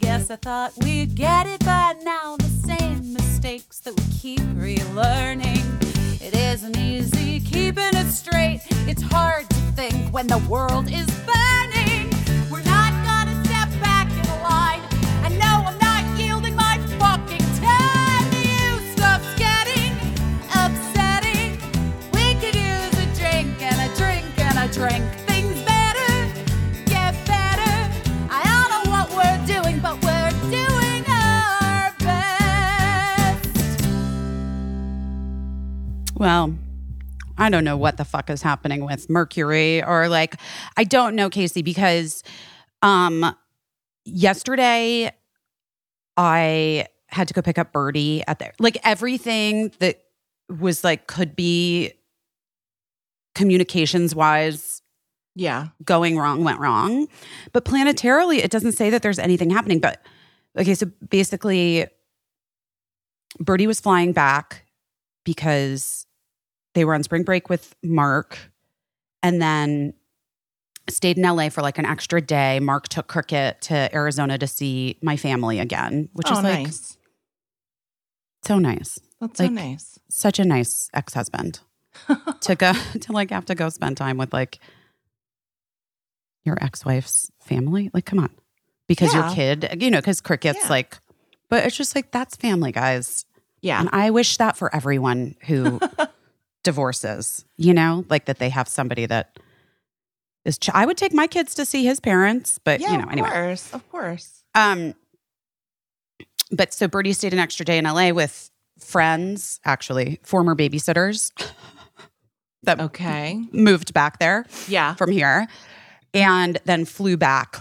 Guess I thought we'd get it by now. The same mistakes that we keep relearning. It isn't easy keeping it straight. It's hard to think when the world is burning. Well, I don't know what the fuck is happening with Mercury or like I don't know Caissie because um yesterday I had to go pick up Birdie at the like everything that was like could be communications wise Yeah. going wrong went wrong. But planetarily, it doesn't say that there's anything happening. But okay, so basically, Birdie was flying back because they were on spring break with Mark and then stayed in LA for like an extra day. Mark took Cricket to Arizona to see my family again, which oh, is like nice. so nice. That's like- so nice. Such a nice ex husband to go to like have to go spend time with like your ex wife's family. Like, come on, because your kid, you know, because Cricket's Yeah. like, but it's just like that's family, guys. Yeah. And I wish that for everyone who divorces, you know, like that they have somebody that is. Ch- I would take my kids to see his parents, but yeah, you know, of anyway. course. Of course. Um, but so Birdie stayed an extra day in LA with friends, actually former babysitters that Okay. moved back there Yeah. from here, and then flew back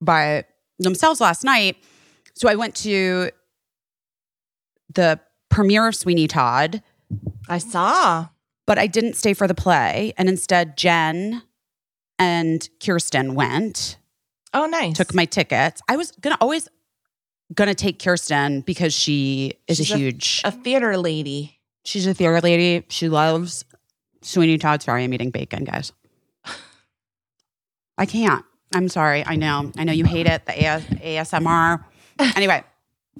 by themselves last night. So I went to the premiere of Sweeney Todd, I saw. But I didn't stay for the play, and instead Jen and Kirsten went. Oh, nice. took my tickets. I was gonna always gonna take Kirsten because she is She's a a- huge. a theater lady. she's a theater lady. She loves Sweeney Todd. Sorry, I'm eating bacon, guys. I can't. I'm sorry. I know. I know you hate it. The AS- ASMR. Anyway,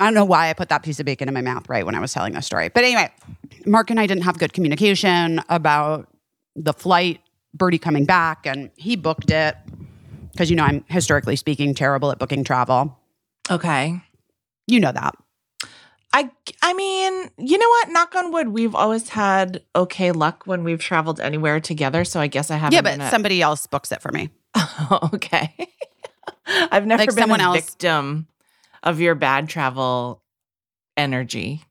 I don't know why I put that piece of bacon in my mouth right when I was telling this story. But anyway, Mark and I didn't have good communication about the flight, Birdie coming back, and he booked it because you know I'm historically speaking terrible at booking travel. Okay. You know that. I I mean, you know what? Knock on wood, we've always had okay luck when we've traveled anywhere together. So I guess I haven't. yeah, but somebody else books it for me. okay. I've never Like been someone a else- victim of your bad travel energy.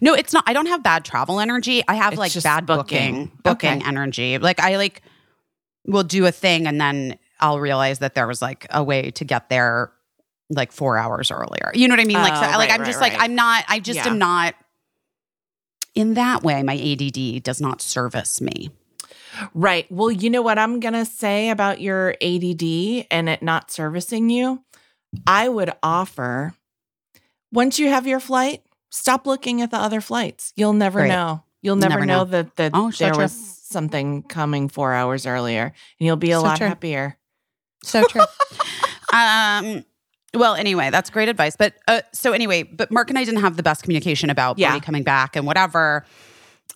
No, it's not. I don't have bad travel energy. I have It's like bad booking. booking, mm-hmm. booking Okay. energy. Like I like will do a thing and then I'll realize that there was like a way to get there like four hours earlier. You know what I mean? Like, so, Oh, like right, I'm right, just like. I'm not. I just Yeah. am not. In that way, my ADD does not service me. Right. Well, you know what I'm going to say about your ADD and it not servicing you? I would offer once you have your flight, stop looking at the other flights. You'll never Great. know. You'll never, Never know. know. that, that Oh, so there true. was something coming four hours earlier and you'll be a So lot true. happier. So true. um. Well, anyway, that's great advice. But uh, so anyway, but Mark and I didn't have the best communication about Yeah. Coming back and whatever.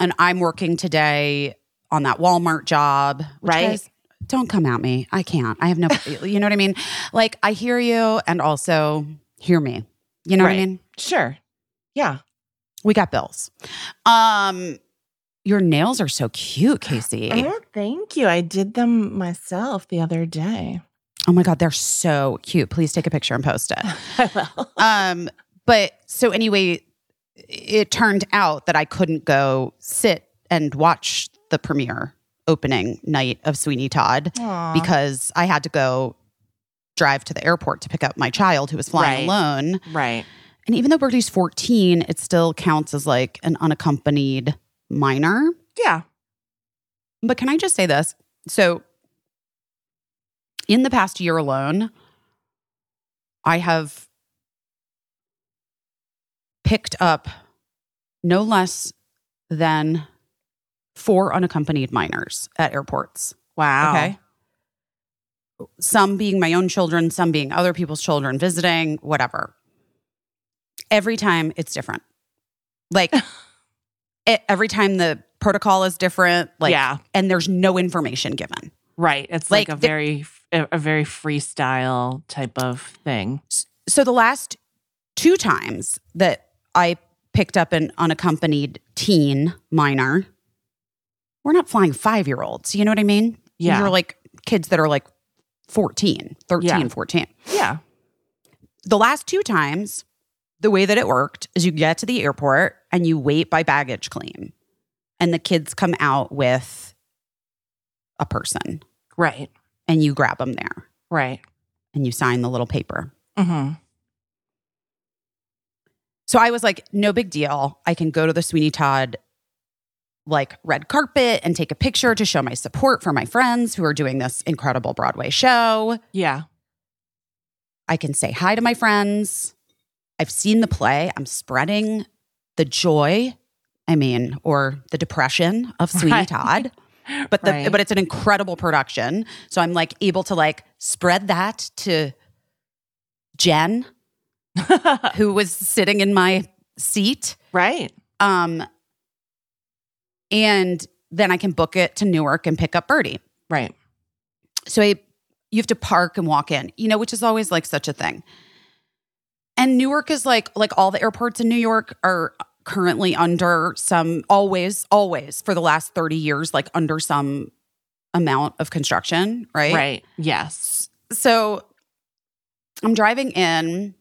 And I'm working today on that Walmart job. Right. guys, don't come at me. I can't. I have no. you know what I mean? Like I hear you, and also hear me. You know what I mean? Sure. Yeah. We got bills. Um, your nails are so cute, Caissie. Oh, thank you. I did them myself the other day. Oh my god, they're so cute. Please take a picture and post it. I will. um but so anyway it turned out that i couldn't go sit and watch the premiere opening night of sweeney todd Aw. because i had to go drive to the airport to pick up my child who was flying Right. alone right. and even though birdie's 14 it still counts as like an unaccompanied minor Yeah. but can i just say this so in the past year alone i have picked up no less than four unaccompanied minors at airports. Wow. Okay. some being my own children, some being other people's children, visiting, whatever. Every time it's different. Like it, every time the protocol is different, like yeah, and there's no information given. right. It's like, like a the- very a, a very freestyle type of thing. So the last two times that I picked up an unaccompanied teen minor, we're not flying five year olds. You know what I mean? Yeah. Are like kids that are like 14, 13, Yeah. 14. Yeah. The last two times, the way that it worked is you get to the airport and you wait by baggage claim, and the kids come out with a person Right. and you grab them there Right. and you sign the little paper. hmm So I was like, no big deal. I can go to the Sweeney Todd like red carpet and take a picture to show my support for my friends who are doing this incredible Broadway show. Yeah. I can say hi to my friends. I've seen the play. I'm spreading the joy, I mean, or the depression of Sweeney Right. Todd. But the Right. but it's an incredible production. So I'm like able to like spread that to Jen, who was sitting in my seat. right. Um and then I can book it to Newark and pick up Birdie. Right. So I, you have to park and walk in, you know, which is always like such a thing. And Newark is like like all the airports in New York are currently under some always always for the last 30 years like under some amount of construction, right? Right. Yes. So I'm driving in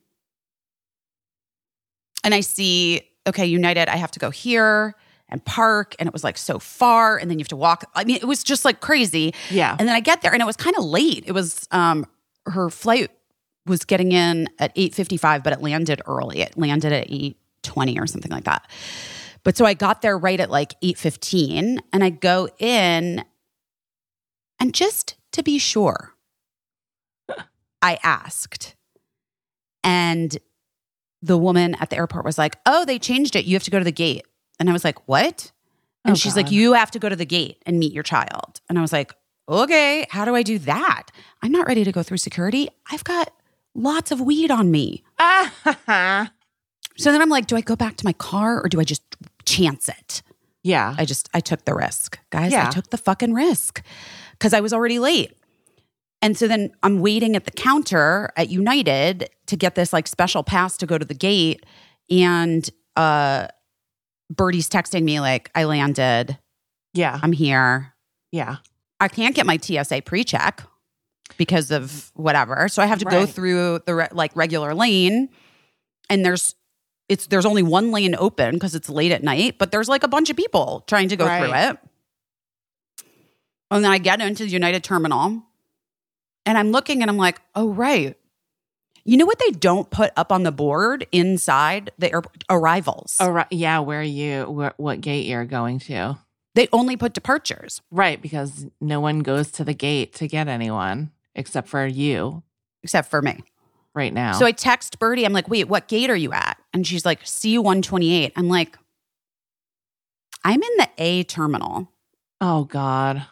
and I see, okay, United, I have to go here and park. And it was like so far. And then you have to walk. I mean, it was just like crazy. Yeah. And then I get there and it was kind of late. It was um her flight was getting in at 8:55 but it landed early. It landed at 8:20 or something like that. But so I got there right at like 8:15 and I go in and just to be sure I asked. And the woman at the airport was like, "Oh, they changed it. You have to go to the gate." And I was like, "What?" And Oh, she's like, "You have to go to the gate and meet your child." And I was like, "Okay, how do I do that? I'm not ready to go through security. I've got lots of weed on me." So then I'm like, "Do I go back to my car or do I just chance it?" yeah. I just I took the risk. Guys, Yeah. I took the fucking risk cuz I was already late. And so then I'm waiting at the counter at United to get this like special pass to go to the gate and uh Birdie's texting me like I landed. Yeah. I'm here. Yeah. I can't get my TSA pre-check because of whatever. So I have to go through the re- like regular lane and there's it's there's only one lane open because it's late at night, but there's like a bunch of people trying to go through it. And then I get into the United Terminal and I'm looking and I'm like, oh, right. You know what they don't put up on the board inside the airport? Arrivals. Right. Yeah. Where are you? Where, what gate you're going to? They only put departures. Right. Because no one goes to the gate to get anyone except for you Except for me. right now. So I text Birdie. I'm like, wait, what gate are you at? And she's like, C128. I'm like, I'm in the A terminal. oh, God.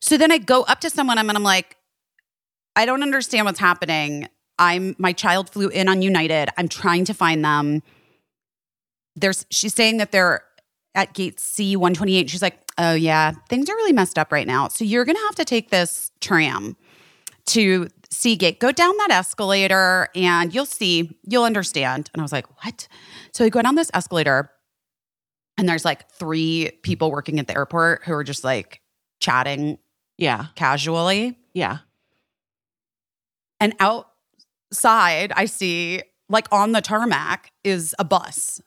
So then I go up to someone and I'm like, I don't understand what's happening. I'm my child flew in on United. I'm trying to find them. There's she's saying that they're at gate C 128. She's like, oh yeah, things are really messed up right now. So you're gonna have to take this tram to C gate. Go down that escalator and you'll see, you'll understand. And I was like, what? So I go down this escalator and there's like three people working at the airport who are just like chatting Yeah. casually. Yeah. And outside, I see like on the tarmac is a bus.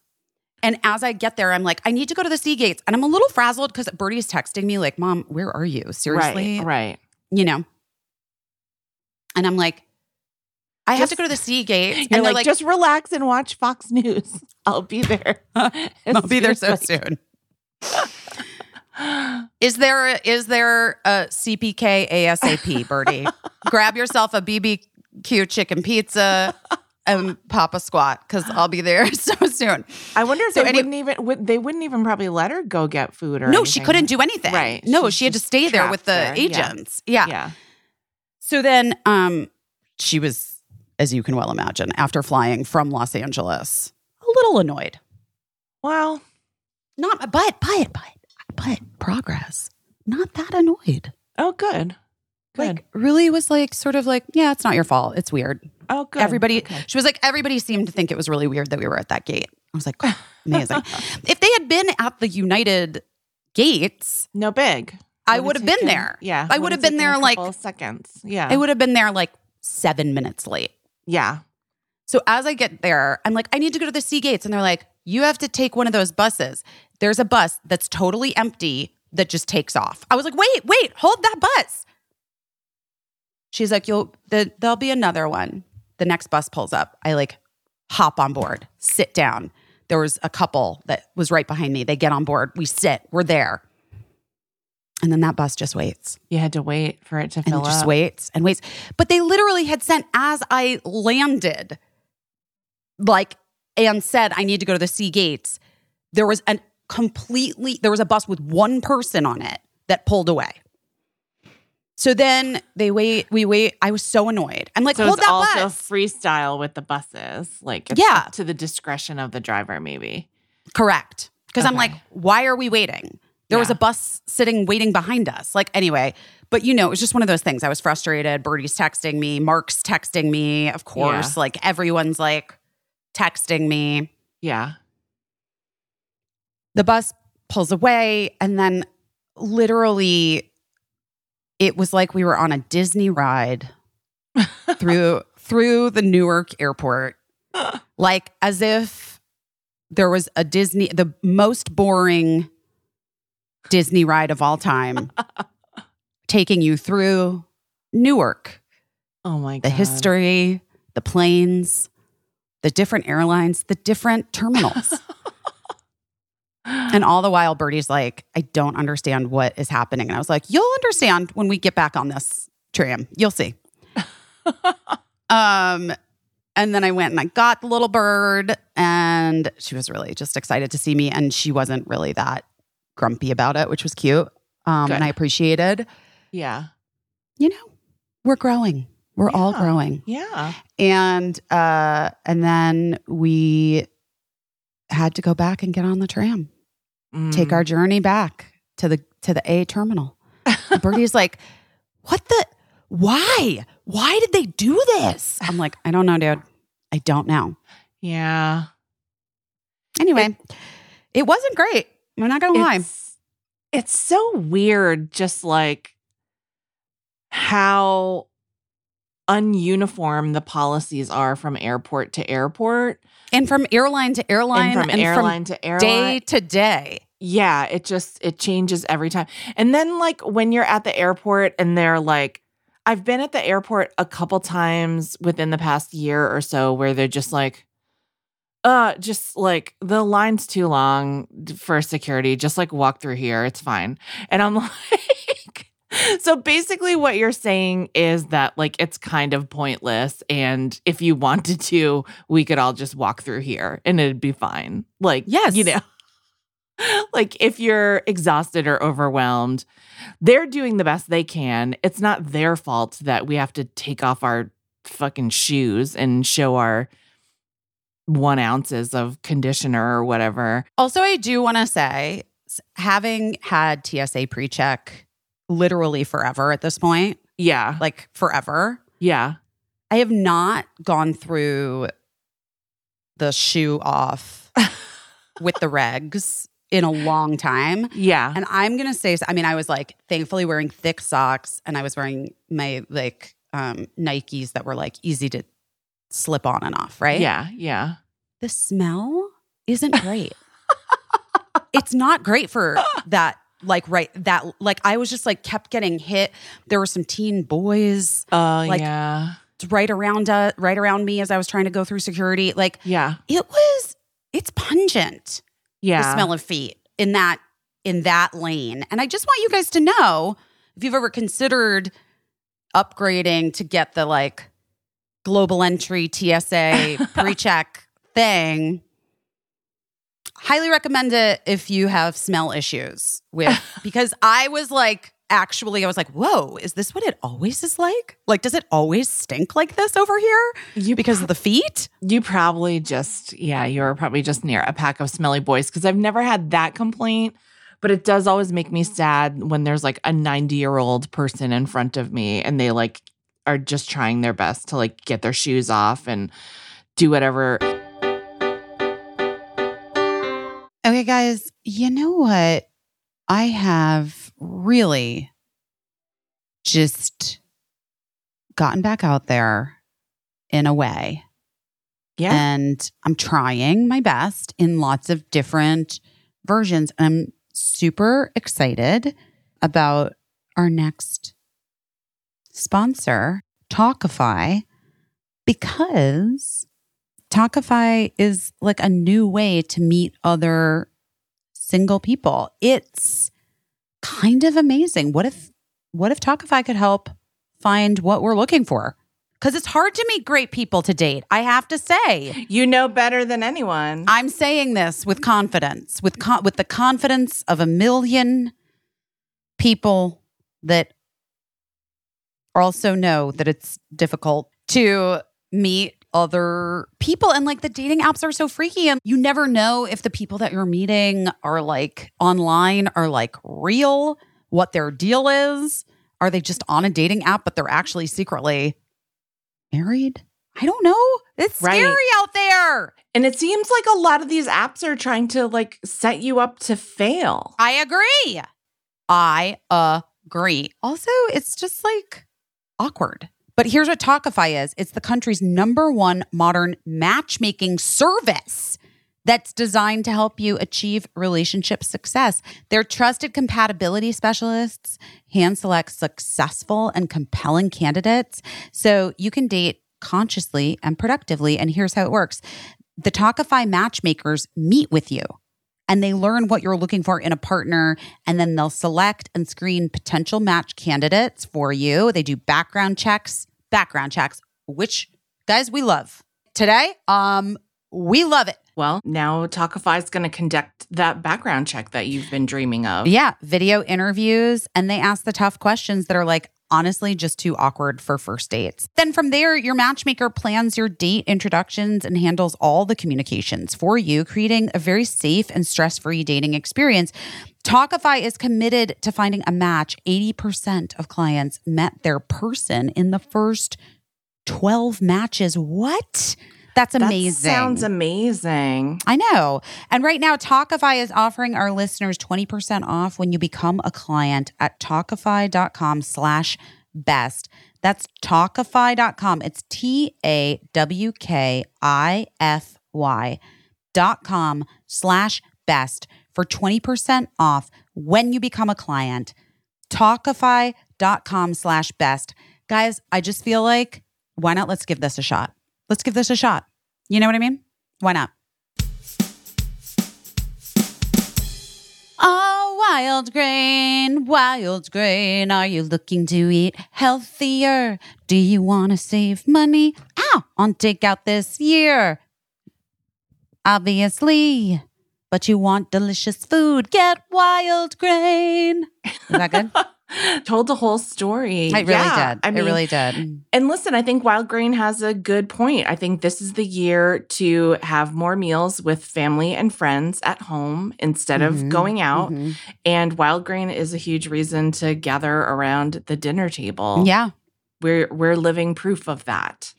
And as I get there, I'm like, I need to go to the C gates. And I'm a little frazzled because Birdie's texting me, like, Mom, where are you? Seriously? Right. Right. You know? And I'm like, I have to go to the C gates. You're and they're like, just relax and watch Fox News. I'll be there. I'll be there so soon. Is there is there a CPK ASAP, Birdie? Grab yourself a BBQ chicken pizza and pop a squat because I'll be there so soon. I wonder if So they any- wouldn't even would they wouldn't even probably let her go get food or No, she couldn't do anything. Right. No, She's she had to stay there with the there. Yeah. agents. Yeah. Yeah. So then um she was, as you can well imagine, after flying from Los Angeles, a little annoyed. Well, Not but but but but progress. Not that annoyed. oh, good. Good. Like really was like sort of like, yeah, it's not your fault. It's weird. oh, good. Everybody Okay. she was like, everybody seemed to think it was really weird that we were at that gate. I was like, amazing. if they had been at the United gates, No big. I would been there. Yeah. I would have been there a like seconds. Yeah. I would have been there like seven minutes late. yeah. So as I get there, I'm like, I need to go to the C gates. And they're like, you have to take one of those buses. There's a bus that's totally empty that just takes off. I was like, wait, wait, hold that bus. She's like, you'll, the, there'll be another one. The next bus pulls up. I like hop on board, sit down. There was a couple that was right behind me. They get on board. We sit, we're there. And then that bus just waits You had to wait for it to and fill it just up. waits and waits. But they literally had sent as I landed, like, and said, I need to go to the C gates. There was a completely, there was a bus with one person on it that pulled away. So then they wait, we wait. I was so annoyed. I'm like, So hold that also bus. freestyle with the buses. Like, it's Yeah. to the discretion of the driver, maybe. Correct. Because I'm like, why are we waiting? There was a bus sitting waiting behind us. Like, anyway, but you know, it was just one of those things. I was frustrated. Birdie's texting me, Mark's texting me, of course. Like, everyone's like texting me. Yeah. The bus pulls away, and then literally, it was like we were on a Disney ride through through the Newark airport, like as if there was a Disney, the most boring Disney ride of all time, taking you through Newark, Oh my God. the history, the planes, the different airlines, the different terminals. And all the while, Birdie's like, I don't understand what is happening. And I was like, You'll understand when we get back on this tram. You'll see. um, and then I went and I got the little bird, and she was really just excited to see me. And she wasn't really that grumpy about it, which was cute. Um, Good. and I appreciated, yeah. you know, we're growing. We're all growing Yeah. and uh and then we had to go back and get on the tram take Mm. our journey back to the to the a terminal. And birdie's like what the why? Why did they do this? I'm like i don't know dude. I don't know. Yeah. anyway it, wasn't great. I'm not gonna lie. It's, it's so weird, just like how ununiform the policies are from airport to airport and from airline to airline and from airline to airline. day to day yeah, it just it changes every time. And then like when you're at the airport and they're like I've been at the airport a couple times within the past year or so where they're just like uh just like the line's too long for security just like walk through here it's fine and i'm like so basically what you're saying is that like it's kind of pointless and if you wanted to we could all just walk through here and it'd be fine. Like Yes. you know like if you're exhausted or overwhelmed they're doing the best they can. It's not their fault that we have to take off our fucking shoes and show our one ounces of conditioner or whatever. Also, I do want to say, having had TSA pre check literally forever at this point, yeah like forever, yeah I have not gone through the shoe off with the regs in a long time. yeah And I'm going to say, I mean, I was like thankfully wearing thick socks and I was wearing my like um, Nikes that were like easy to slip on and off, right? yeah yeah the smell isn't great. it's not great for that. Like right that like I was just like kept getting hit. There were some teen boys oh Like- yeah right around uh, right around me as I was trying to go through security. Like yeah it was it's pungent yeah the smell of feet in that in that lane. And I just want you guys to know if you've ever considered upgrading to get the like global entry TSA pre-check thing. Highly recommend it if you have smell issues with because I was like actually, I was like, whoa, is this what it always is like? Like, does it always stink like this over here You because of the feet? You probably just, yeah, you're probably just near a pack of smelly boys because I've never had that complaint. But it does always make me sad when there's like a 90 year old person in front of me and they like are just trying their best to like get their shoes off and do whatever. Okay, guys, you know what? I have really just gotten back out there in a way. Yeah. And I'm trying my best in lots of different versions. And I'm super excited about our next sponsor, Tawkify, because Tawkify is like a new way to meet other single people. It's kind of amazing. What if what if Tawkify could help find what we're looking for? Cuz it's hard to meet great people to date. I have to say. you know better than anyone. I'm saying this with confidence, with con- with the confidence of a million people that also know that it's difficult to meet other people and like the dating apps are so freaky and you never know if the people that you're meeting are like online are like real what their deal is are they just on a dating app but they're actually secretly married i don't know it's Right. scary out there and it seems like a lot of these apps are trying to like set you up to fail. I agree. I agree. Also, it's just like awkward. But here's what Tawkify is it's the country's number one modern matchmaking service that's designed to help you achieve relationship success. Their trusted compatibility specialists hand select successful and compelling candidates so you can date consciously and productively. And here's how it works the Tawkify matchmakers meet with you and they learn what you're looking for in a partner and then they'll select and screen potential match candidates for you they do background checks background checks which guys we love. Today um we love it. Well, now Tawkify is going to conduct that background check that you've been dreaming of. yeah video interviews and they ask the tough questions that are like honestly just too awkward for first dates. Then from there your matchmaker plans your date introductions and handles all the communications for you creating a very safe and stress-free dating experience Tawkify is committed to finding a match. 80% of clients met their person in the first 12 matches. What? That's amazing. That sounds amazing. I know. And right now, Tawkify is offering our listeners 20% off when you become a client at tawkify.com slash best. That's tawkify.com. It's T A W K I F Y dot com slash best for 20% off when you become a client. Tawkify.com slash best. Guys, I just feel like, why not? Let's give this a shot. Let's give this a shot. You know what I mean? Why not? Oh, wild grain, wild grain. Are you looking to eat healthier? Do you want to save money? Ow, on takeout this year. Obviously. But you want delicious food. Get wild grain. Is that good? Told the whole story. I really Yeah, did. I mean, it really did. And listen, I think Wild Grain has a good point. I think this is the year to have more meals with family and friends at home instead Mhm, of going out. Mhm. And Wild Grain is a huge reason to gather around the dinner table. Yeah. We're we're living proof of that.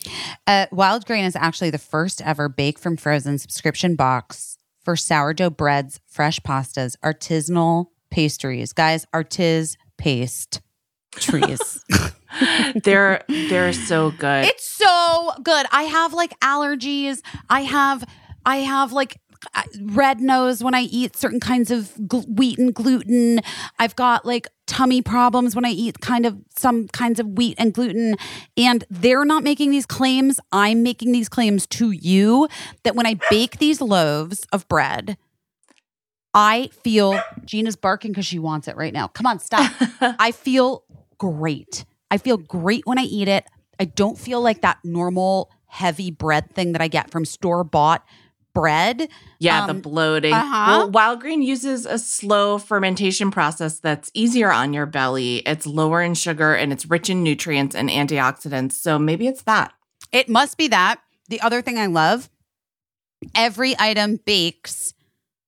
Uh, Wild Grain is actually the first ever bake from frozen subscription box for sourdough breads, fresh pastas, artisanal pastries. Guys, artis paste trees. they're they're so good. it's so good. I have like allergies. I have I have like red nose when I eat certain kinds of gl- wheat and gluten. I've got like tummy problems when I eat kind of some kinds of wheat and gluten. And they're not making these claims. I'm making these claims to you that when I bake these loaves of bread, I feel Gina's barking because she wants it right now. Come on, stop. I feel great. I feel great when I eat it. I don't feel like that normal heavy bread thing that I get from store bought bread. Yeah, the Um, bloating. uh-huh. Well, Wildgrain uses a slow fermentation process that's easier on your belly. It's lower in sugar and it's rich in nutrients and antioxidants. So maybe it's that. It must be that. The other thing I love, every item bakes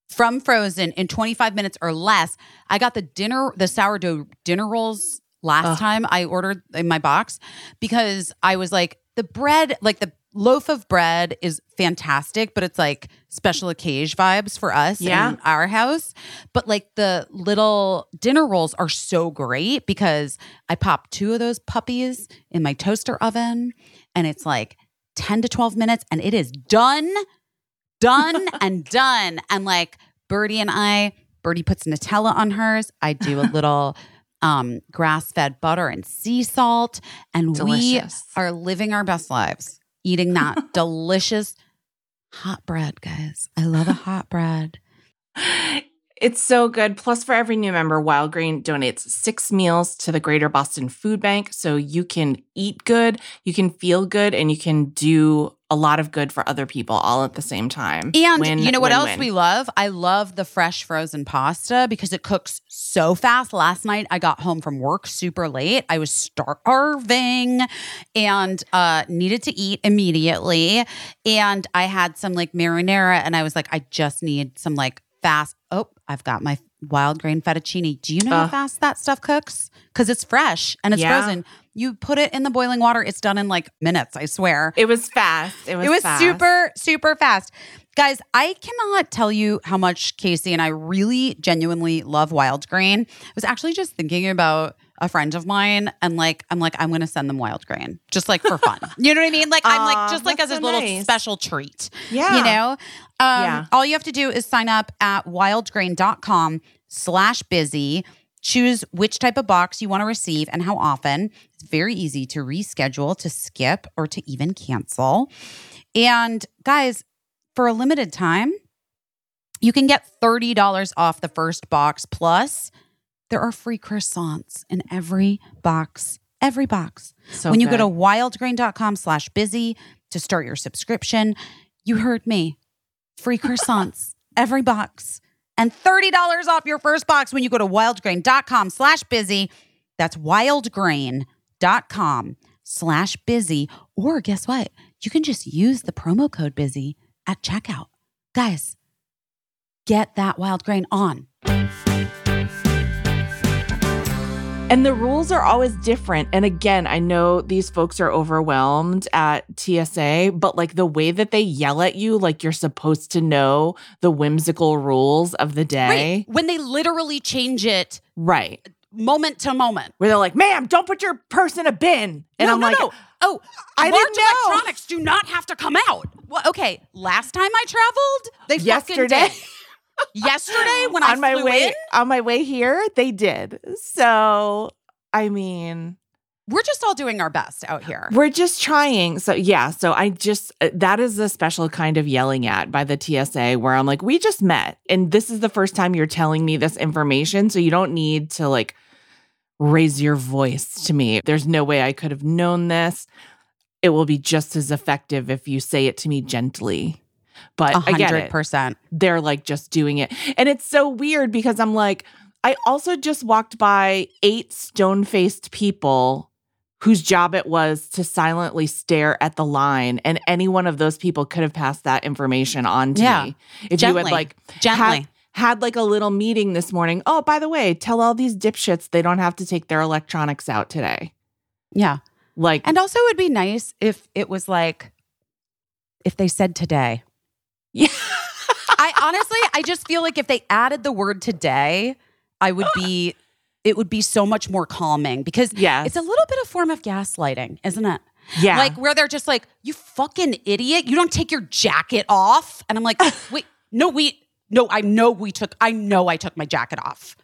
from frozen in 25 minutes or less. I got the dinner, the sourdough dinner rolls last Ugh. time I ordered in my box because I was like, the bread, like the loaf of bread is fantastic, but it's like special occasion vibes for us Yeah. in our house. But like the little dinner rolls are so great because I pop two of those puppies in my toaster oven and it's like 10 to 12 minutes and it is done, done and done. And like Birdie and I, Birdie puts Nutella on hers. I do a little um, grass fed butter and sea salt. And Delicious. we are living our best lives eating that delicious hot bread, guys. I love a hot bread. It's so good. Plus, for every new member, Wildgrain donates six meals to the Greater Boston Food Bank. So you can eat good, you can feel good, and you can do a lot of good for other people all at the same time. And Win, you know what win, else win. we love? I love the fresh frozen pasta because it cooks so fast. Last night I got home from work super late. I was starving and uh needed to eat immediately. And I had some like marinara and I was like, I just need some like fast. Oh, I've got my wild grain fettuccine. Do you know how fast that stuff cooks? Because it's fresh and it's Yeah. frozen. You put it in the boiling water, it's done in like minutes, I swear. It was fast. It was, It was fast. super, super fast. Guys, I cannot tell you how much Caissie and I really genuinely love wild grain. I was actually just thinking about a friend of mine and like I'm like, I'm gonna send them wild grain. Just like for fun. you know what I mean? Like I'm like just like as that's a so little nice. special treat. Yeah. You know? Um Yeah. all you have to do is sign up at wildgrain.com slash busy. Choose which type of box you want to receive and how often. It's very easy to reschedule, to skip, or to even cancel. And guys, for a limited time, you can get $30 off the first box. Plus, there are free croissants in every box, every box. So when you go good. to wildgrain.com slash busy to start your subscription, you heard me. Free croissants, every box. And $30 off your first box when you go to wildgrain.com slash busy. That's wildgrain.com slash busy. Or guess what? You can just use the promo code busy at checkout. Guys, get that wild grain on. And the rules are always different. And again, I know these folks are overwhelmed at TSA, but like the way that they yell at you, like you're supposed to know the whimsical rules of the day. Wait, when they literally change it Right. moment to moment. Where they're like, ma'am, don't put your purse in a bin. And no, I'm no, like, no. oh, I large didn't know. electronics do not have to come out. Well, okay, last time I traveled, they Yesterday? fucking did. Yesterday, when I on my flew way in, on my way here, they did. So I mean, we're just all doing our best out here. We're just trying. So, yeah. So, I just, uh, that is a special kind of yelling at by the TSA where I'm like, we just met. And this is the first time you're telling me this information. So, you don't need to like raise your voice to me. There's no way I could have known this. It will be just as effective if you say it to me gently. But A I get it percent. they're like just doing it. And it's so weird because I'm like, I also just walked by eight stone faced people whose job it was to silently stare at the line. And any one of those people could have passed that information on to Yeah. me. If you Gently. had like Gently. had, had like a little meeting this morning. Oh, by the way, tell all these dipshits they don't have to take their electronics out today. yeah. Like And also, it would be nice if it was like, if they said today. Yeah. I honestly, I just feel like if they added the word today, I would be, it would be so much more calming because Yes. it's a little bit of form of gaslighting, isn't it? yeah. Like where they're just like, you fucking idiot, you don't take your jacket off. And I'm like, wait, no, we, no, I know we took, I know I took my jacket off.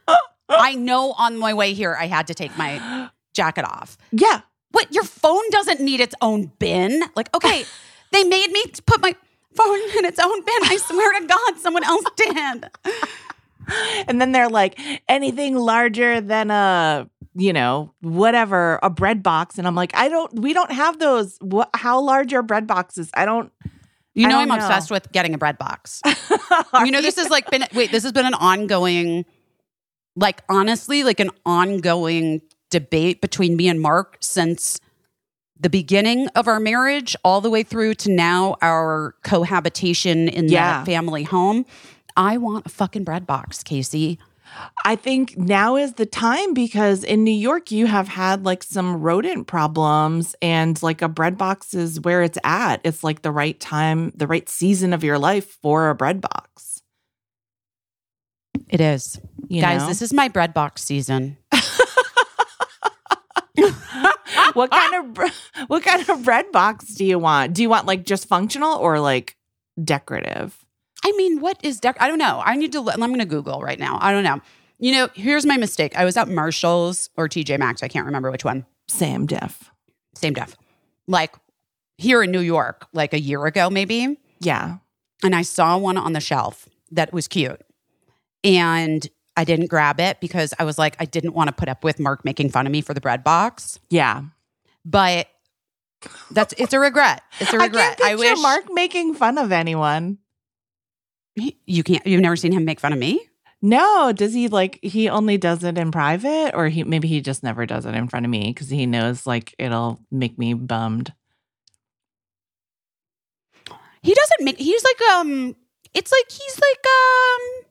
I know on my way here I had to take my jacket off. yeah. What? Your phone doesn't need its own bin. Like, okay, they made me put my phone in its own bin. I swear to God, someone else did. And then they're like, anything larger than a, you know, whatever, a bread box. And I'm like, I don't, we don't have those. What, how large are bread boxes? I don't, You know don't I'm know. obsessed with getting a bread box. you know this has like been wait, this has been an ongoing like honestly like an ongoing debate between me and Mark since the beginning of our marriage all the way through to now our cohabitation in Yeah. the family home. I want a fucking bread box, Caissie. I think now is the time because in New York you have had like some rodent problems and like a bread box is where it's at. It's like the right time, the right season of your life for a bread box. It is. You Guys, know? this is my bread box season. what kind of bre- what kind of bread box do you want? Do you want like just functional or like decorative? I mean, what is dec? I don't know. I need to. I'm going to Google right now. I don't know. You know, here's my mistake. I was at Marshalls or TJ Maxx. I can't remember which one. Sam Diff. Same def. Like here in New York, like a year ago, maybe. Yeah. And I saw one on the shelf that was cute. And I didn't grab it because I was like, I didn't want to put up with Mark making fun of me for the bread box. Yeah. But that's it's a regret. It's a regret. I, picture wish Mark making fun of anyone. you can't. You've never seen him make fun of me. No, does he like he only does it in private or he maybe he just never does it in front of me cuz he knows like it'll make me bummed. He doesn't make. He's like um. It's like he's like um.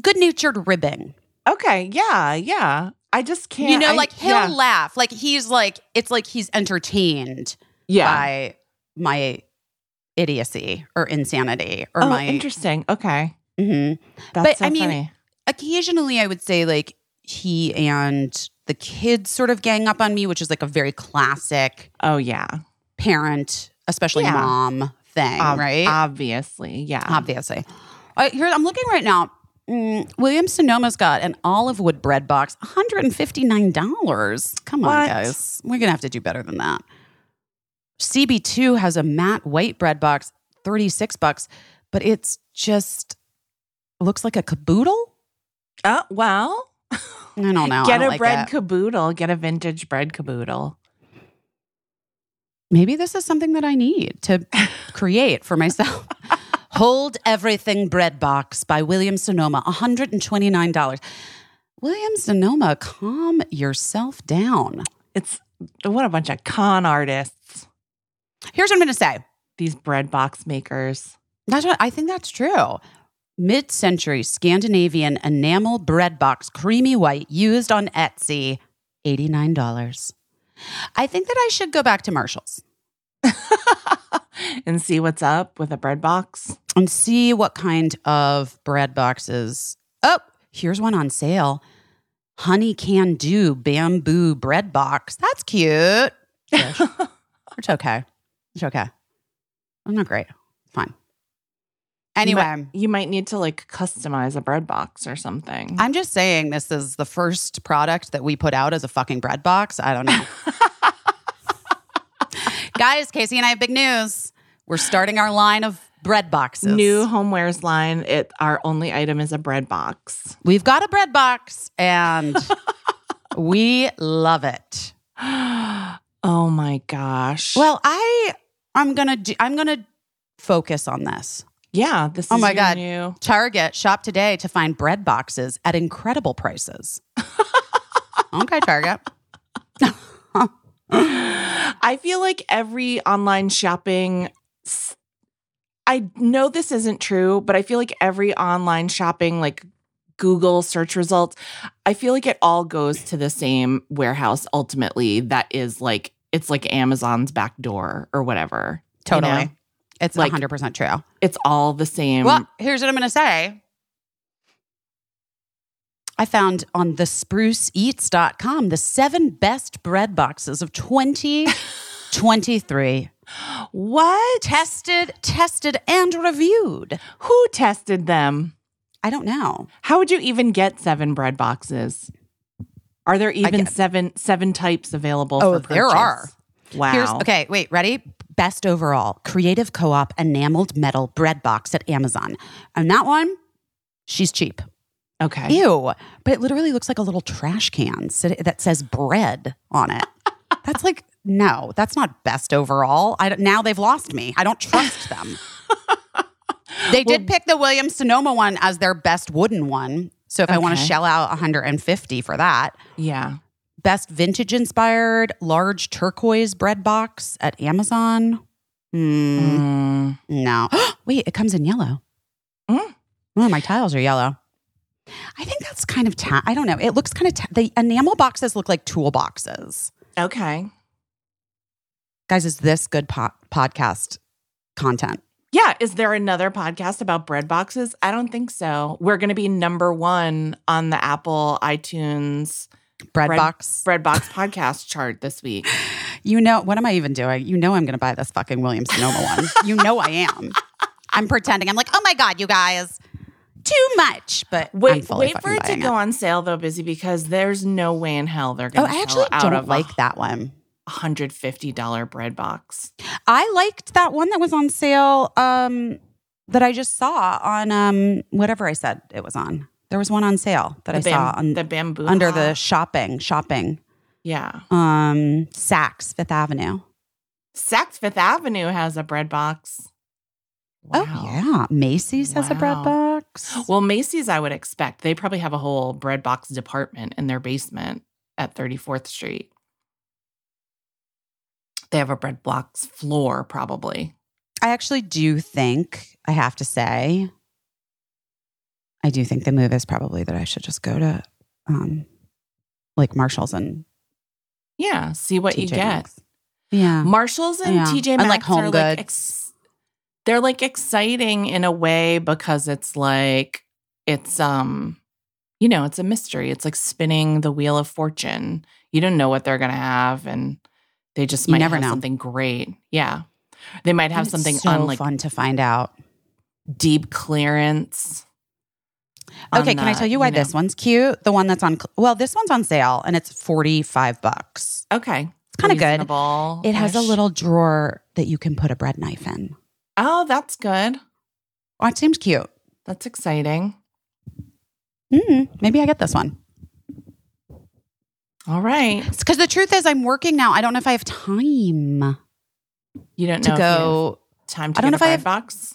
Good natured ribbing. Okay, yeah, yeah. I just can't you know, I- like he'll yeah. laugh. Like he's like it's like he's entertained yeah. by my idiocy or insanity or oh, my. interesting. Okay. Mhm. That's But, so I mean, funny. Occasionally, I would say like he and the kids sort of gang up on me, which is like a very classic Oh yeah. parent, especially Yeah. mom thing, Ob- right? Obviously. Yeah. Obviously. Uh, here, I'm looking right now. Mm, William Sonoma's got an olive wood bread box, $159. Come on, What? guys. We're going to have to do better than that. CB2 has a matte white bread box, 36 bucks, but it's just looks like a caboodle. Oh, well, I don't know. I get don't a like bread it. caboodle, get a vintage bread caboodle. Maybe this is something that I need to create for myself. Hold Everything Bread Box by William Sonoma, $129. William Sonoma, calm yourself down. It's what a bunch of con artists. Here's what I'm going to say. These bread box makers. That's what I think that's true. Mid century Scandinavian enamel bread box, creamy white, used on Etsy, $89. I think that I should go back to Marshall's and see what's up with a bread box. and see what kind of bread boxes. Oh, here's one on sale. Honey Can Do bamboo bread box. That's cute. It's okay. It's okay. I'm not great. Fine. Anyway, you might, you might need to like customize a bread box or something. I'm just saying this is the first product that we put out as a fucking bread box. I don't know. Guys, Caissie and I have big news. We're starting our line of bread boxes. New homewares line. It our only item is a bread box. We've got a bread box and we love it. oh my gosh. Well, I I'm going to do, I'm going to focus on this. yeah. This. Oh is my God. New, Target shop today to find bread boxes at incredible prices. okay, Target. I feel like every online shopping. I know this isn't true, but I feel like every online shopping, like Google search results, I feel like it all goes to the same warehouse ultimately. That is like, it's like Amazon's back door or whatever. you Totally. know? It's Like- 100% true. It's all the same. Well, here's what I'm going to say. I found on the spruceeats.com the seven best bread boxes of 2023. what? tested, tested, and reviewed. Who tested them? I don't know. How would you even get seven bread boxes? Are there even seven seven types available? Oh, for there are. Wow. Here's okay, wait, ready? Best overall Creative Co op enameled metal bread box at Amazon. And that one, she's cheap. Okay. Ew. But it literally looks like a little trash can that says bread on it. That's like no, that's not best overall. I now they've lost me. I don't trust them. they did pick the Williams Sonoma one as their best wooden one. So if I want to shell out 150 for that, Yeah. best vintage inspired large turquoise bread box at Amazon. Hmm. Mm. No. Wait, it comes in yellow. Mm. Oh, my tiles are yellow. I think that's kind of ta- I don't know. It looks kind of ta- the enamel boxes look like tool boxes. Okay. Guys, is this good po- podcast content? Yeah. Is there another podcast about bread boxes? I don't think so. We're going to be number one on the Apple iTunes Bread, Bread- box. bread box podcast chart this week. You know what am I even doing? You know I'm going to buy this fucking Williams Sonoma one. You know I am. I'm pretending. I'm like, oh my god, you guys, too much. But I'm Wait, wait for it to go on sale though, busy because there's no way in hell they're going to Oh, I actually out don't like that one. hundred fifty dollar bread box. I liked that one that was on sale um, that I just saw on um, whatever I said it was on. There was one on sale that I The saw on, the bamboo under the shopping shopping yeah. um, Saks Fifth Avenue. Saks Fifth Avenue has a bread box. Oh yeah, Macy's has a bread box. Well, Macy's, I would expect they probably have a whole bread box department in their basement at 34th Street. They have a bread box floor, probably. I actually do think I have to say, I do think the move is probably that I should just go to um, like Marshalls and Yeah. See what you get. Maxx. Yeah, Marshalls and Yeah. TJ And, Maxx like, Home are like Goods. ex- they're like exciting in a way because it's like it's um you know it's a mystery. It's like spinning the wheel of fortune. You don't know what they're gonna have, and they just You might never have know. something great. Yeah, they might have it's something so on like fun to find out. deep clearance. Okay, can I tell you why know- this one's cute? The one that's on well, this one's on sale and it's 45 bucks. Okay, It's kind of good. It has a little drawer that you can put a bread knife in. Oh, that's good. Oh, it seems cute. That's exciting. Mm, maybe I get this one. All right. Because the truth is, I'm working now. I don't know if I have time You don't to know have go. time to I don't get know a if I bread have- box.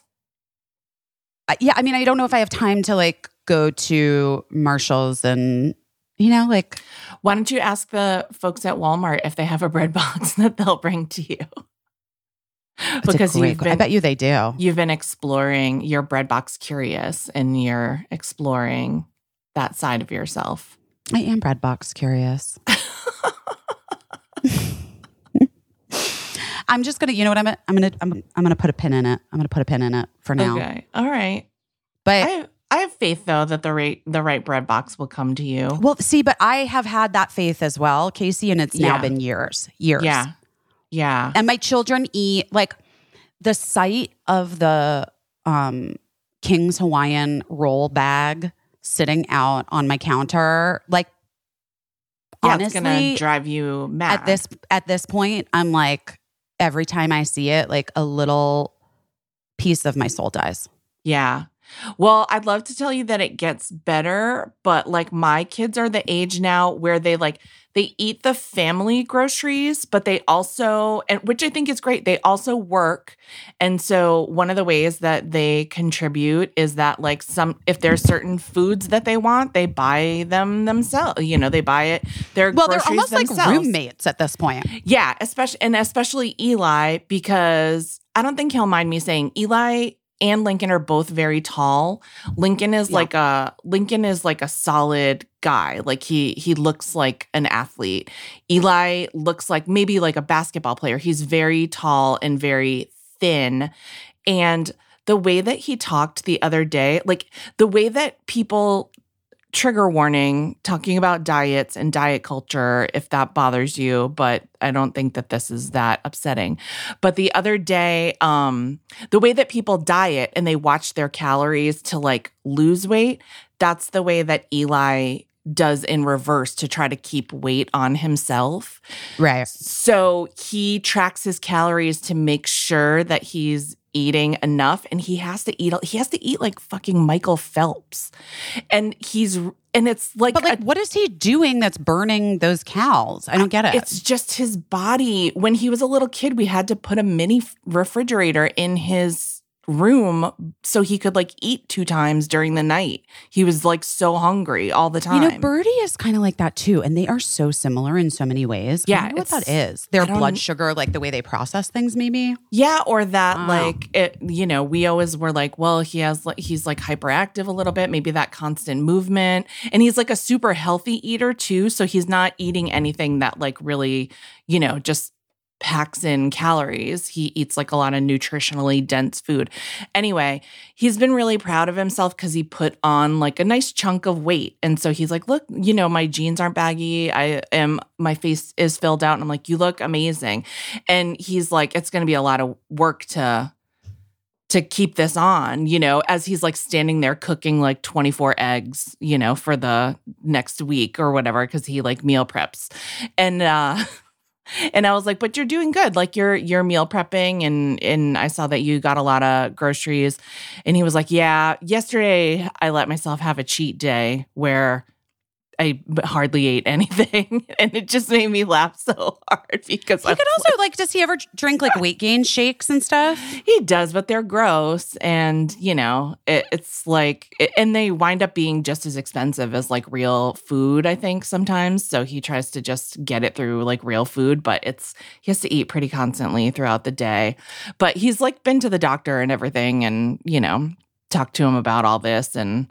Uh, yeah, I mean, I don't know if I have time to like go to Marshalls and you know, like Why don't you ask the folks at Walmart if they have a bread box that they'll bring to you? A because been I bet you they do. you've been exploring your breadbox curious and you're exploring that side of yourself. I am breadbox curious. I'm just gonna, you know what I'm gonna, I'm gonna, I'm, I'm gonna put a pin in it. I'm gonna put a pin in it for now. Okay. All right. But I I have faith though that the right the right bread box will come to you. well, see, but I have had that faith as well, Caissie, and it's now Yeah. been years, years. Yeah. Yeah. and my children eat like the sight of the um King's Hawaiian roll bag sitting out on my counter, like Yeah, it's gonna honestly, drive you mad. at this at this point, I'm like every time I see it, like a little piece of my soul dies. Yeah. Well, I'd love to tell you that it gets better, but like my kids are the age now where they like they eat the family groceries, but they also and which I think is great. They also work. And so one of the ways that they contribute is that like some if there's certain foods that they want, they buy them themselves. You know, they buy it their Well, they're almost like roommates at this point. Yeah, especially and especially Eli because I don't think he'll mind me saying Eli and Lincoln are both very tall. Lincoln is Yeah. like a Lincoln is like a solid guy. Like he he looks like an athlete. Eli looks like maybe like a basketball player. He's very tall and very thin and the way that he talked the other day, like the way that people trigger warning talking about diets and diet culture if that bothers you but i don't think that this is that upsetting but the other day um the way that people diet and they watch their calories to like lose weight that's the way that eli does in reverse to try to keep weight on himself Right. so he tracks his calories to make sure that he's eating enough and he has to eat he has to eat like fucking Michael Phelps. And he's and it's like But like, a- what is he doing that's burning those cows? I don't get it. it's just his body. When he was a little kid, we had to put a mini refrigerator in his room so he could like eat two times during the night. He was like so hungry all the time. You know, Birdie is kind of like that too, and they are so similar in so many ways. Yeah, what that is. Their blood sugar, like the way they process things, maybe. Yeah, or that Wow. like it, you know, we always were like, well, he has like he's like hyperactive a little bit, maybe that constant movement. And he's like a super healthy eater too, so he's not eating anything that like really, you know, just packs in calories. He eats like a lot of nutritionally dense food. Anyway, he's been really proud of himself cuz he put on like a nice chunk of weight. And so he's like, "Look, you know, my jeans aren't baggy. I am my face is filled out." And I'm like, "You look amazing." And he's like, "It's going to be a lot of work to to keep this on, you know, as he's like standing there cooking like 24 eggs, you know, for the next week or whatever cuz he like meal preps." And uh and I was like, "But you're doing good. Like you're you're meal prepping and and I saw that you got a lot of groceries." And he was like, "Yeah, yesterday I let myself have a cheat day where I hardly ate anything." and it just made me laugh so hard because He I could also like, does he ever drink like weight gain shakes and stuff? he does, but they're gross, and you know, it, it's like, it- and they wind up being just as expensive as like real food. I think sometimes, so he tries to just get it through like real food, but it's he has to eat pretty constantly throughout the day. But he's like been to the doctor and everything, and you know, talked to him about all this, and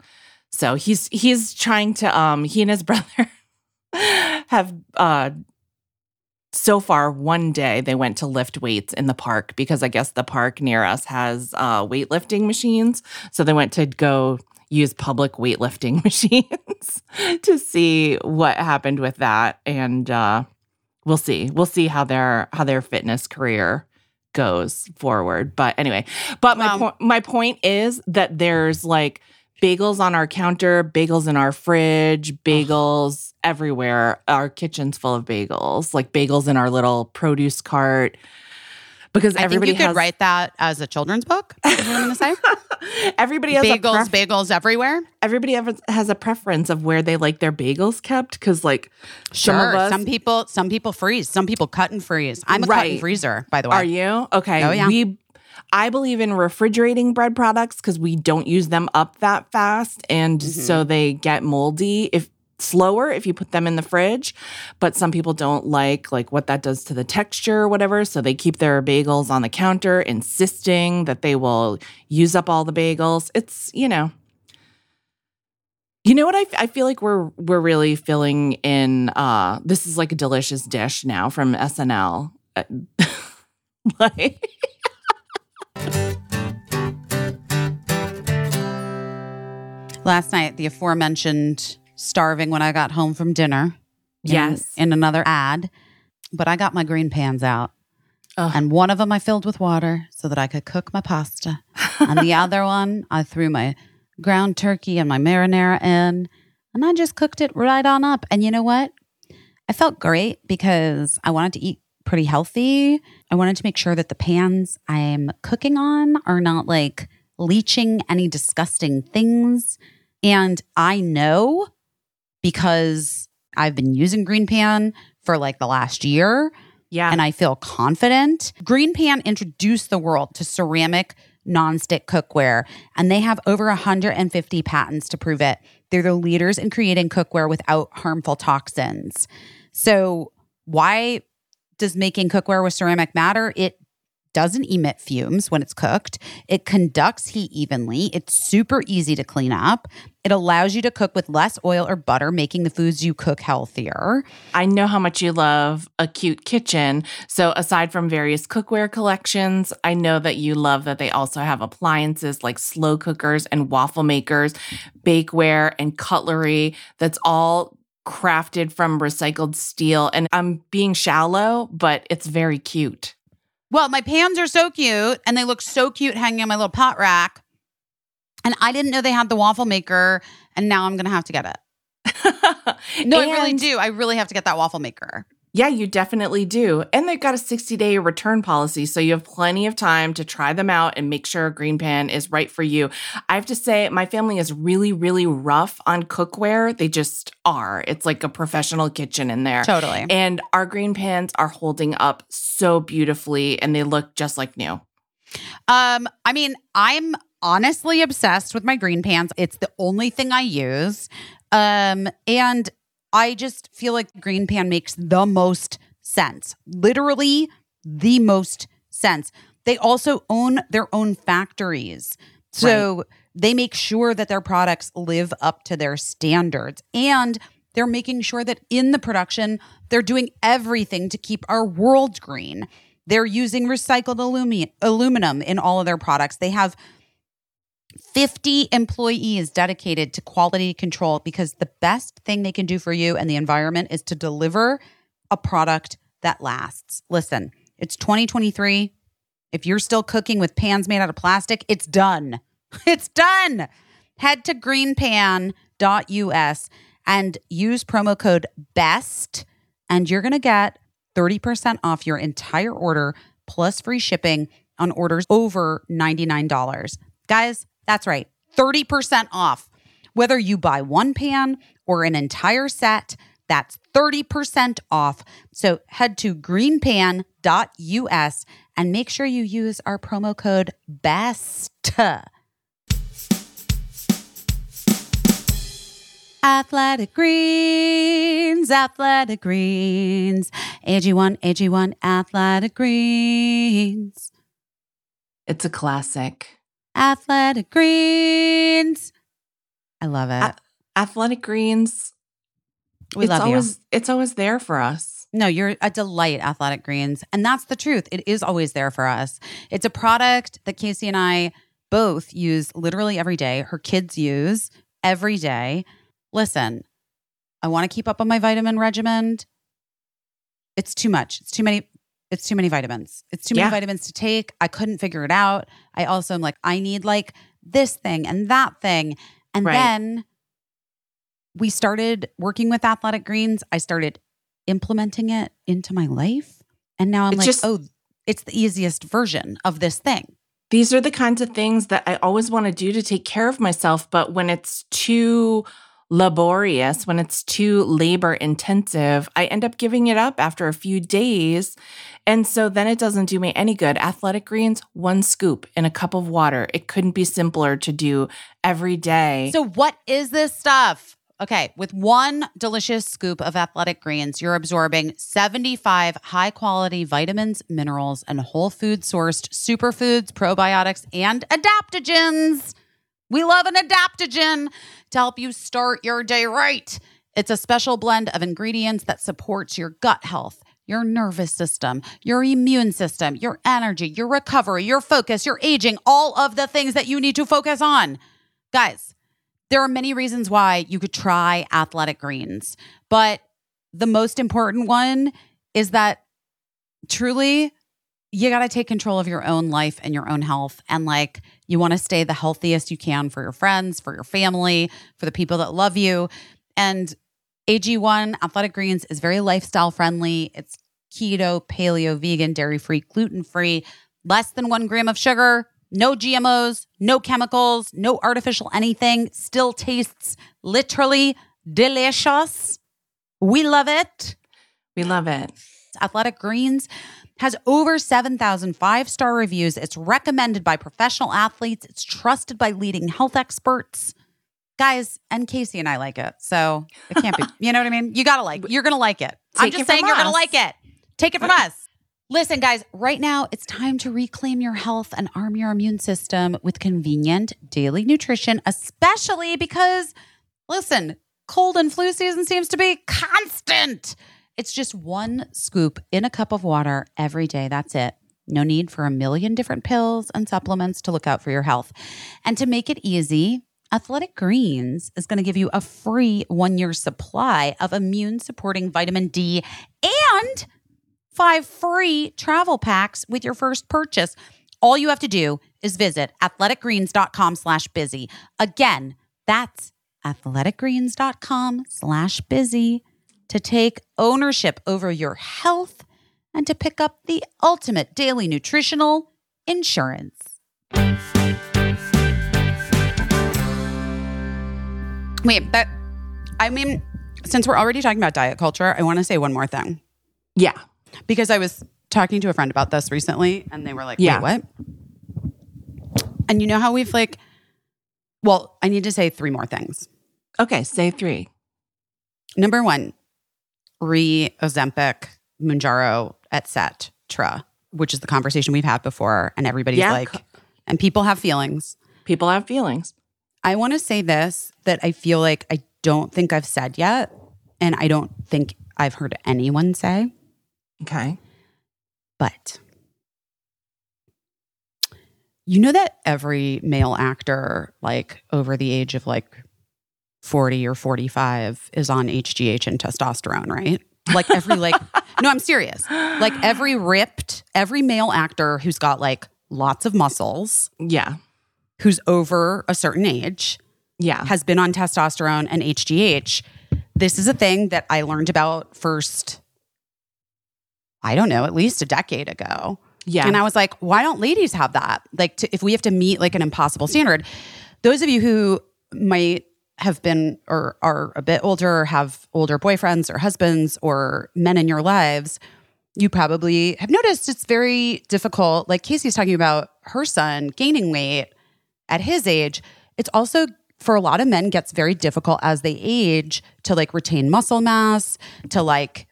so he's he's trying to um he and his brother have uh so far one day they went to lift weights in the park because I guess the park near us has uh, weightlifting machines. So they went to go use public weightlifting machines to see what happened with that, and uh, we'll see. We'll see how their how their fitness career goes forward. But anyway, but my Well- point my point is that there's like bagels on our counter, bagels in our fridge, bagels everywhere. Our kitchen's full of bagels, like bagels in our little produce cart. Because I think everybody you could write that as a children's book. Is what I'm going to say. everybody has a bagels, pref- bagels everywhere. everybody has- has a preference of where they like their bagels kept. Because like some Sure. of us, some people, some people freeze. Some people cut and freeze. I'm a cut and freezer, by the way. Are you? Okay. Oh, yeah. We I believe in refrigerating bread products because we don't use them up that fast. And Mm-hmm. so they get moldy if slower if you put them in the fridge. But some people don't like like what that does to the texture or whatever. So they keep their bagels on the counter, insisting that they will use up all the bagels. It's, you know. You know what I, I feel like we're we're really filling in uh this is like a delicious dish now from SNL. Uh, like Last night, the aforementioned starving when I got home from dinner. in- Yes. In, another ad. But I got my green pans out. Ugh. And one of them I filled with water so that I could cook my pasta. and the other one, I threw my ground turkey and my marinara in. And I just cooked it right on up. And you know what? I felt great because I wanted to eat pretty healthy. I wanted to make sure that the pans I'm cooking on are not like leaching any disgusting things. And I know because I've been using Green Pan for like the last year yeah. and I feel confident. Green Pan introduced the world to ceramic nonstick cookware, and they have over 150 patents to prove it. They're the leaders in creating cookware without harmful toxins. So, why does making cookware with ceramic matter? It doesn't emit fumes when it's cooked. It conducts heat evenly. It's super easy to clean up. It allows you to cook with less oil or butter, making the foods you cook healthier. I know how much you love a cute kitchen. So, aside from various cookware collections, I know that you love that they also have appliances like slow cookers and waffle makers, bakeware, and cutlery that's all crafted from recycled steel. And I'm being shallow, but it's very cute. Well, my pans are so cute and they look so cute hanging on my little pot rack. And I didn't know they had the waffle maker, and now I'm gonna have to get it. No, I really do. I really have to get that waffle maker. Yeah, you definitely do. And they've got a 60 day return policy. So you have plenty of time to try them out and make sure a green pan is right for you. I have to say, my family is really, really rough on cookware. They just are. It's like a professional kitchen in there. Totally. And our green pans are holding up so beautifully and they look just like new. Um, I mean, I'm honestly obsessed with my green pans. It's the only thing I use. Um, and I just feel like green pan makes the most sense. Literally the most sense. They also own their own factories. So right. they make sure that their products live up to their standards. And they're making sure that in the production, they're doing everything to keep our world green. They're using recycled alumi- aluminum in all of their products. They have 50 employees dedicated to quality control because the best thing they can do for you and the environment is to deliver a product that lasts. Listen, it's 2023. If you're still cooking with pans made out of plastic, it's done. It's done. Head to greenpan.us and use promo code BEST, and you're going to get 30% off your entire order plus free shipping on orders over $99. Guys, that's right, 30% off. Whether you buy one pan or an entire set, that's 30% off. So head to greenpan.us and make sure you use our promo code BEST. Athletic Greens, Athletic Greens, AG1, AG1, Athletic Greens. It's a classic. Athletic Greens. I love it. A- Athletic Greens. We love always, you. It's always there for us. No, you're a delight, Athletic Greens. And that's the truth. It is always there for us. It's a product that Caissie and I both use literally every day. Her kids use every day. Listen, I want to keep up on my vitamin regimen. It's too much. It's too many it's too many vitamins. It's too many yeah. vitamins to take. I couldn't figure it out. I also am like, I need like this thing and that thing. And right. then we started working with Athletic Greens. I started implementing it into my life. And now I'm it's like, just, oh, it's the easiest version of this thing. These are the kinds of things that I always want to do to take care of myself. But when it's too laborious, when it's too labor intensive, I end up giving it up after a few days. And so then it doesn't do me any good. Athletic greens, one scoop in a cup of water. It couldn't be simpler to do every day. So, what is this stuff? Okay, with one delicious scoop of athletic greens, you're absorbing 75 high quality vitamins, minerals, and whole food sourced superfoods, probiotics, and adaptogens. We love an adaptogen to help you start your day right. It's a special blend of ingredients that supports your gut health, your nervous system, your immune system, your energy, your recovery, your focus, your aging, all of the things that you need to focus on. Guys, there are many reasons why you could try athletic greens, but the most important one is that truly you got to take control of your own life and your own health. And like, you want to stay the healthiest you can for your friends, for your family, for the people that love you. And AG1 Athletic Greens is very lifestyle friendly. It's keto, paleo, vegan, dairy free, gluten free, less than one gram of sugar, no GMOs, no chemicals, no artificial anything. Still tastes literally delicious. We love it. We love it. Athletic Greens has over 7,000 five star reviews. It's recommended by professional athletes, it's trusted by leading health experts. Guys, and Caissie and I like it. So it can't be, you know what I mean? You got to like, you're going to like it. Take I'm just saying you're going to like it. Take it from us. Listen, guys, right now it's time to reclaim your health and arm your immune system with convenient daily nutrition, especially because, listen, cold and flu season seems to be constant. It's just one scoop in a cup of water every day. That's it. No need for a million different pills and supplements to look out for your health. And to make it easy, Athletic Greens is going to give you a free one year supply of immune supporting vitamin D and five free travel packs with your first purchase. All you have to do is visit athleticgreens.com slash busy. Again, that's athleticgreens.com slash busy to take ownership over your health and to pick up the ultimate daily nutritional insurance. Wait, but I mean, since we're already talking about diet culture, I want to say one more thing Yeah. because I was talking to a friend about this recently and they were like, Yeah. wait, what? And you know how we've like, well, I need to say three more things. Okay. Say three. Number one, re Ozempic, Mounjaro, etc., which is the conversation we've had before. And everybody's Yeah. like, and people have feelings. People have feelings. I want to say this that I feel like I don't think I've said yet. And I don't think I've heard anyone say. Okay. But you know that every male actor, like over the age of like 40 or 45, is on HGH and testosterone, right? Like every, like, no, I'm serious. Like every ripped, every male actor who's got like lots of muscles, Yeah. who's over a certain age, Yeah. has been on testosterone and HGH. This is a thing that I learned about first, I don't know, at least a decade ago. Yeah. And I was like, why don't ladies have that? Like, to, if we have to meet like an impossible standard, those of you who might have been or are a bit older, or have older boyfriends or husbands or men in your lives, you probably have noticed it's very difficult. Like Caissie's talking about her son gaining weight at his age. It's also for a lot of men gets very difficult as they age to like retain muscle mass, to like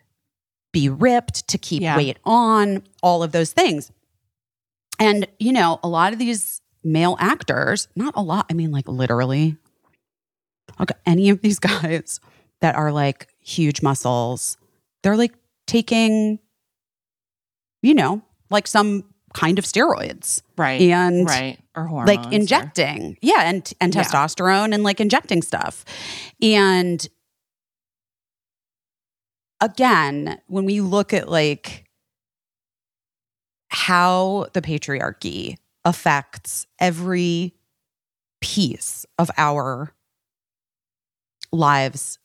be ripped, to keep Yeah. weight on, all of those things. And, you know, a lot of these male actors, not a lot, I mean, like literally, like any of these guys that are like huge muscles, they're like taking, you know, like some kind of steroids right. and right. Or hormones. like or- injecting yeah and and Yeah. testosterone and like injecting stuff and again when we look at like how the patriarchy affects every piece of our lives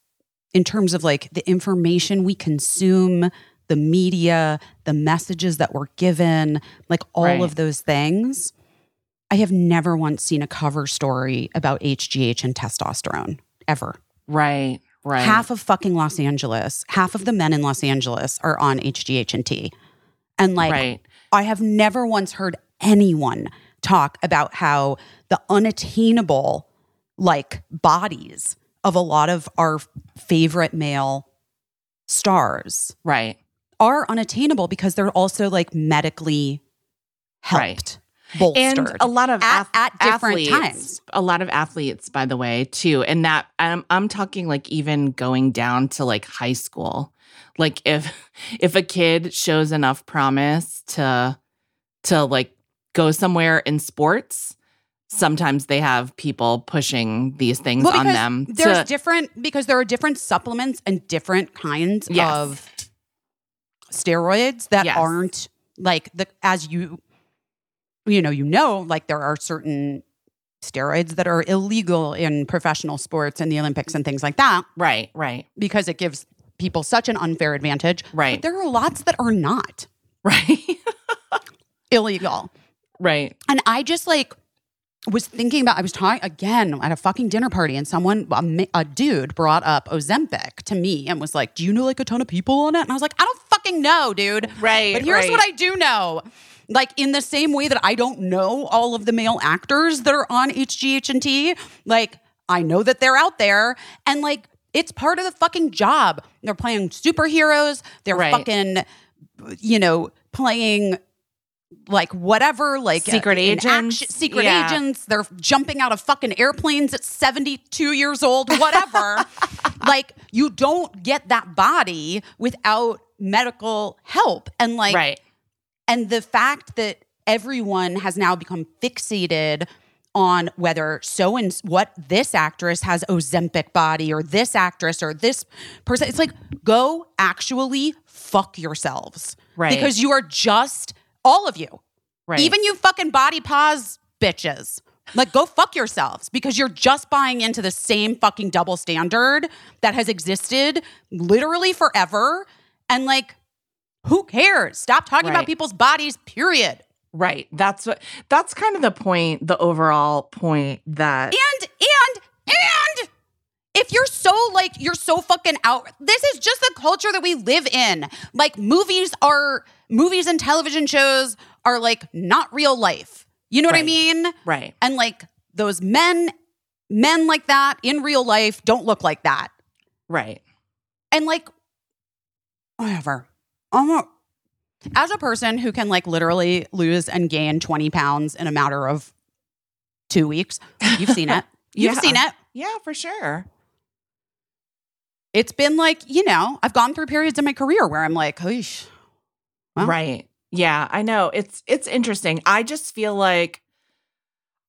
in terms of like the information we consume the media the messages that we're given like all Right. of those things I have never once seen a cover story about HGH and testosterone ever. Right. Right. Half of fucking Los Angeles, half of the men in Los Angeles are on HGH and T. And like right. I have never once heard anyone talk about how the unattainable like bodies of a lot of our favorite male stars Right. are unattainable because they're also like medically helped, bolstered. and a lot of at, ath- at different athletes, times. A lot of athletes, by the way, too. And that I'm I'm talking like even going down to like high school. Like if if a kid shows enough promise to to like go somewhere in sports, sometimes they have people pushing these things Well, on them. There's to- different because there are different supplements and different kinds Yes. of steroids that Yes. aren't like the as you you know you know like there are certain steroids that are illegal in professional sports and the Olympics and things like that right, right, because it gives people such an unfair advantage. Right. But there are lots that are not right, illegal. right. And I just like was thinking about, I was talking again at a fucking dinner party, and someone, a, a dude, brought up Ozempic to me and was like, Do you know like a ton of people on it? And I was like, I don't fucking know, dude. Right, But here's right. what I do know. Like in the same way that I don't know all of the male actors that are on HGH and T, like I know that they're out there and like it's part of the fucking job. They're playing superheroes. They're Right. fucking, you know, playing like whatever, like Secret uh, in agents. action- secret Yeah. agents. They're jumping out of fucking airplanes at 72 years old, whatever. like you don't get that body without medical help. And like right. and the fact that everyone has now become fixated on whether so and what this actress has Ozempic body or this actress or this person. It's like, go actually fuck yourselves. Right. Because you are just, all of you, Right. even you fucking body pause bitches, Like, go fuck yourselves because you're just buying into the same fucking double standard that has existed literally forever. And like, who cares? Stop talking Right. about people's bodies, period. Right. That's what that's kind of the point, the overall point that And, if you're so like, you're so fucking out, this is just the culture that we live in. Like, movies are, movies and television shows are like not real life. You know what I mean? right. And like those men, men like that in real life don't look like that. Right. And like, whatever. I'm a, as a person who can like literally lose and gain 20 pounds in a matter of two weeks, you've seen it. You've Yeah. seen it. Yeah, for sure. It's been like, you know, I've gone through periods in my career where I'm like, Oosh. Well. Right. Yeah, I know. It's it's interesting. I just feel like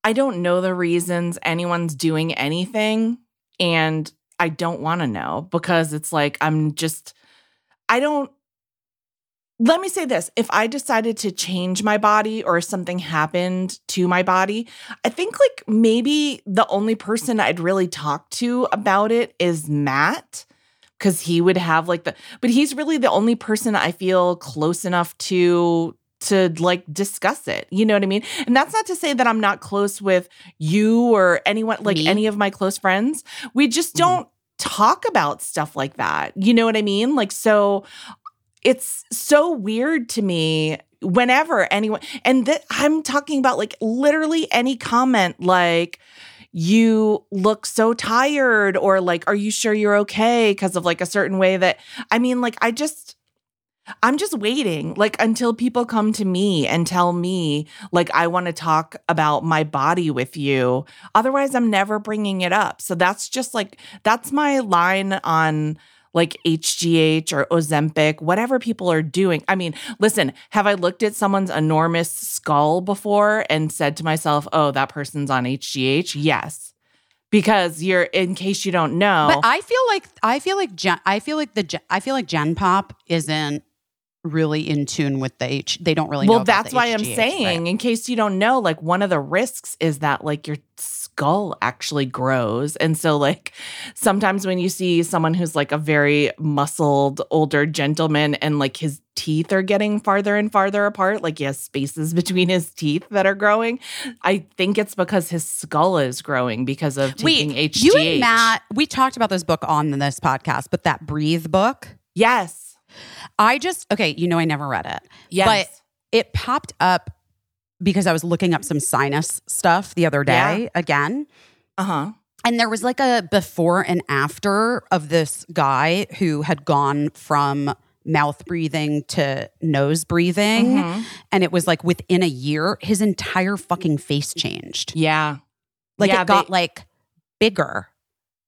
I don't know the reasons anyone's doing anything and I don't want to know because it's like I'm just I don't let me say this if I decided to change my body or something happened to my body, I think like maybe the only person I'd really talk to about it is Matt because he would have like the but he's really the only person I feel close enough to to like discuss it. You know what I mean? And that's not to say that I'm not close with you or anyone like Me? any of my close friends. We just Mhm. don't talk about stuff like that. You know what I mean? Like so it's so weird to me whenever anyone and that I'm talking about like literally any comment like you look so tired or like are you sure you're okay? Because of like a certain way that I mean like I just I'm just waiting like until people come to me and tell me like I want to talk about my body with you. Otherwise I'm never bringing it up. So that's just like that's my line on like HGH or Ozempic, whatever people are doing. I mean, listen, have I looked at someone's enormous skull before and said to myself, oh, that person's on HGH? Yes. Because you're, in case you don't know, But I feel like I feel like Gen, I feel like the I feel like Gen Pop isn't really in tune with the H. They don't really. know well, that's why I'm saying, right? in case you don't know, like one of the risks is that like your skull actually grows. And so, like, sometimes when you see someone who's like a very muscled older gentleman and like his teeth are getting farther and farther apart, like he has spaces between his teeth that are growing, I think it's because his skull is growing because of taking Wait, HGH. you and Matt, we talked about this book on this podcast, but that Breathe book, Yes. I just okay. You know, I never read it. Yes. But it popped up because I was looking up some sinus stuff the other day Yeah. again. uh huh. And there was like a before and after of this guy who had gone from mouth breathing to nose breathing. Mhm. And it was like within a year, his entire fucking face changed. Yeah. Like Yeah, it got they- like bigger.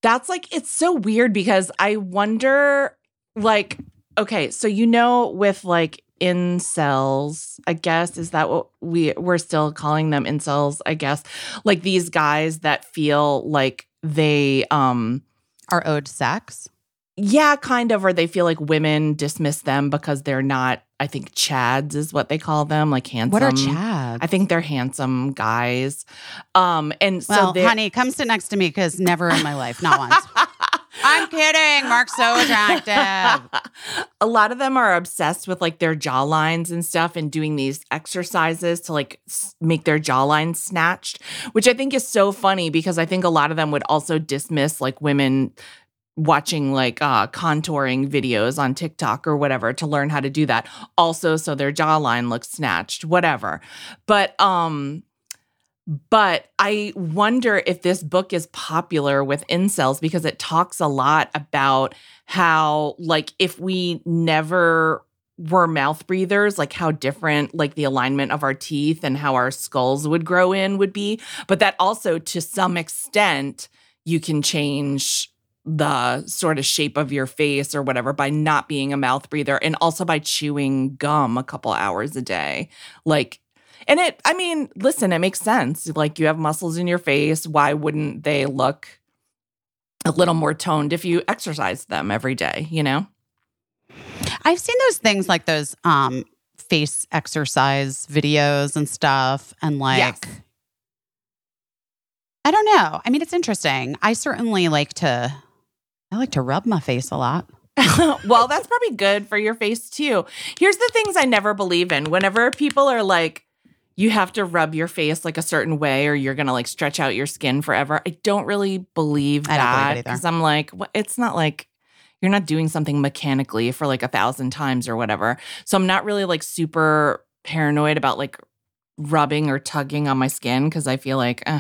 That's like it's so weird because I wonder like okay, so you know with like incels, I guess is that what we we're still calling them incels, I guess. Like these guys that feel like they um Are owed sex. yeah, kind of or they feel like women dismiss them because they're not I think chads is what they call them, like handsome. What are chads? I think they're handsome guys. Um and so well, they're- honey, come sit next to me because never in my life, not once. I'm kidding. Mark's so attractive. a lot of them are obsessed with like their jawlines and stuff and doing these exercises to like s- make their jawline snatched, which I think is so funny because I think a lot of them would also dismiss like women watching like uh contouring videos on TikTok or whatever to learn how to do that also so their jawline looks snatched whatever but um but I wonder if this book is popular with incels because it talks a lot about how, like, if we never were mouth breathers, like how different, like, the alignment of our teeth and how our skulls would grow in would be. But that also, to some extent, you can change the sort of shape of your face or whatever by not being a mouth breather and also by chewing gum a couple hours a day. Like, and it, I mean, listen, it makes sense. Like you have muscles in your face. Why wouldn't they look a little more toned if you exercise them every day, you know? I've seen those things like those um face exercise videos and stuff and like Yes. I don't know. I mean, it's interesting. I certainly like to. I like to rub my face a lot. well, that's probably good for your face too. Here's the things I never believe in. Whenever people are like, you have to rub your face like a certain way or you're going to like stretch out your skin forever. I don't really believe I that because I'm like, wh- it's not like you're not doing something mechanically for like a thousand times or whatever. So I'm not really like super paranoid about like rubbing or tugging on my skin because I feel like, eh,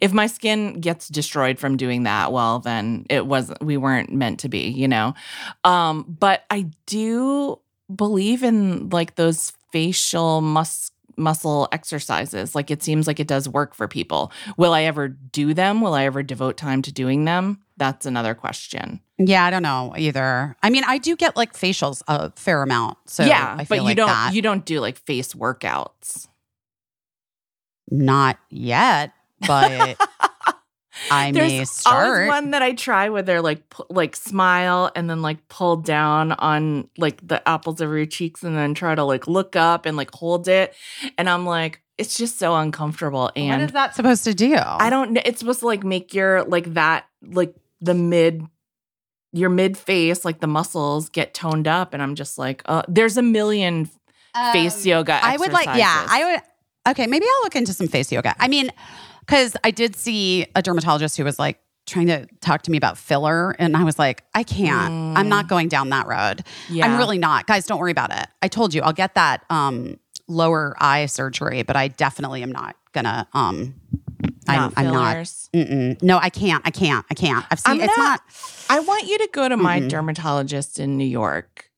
if my skin gets destroyed from doing that, well, then it wasn't, we weren't meant to be, you know? Um, but I do believe in like those facial mus- muscle exercises. Like it seems like it does work for people. Will I ever do them? Will I ever devote time to doing them? That's another question. Yeah, I don't know either. I mean, I do get like facials a fair amount. So yeah, I feel but you like don't that. you don't do like face workouts. Not yet, but I may There's start. always one that I try where they're like pu- like smile and then like pull down on like the apples of your cheeks and then try to like look up and like hold it, and I'm like, it's just so uncomfortable. And is that supposed to do? I don't know. It's supposed to like make your like that like the mid your mid face like the muscles get toned up, and I'm just like, uh, there's a million face Um, yoga. I would like, yeah. I would. Okay, maybe I'll look into some face yoga. I mean, because I did see a dermatologist who was like trying to talk to me about filler, and I was like, I can't. I'm not going down that road. Mm. Yeah. I'm really not, guys. Don't worry about it. I told you I'll get that um, lower eye surgery, but I definitely am not gonna. Um, I'm, Not I'm not. Mm-mm. No, I can't. I can't. I can't. I've I'm seen. It's not. I want you to go to my Mhm. dermatologist in New York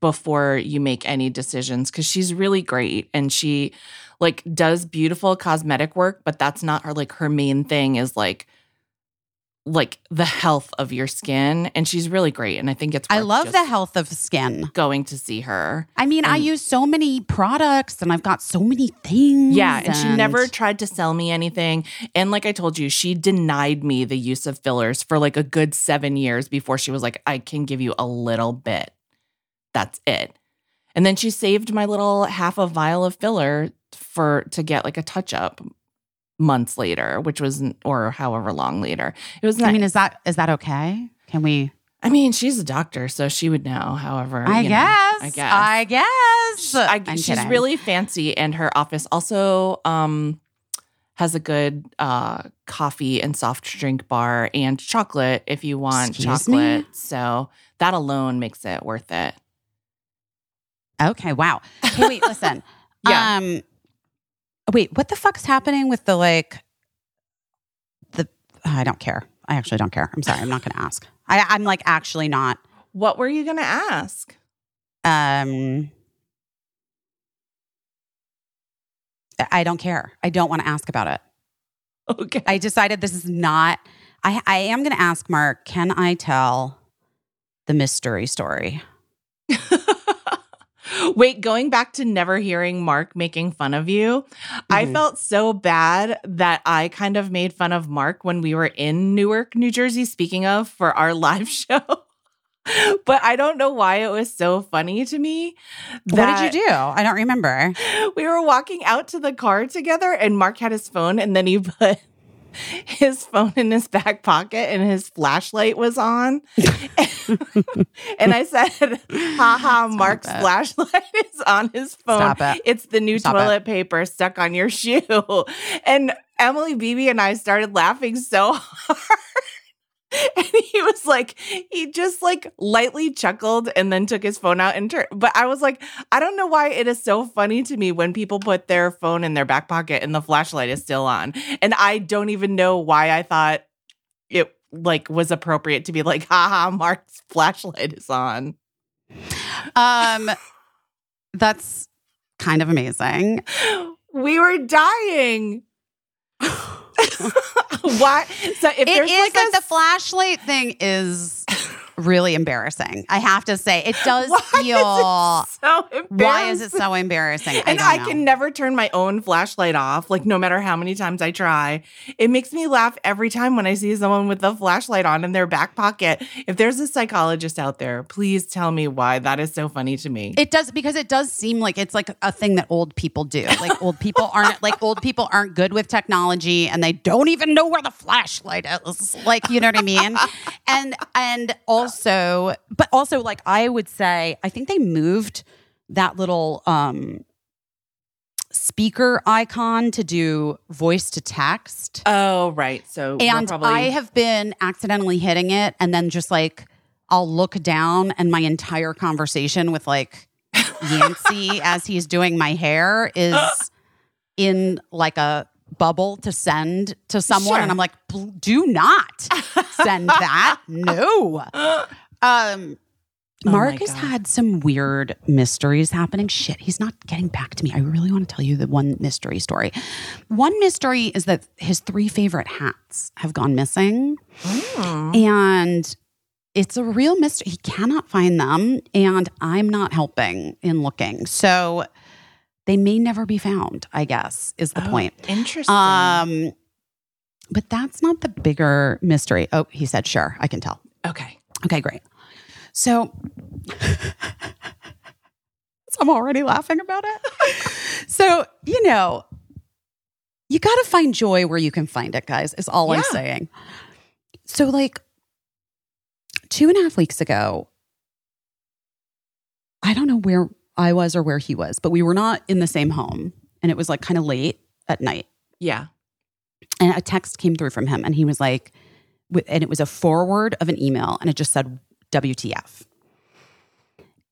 before you make any decisions because she's really great and she like does beautiful cosmetic work, but that's not her like her main thing is like like the health of your skin and she's really great and I think it's I love the health of skin. going to see her. I mean, I um, use so many products, and I've got so many things. Yeah, and she never tried to sell me anything. And like I told you, she denied me the use of fillers for like a good seven years before she was like, I can give you a little bit. That's it. And then she saved my little half a vial of filler for to get like a touch up months later, which was or however long later. It was. I mean, is that is that okay? Can we? I mean, she's a doctor, so she would know. However, I you know, guess. I guess. I guess. I, I'm she's kidding. really fancy, and her office also um, has a good uh, coffee and soft drink bar and chocolate if you want Excuse me? chocolate. So that alone makes it worth it. okay. Wow. Okay. Wait. Listen. Yeah. Um. Wait. What the fuck's happening with the like? The I don't care. I actually don't care. I'm sorry. I'm not going to ask. I, I'm like actually not. What were you going to ask? Um. I don't care. I don't want to ask about it. Okay. I decided this is not. I I am going to ask Mark. Can I tell the mystery story? Wait, going back to never hearing Mark making fun of you, I Mhm. felt so bad that I kind of made fun of Mark when we were in Newark, New Jersey, speaking of, for our live show. but I don't know why it was so funny to me. what did you do? I don't remember. we were walking out to the car together and Mark had his phone and then he put his phone in his back pocket and his flashlight was on. and I said, haha, Mark's it. flashlight is on his phone. It. It's the new Stop toilet paper stuck on your shoe. And Emily Beebe and I started laughing so hard. And he was like, he just like lightly chuckled and then took his phone out and turned. But I was like, I don't know why it is so funny to me when people put their phone in their back pocket and the flashlight is still on. And I don't even know why I thought it like was appropriate to be like, haha, Mark's flashlight is on. Um, that's kind of amazing. We were dying. why? So if It there's is like, like, a the flashlight thing is really embarrassing. I have to say, it does Why is it feel. so embarrassing. Why is it so embarrassing? And I, know. can never turn my own flashlight off, like no matter how many times I try. It makes me laugh every time when I see someone with the flashlight on in their back pocket. If there's a psychologist out there, please tell me why that is so funny to me. It does because it does seem like it's like a thing that old people do. Like old people aren't like old people aren't good with technology and they don't even know where the flashlight is. Like you know what I mean? And and also but also like I would say I think they moved that little um speaker icon to do voice to text. oh, right. So And probably I have been accidentally hitting it and then just like I'll look down and my entire conversation with like Yancey as he's doing my hair is in like a bubble to send to someone Sure. and I'm like do not send that. No. Um Oh Mark has had some weird mysteries happening. Shit, he's not getting back to me. I really want to tell you the one mystery story. One mystery is that his three favorite hats have gone missing. Mm. And it's a real mystery. He cannot find them, and I'm not helping in looking. So they may never be found, I guess, is the Oh, point. Interesting. Um, but that's not the bigger mystery. Oh, he said, sure, I can tell. okay. Okay, great. So, so I'm already laughing about it. so, you know, you got to find joy where you can find it, guys, is all I'm saying. So, like, two and a half weeks ago, I don't know where I was or where he was, but we were not in the same home. And it was like kind of late at night. Yeah. and a text came through from him and he was like and it was a forward of an email and it just said wtf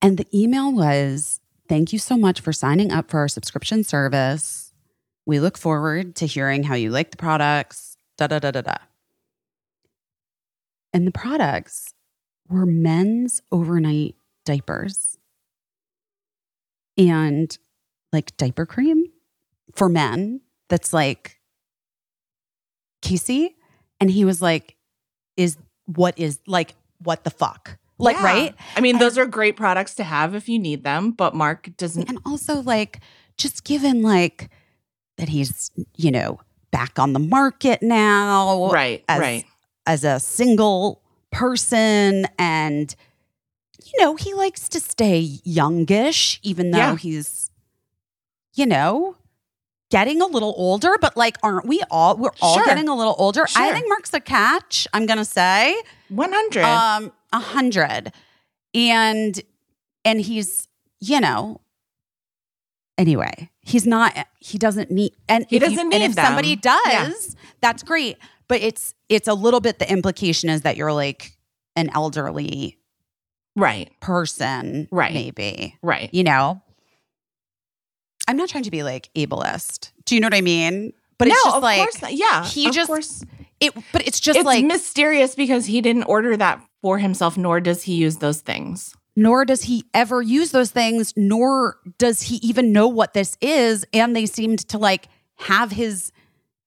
and the email was thank you so much for signing up for our subscription service. We look forward to hearing how you like the products. Da da da da da. And the products were men's overnight diapers and like diaper cream for men that's like Caissie. And he was like, is what is like, what the fuck? Like, Yeah. right? I mean, those are great products to have if you need them, but Mark doesn't. And also, like, just given like that he's, you know, back on the market now. Right. as- right. As a single person. And, you know, he likes to stay youngish, even though Yeah. he's, you know, getting a little older, but like, aren't we all? We're all Sure. getting a little older. I think Mark's a catch, I'm going to say. 100. Um, a hundred. And, and he's, you know, anyway, he's not, he doesn't need, and He if doesn't and need if somebody does, Yeah. that's great. But it's, it's a little bit, the implication is that you're like an elderly right. person, Right. Maybe, Right. you know, I'm not trying to be like ableist. Do you know what I mean? But no, it's just of like, course. Yeah. he of just- course. it, but it's just it's like, mysterious because he didn't order that for himself, nor does he use those things. nor does he ever use those things, nor does he even know what this is. And they seemed to like have his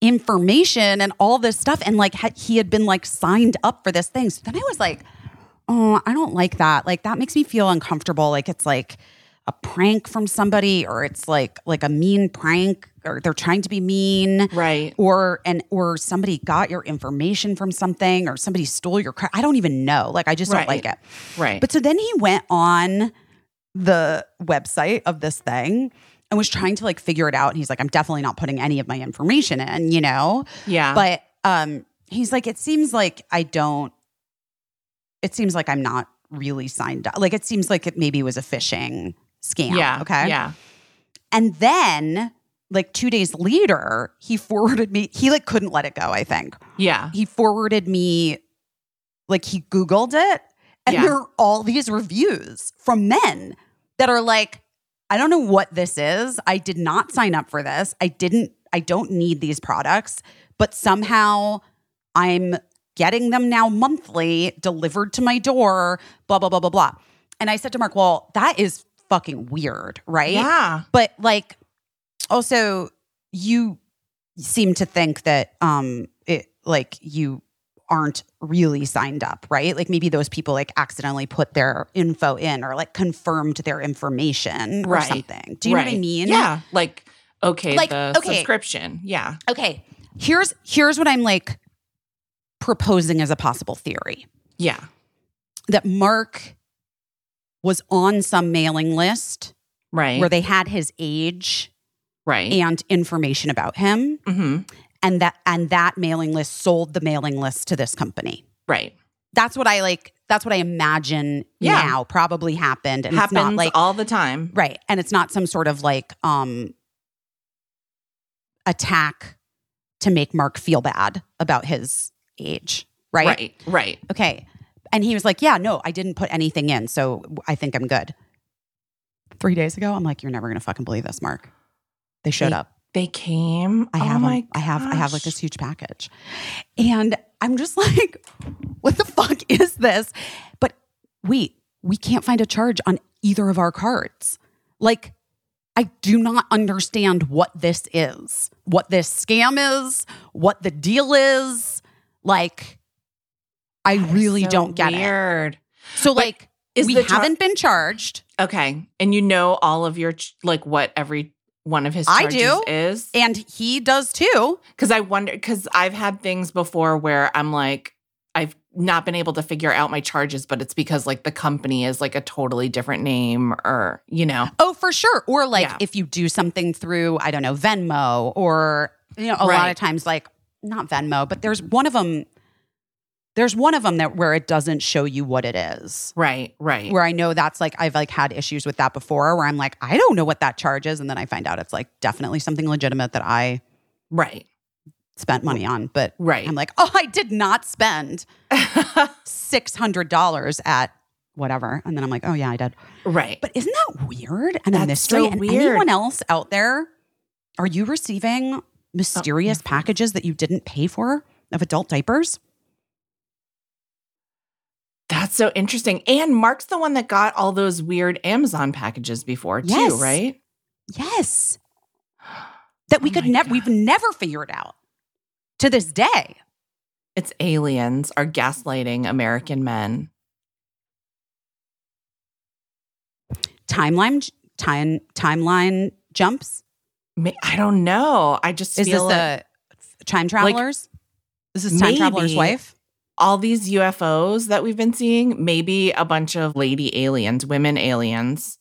information and all this stuff. And like he had been like signed up for this thing. So then I was like, oh, I don't like that. Like that makes me feel uncomfortable. Like it's like a prank from somebody or it's like like a mean prank or they're trying to be mean Right. or and or somebody got your information from something or somebody stole your credit. I don't even know. Like I just don't like it. Right. But so then he went on the website of this thing and was trying to like figure it out. And he's like, I'm definitely not putting any of my information in, you know? yeah. But um he's like, it seems like I don't, it seems like I'm not really signed up. Like it seems like it maybe was a phishing scam. yeah. Okay. Yeah. And then like two days later, he forwarded me, he like couldn't let it go, I think Yeah. he forwarded me like he googled it and Yeah. there are all these reviews from men that are like i don't know what this is i did not sign up for this i didn't i don't need these products but somehow i'm getting them now monthly delivered to my door blah blah blah blah blah and i said to mark well that is fucking weird right Yeah. but like also you seem to think that um it like you aren't really signed up, right? Like maybe those people like accidentally put their info in or like confirmed their information or something. Do you know what I mean? Yeah. Like, okay, Like, the okay. subscription. Yeah. Okay. Here's here's what I'm like proposing as a possible theory. Yeah. That Mark was on some mailing list Right. where they had his age right. and information about him hmm and that and that mailing list sold the mailing list to this company. Right. That's what I like that's what I imagine Yeah. now probably happened and Happens it's not like all the time. right and it's not some sort of like um attack to make Mark feel bad about his age, right? Right. Right. Okay. And he was like, "Yeah, no, I didn't put anything in, so I think I'm good." 3 days ago, I'm like, "You're never going to fucking believe this, Mark." They showed They- up. They came. I oh have my them. I have I have like this huge package. And I'm just like, what the fuck is this? But wait, we can't find a charge on either of our cards. Like I do not understand what this is. What this scam is, what the deal is. Like I That really so don't get it. So But like is we the char- haven't been charged Okay. And you know all of your, ch- like what every one of his I charges do. is? and he does too. Because I wonder, because I've had things before where I'm like, I've not been able to figure out my charges, but it's because like the company is like a totally different name or, you know. Oh, for sure. Or like Yeah. if you do something through, I don't know, Venmo or, you know, a lot of times like not Venmo, but there's one of them. There's one of them that where it doesn't show you what it is. Right, right. Where I know that's like I've like had issues with that before where I'm like, I don't know what that charge is. And then I find out it's like definitely something legitimate that I right, spent money on. But right. I'm like, oh, I did not spend six hundred dollars at whatever. And then I'm like, oh yeah, I did. right. But isn't that weird and a That's mystery? so and weird. anyone else out there, are you receiving Oh. mysterious packages that you didn't pay for of adult diapers? That's so interesting. And Mark's the one that got all those weird Amazon packages before, too, Yes. right? Yes. That we Oh could never, we've never figured out to this day. It's aliens are gaslighting American men. Timeline, time, timeline jumps. I don't know. I just Is this like a time travelers? this is time traveler's wife. all these UFOs that we've been seeing, maybe a bunch of lady aliens, women aliens,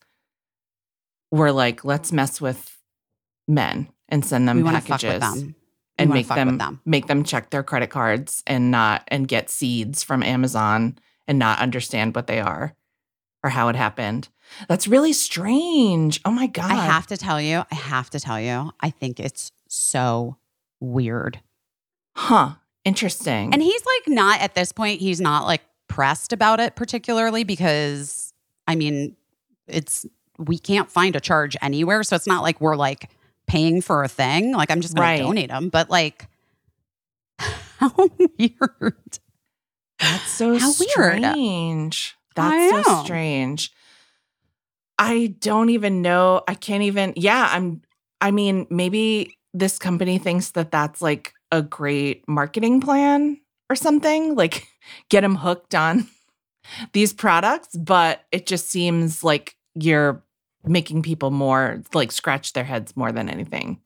were like, let's mess with men and send them we packages with them. And make them, them. make them check their credit cards and not and get seeds from Amazon and not understand what they are or how it happened. That's really strange. Oh my god! I have to tell you, I have to tell you, I think it's so weird. huh? Interesting. And he's like not at this point, he's not like pressed about it particularly because I mean, it's we can't find a charge anywhere. So it's not like we're like paying for a thing. Like I'm just gonna Right. donate them. But like how weird. That's so How weird. strange. I That's so strange. I don't even know. I can't even. Yeah, I'm. I mean, maybe this company thinks that that's like a great marketing plan or something. Like, get them hooked on these products, but it just seems like you're making people more like scratch their heads more than anything.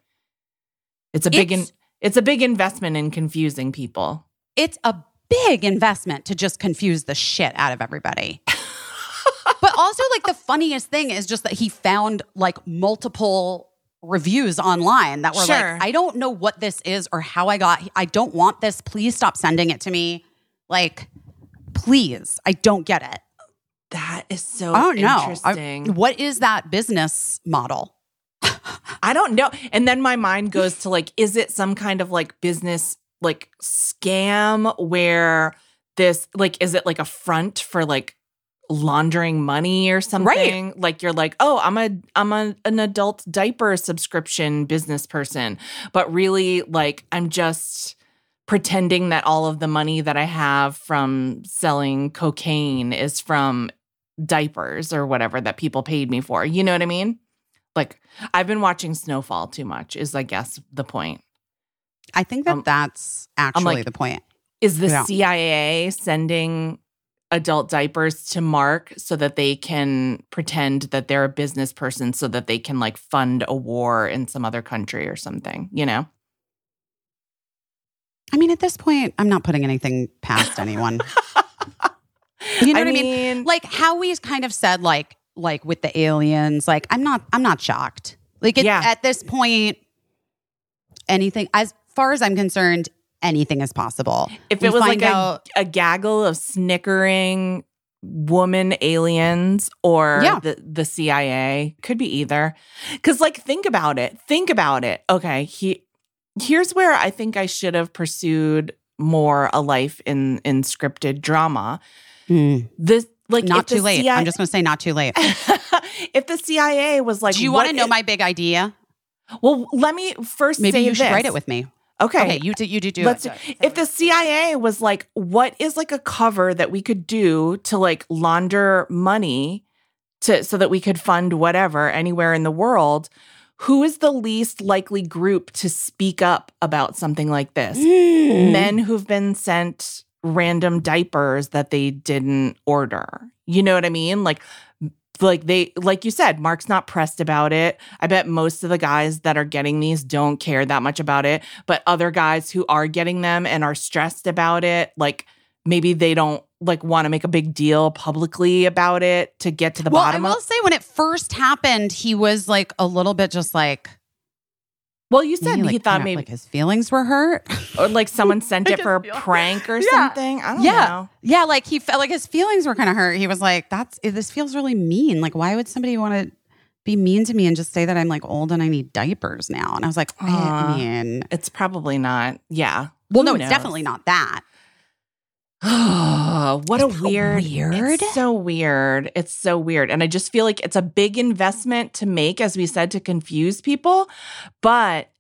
It's a big. In, It's- it's a big investment in confusing people. It's a big investment to just confuse the shit out of everybody. But also, like, the funniest thing is just that he found like multiple reviews online that were Sure. like, I don't know what this is or how I got, I don't want this. Please stop sending it to me. Like, please, I don't get it. That is so I don't know. I- interesting. what is that business model? I don't know. And then my mind goes to like, is it some kind of like business like scam where this like is it like a front for like laundering money or something? Like you're like, oh, I'm a I'm a, an adult diaper subscription business person, but really like I'm just pretending that all of the money that I have from selling cocaine is from diapers or whatever that people paid me for. You know what I mean? Like I've been watching Snowfall too much is I guess the point. I think that Um, that's actually like- the point. Is the Yeah. CIA sending adult diapers to Mark so that they can pretend that they're a business person so that they can like fund a war in some other country or something, you know? I mean, at this point, I'm not putting anything past anyone. you know what I mean? Like how we kind of said, like, like with the aliens, like I'm not, I'm not shocked. Like it, Yeah. at this point, anything, as far as I'm concerned, anything is possible. if we it was like find a, a gaggle of snickering woman aliens or Yeah. the, the CIA, could be either. Because, like, think about it. Think about it. Okay. He, here's where I think I should have pursued more a life in, in scripted drama. Hmm. This, like, not too late. CIA I'm just going to say not too late. if the CIA was like, Do you want to know i- my big idea? Well, let me first Maybe say you should this. write it with me. Okay. Okay, you do. You do. do Let's it. if the CIA was like, what is like a cover that we could do to like launder money to so that we could fund whatever anywhere in the world? Who is the least likely group to speak up about something like this? Mm. Men who've been sent random diapers that they didn't order. You know what I mean? Like like they like you said mark's not pressed about it. I bet most of the guys that are getting these don't care that much about it but other guys who are getting them and are stressed about it like maybe they don't like want to make a big deal publicly about it to get to the well, bottom I will of say when it first happened, he was like a little bit just like well you said he like, thought maybe like his feelings were hurt. or like someone sent I it for a prank or Yeah. something i don't Yeah. know yeah, like he felt like his feelings were kind of hurt. He was like, "That's eh, this feels really mean. Like, why would somebody want to be mean to me and just say that I'm like old and I need diapers now?" And I was like, I Aw. mean, it's probably not yeah well, Who no, it's definitely not that. What a Isn't weird, weird? It's so weird. It's so weird. And I just feel like it's a big investment to make, as we said, to confuse people. But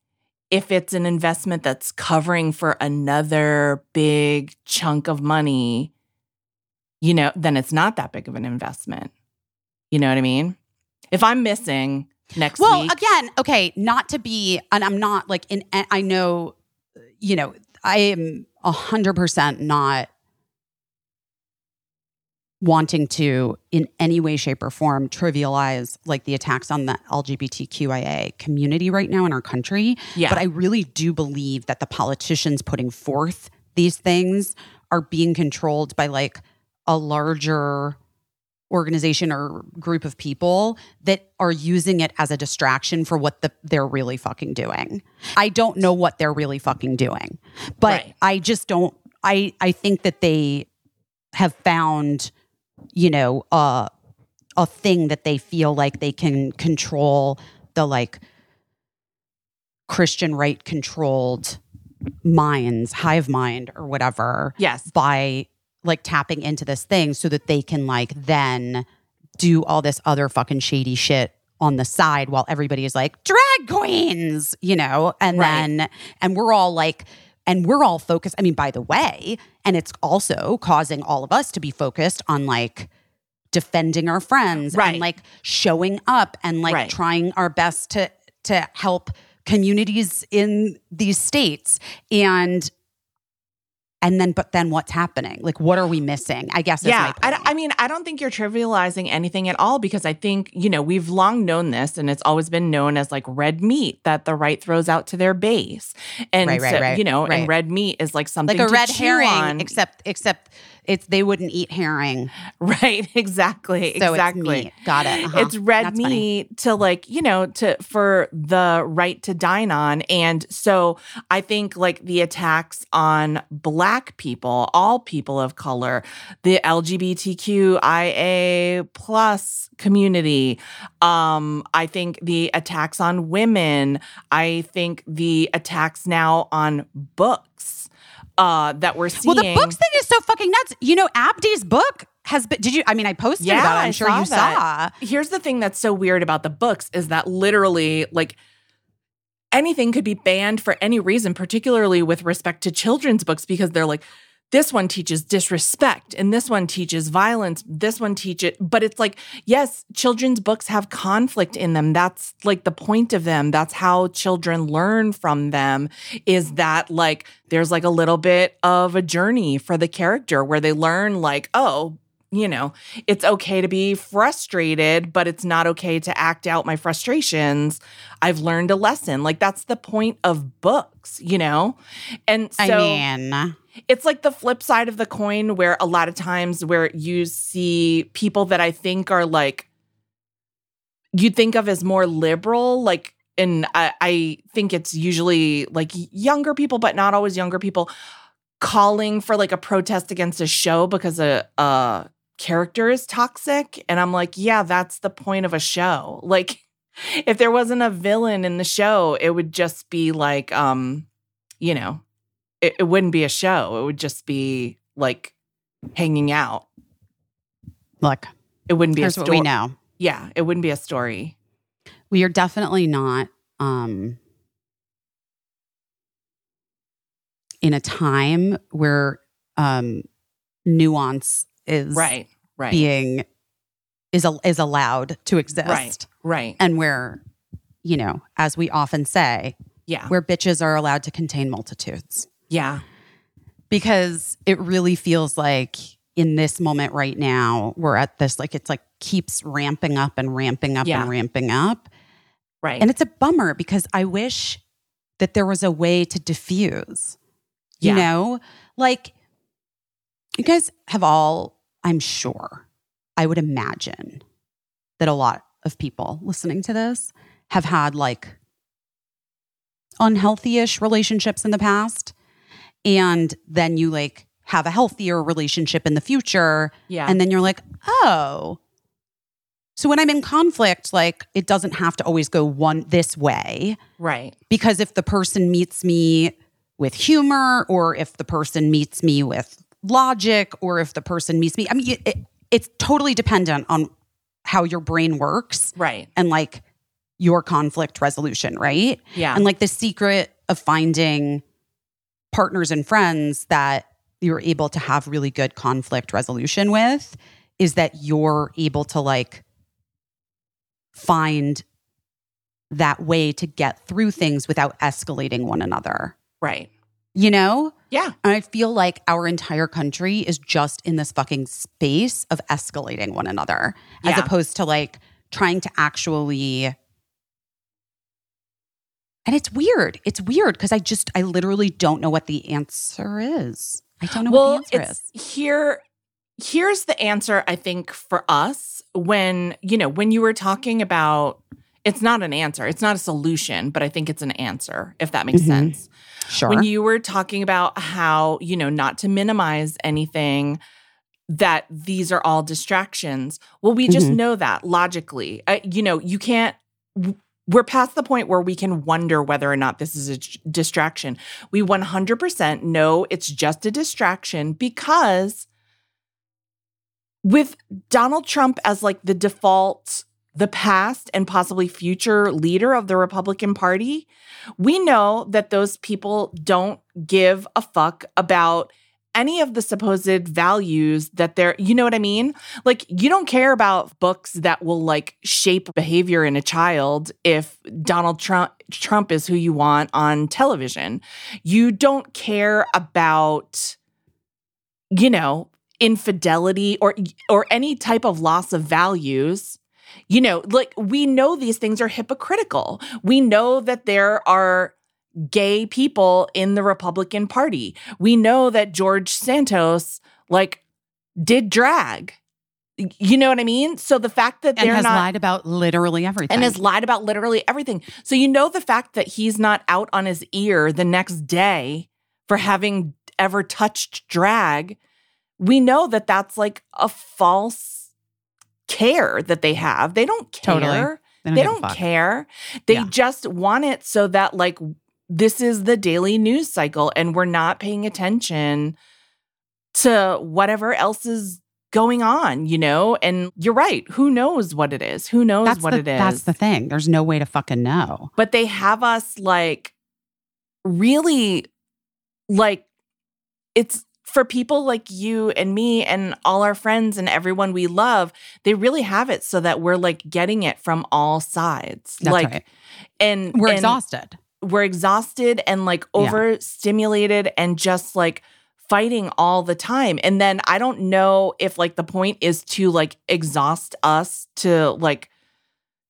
if it's an investment that's covering for another big chunk of money, you know, then it's not that big of an investment. You know what I mean? If I'm missing next week. Well, week, again, okay, not to be, and I'm not like in. I know, you know, I am a hundred percent not wanting to, in any way, shape, or form, trivialize like the attacks on the LGBTQIA community right now in our country. yeah, But I really do believe that the politicians putting forth these things are being controlled by like a larger organization or group of people that are using it as a distraction for what the, they're really fucking doing. I don't know what they're really fucking doing. But Right. I just don't I I think that they have found you know uh a thing that they feel like they can control the like Christian right controlled minds, hive mind or whatever yes, by like tapping into this thing so that they can like then do all this other fucking shady shit on the side while everybody is like drag queens, you know, and Right. then and we're all like and we're all focused. I mean, by the way, and it's also causing all of us to be focused on like defending our friends Right. and like showing up and like Right. trying our best to to help communities in these states and and then but then what's happening like what are we missing i guess is yeah I. I mean i don't think you're trivializing anything at all because i think you know we've long known this and it's always been known as like red meat that the right throws out to their base and Right, right, so, right, you know and red meat is like something like a red herring on. except except it's they wouldn't eat herring right exactly so exactly it's meat got it uh-huh. It's red That's funny. meat to like, you know, to for the right to dine on. And so I think like the attacks on black people, all people of color, the LGBTQIA plus community, um, I think the attacks on women, I think the attacks now on books uh that we're seeing. well the books thing is so fucking nuts you know abdi's book has been did you i mean i posted Yeah, about it i'm sure saw you that. saw Here's the thing that's so weird about the books is that literally, like, anything could be banned for any reason, particularly with respect to children's books, because they're like, this one teaches disrespect and this one teaches violence this one teaches but it's like yes children's books have conflict in them that's like the point of them that's how children learn from them is that like there's like a little bit of a journey for the character where they learn like oh you know, it's okay to be frustrated, but it's not okay to act out my frustrations. I've learned a lesson. Like that's the point of books, you know? And so I mean, it's like the flip side of the coin where a lot of times where you see people that I think are like you think of as more liberal, like and I, I think it's usually like younger people, but not always younger people calling for like a protest against a show because a, a character is toxic. And I'm like, yeah, that's the point of a show. Like, if there wasn't a villain in the show, it would just be like, um, you know, it, it wouldn't be a show. It would just be like hanging out. Look, it wouldn't be here's a what story. we know. Yeah, it wouldn't be a story. We are definitely not um, in a time where um, nuance is Right. Right. being is a, is allowed to exist, right. Right. and where you know, as we often say, Yeah. where bitches are allowed to contain multitudes. Yeah. because it really feels like in this moment right now we're at this like it's like keeps ramping up and ramping up Yeah. and ramping up Right. and it's a bummer because i wish that there was a way to diffuse you Yeah. know like you guys have all i'm sure i would imagine that a lot of people listening to this have had like unhealthy-ish relationships in the past and then you like have a healthier relationship in the future yeah. and then you're like oh so when i'm in conflict like it doesn't have to always go one this way right. because if the person meets me with humor or if the person meets me with logic or if the person meets me i mean it, it's totally dependent on how your brain works Right. and like your conflict resolution right Yeah. and like the secret of finding partners and friends that you're able to have really good conflict resolution with is that you're able to like find that way to get through things without escalating one another. right. You know? Yeah. And I feel like our entire country is just in this fucking space of escalating one another as opposed to like trying to actually. And it's weird. It's weird because I just, I literally don't know what the answer is. I don't know well, what the answer it's is. here. Here's the answer. I think for us, when you know, when you were talking about, it's not an answer. It's not a solution, but I think it's an answer. If that makes Mhm. sense. Sure. When you were talking about how you know not to minimize anything. That these are all distractions. Well, we just Mhm. know that logically. Uh, you know, you can't. We're past the point where we can wonder whether or not this is a distraction. We 100% know it's just a distraction because with Donald Trump as like the default, the past and possibly future leader of the Republican Party, we know that those people don't give a fuck about any of the supposed values that they're, you know what I mean? Like, you don't care about books that will like shape behavior in a child if Donald Trump Trump is who you want on television. You don't care about you know, infidelity or or any type of loss of values. You know, like we know these things are hypocritical. We know that there are gay people in the Republican Party. We know that George Santos like did drag. You know what I mean? So the fact that they're has not lied about literally everything. and has lied about literally everything. So you know the fact that he's not out on his ear the next day for having ever touched drag, we know that that's like a false care that they have. They don't care. Totally. They give a don't care. They Yeah. just want it so that like this is the daily news cycle and we're not paying attention to whatever else is going on, you know? And you're right. Who knows what it is? Who knows That's what the, it is? That's the thing. There's no way to fucking know. but they have us like really like it's for people like you and me and all our friends and everyone we love, they really have it so that we're like getting it from all sides. That's like right. and We're and exhausted. We're exhausted and like Yeah. overstimulated and just like fighting all the time. And then I don't know if like the point is to like exhaust us to like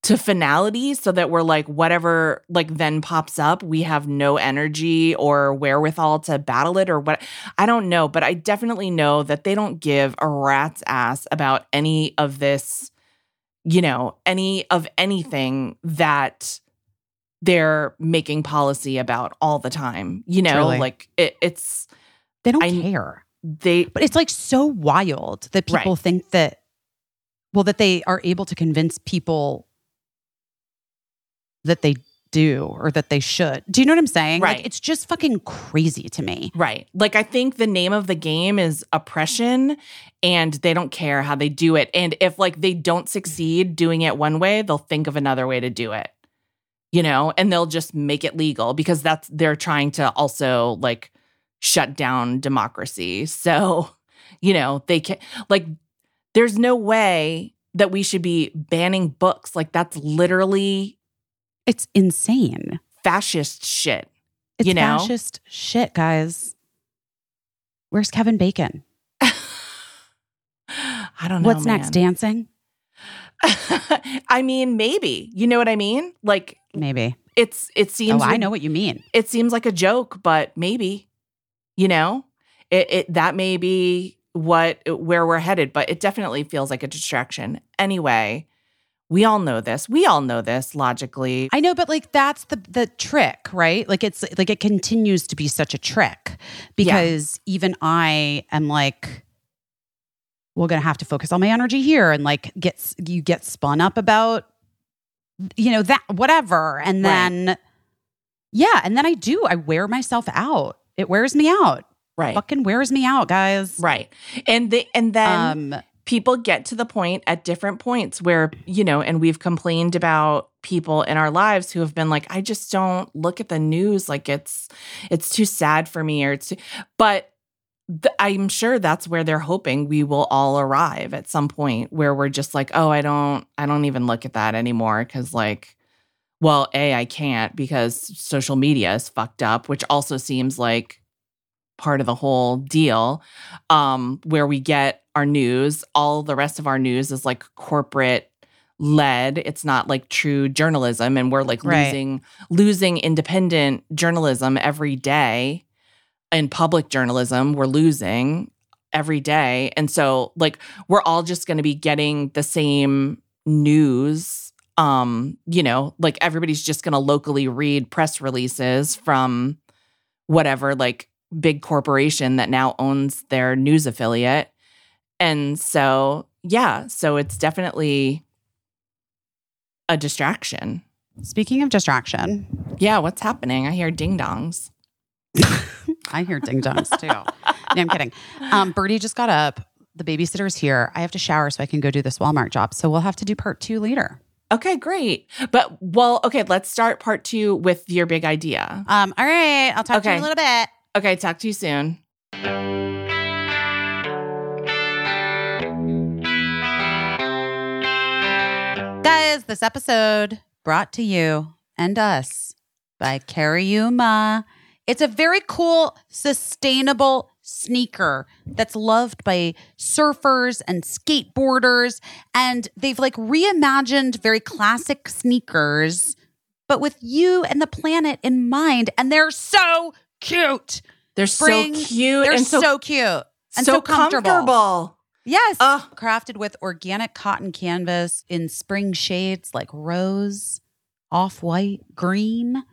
to finality so that we're like whatever like then pops up we have no energy or wherewithal to battle it or what i don't know but i definitely know that they don't give a rat's ass about any of this you know any of anything that they're making policy about all the time you know Truly. like it, it's They don't I- care. they But it's like so wild that people Right. think that, well, that they are able to convince people that they do or that they should. Do you know what I'm saying? Right. Like, it's just fucking crazy to me. Right. Like I think the name of the game is oppression and they don't care how they do it. And if like they don't succeed doing it one way, they'll think of another way to do it. You know, and they'll just make it legal because that's they're trying to also like shut down democracy. So, you know, they can like there's no way that we should be banning books. Like that's literally It's insane. fascist shit. It's You know? fascist shit, guys. Where's Kevin Bacon? I don't know. What's next? Dancing? I mean, maybe. You know what I mean? Like Maybe. it's it seems oh, I know what you mean. it seems like a joke, but maybe. You know? It it that may be what where we're headed, but it definitely feels like a distraction. Anyway, we all know this. We all know this logically. I know, but like that's the the trick, right? Like it's like it continues to be such a trick because even I am like, we're gonna have to focus all my energy here and like gets you get spun up about you know that whatever, and Right. then yeah, and then I do I wear myself out. It wears me out. Right. Fucking wears me out, guys. Right. And the and then Um, people get to the point at different points where, you know, and we've complained about people in our lives who have been like, I just don't look at the news like it's it's too sad for me or it's too, but th- I'm sure that's where they're hoping we will all arrive at some point where we're just like, oh, I don't I don't even look at that anymore cuz like well, A, I can't because social media is fucked up, which also seems like part of the whole deal um, where we get our news. All the rest of our news is like corporate led. It's not like true journalism, and we're like Right. losing losing independent journalism every day. And public journalism, we're losing every day, and so like we're all just going to be getting the same news. Um, you know, like everybody's just going to locally read press releases from whatever like big corporation that now owns their news affiliate. And so, yeah, so it's definitely a distraction. speaking of distraction, Yeah, what's happening? I hear ding dongs. I hear ding dongs too. no, I'm kidding. Um, Birdie just got up. The babysitter's here. I have to shower so I can go do this Walmart job. So we'll have to do part two later. Okay, great. But well, okay, let's start part two with your big idea. Um, all right. I'll talk to you in a little bit. Okay, talk to you soon. Guys, this episode brought to you and us by Cariuma. It's a very cool, sustainable sneaker that's loved by surfers and skateboarders. And they've like reimagined very classic sneakers, but with you and the planet in mind. And they're so cute. They're Spring, so cute They're so, so, cute and so so, comfortable. comfortable. Yes. Ugh. Crafted with organic cotton canvas in spring shades like rose, off white, green.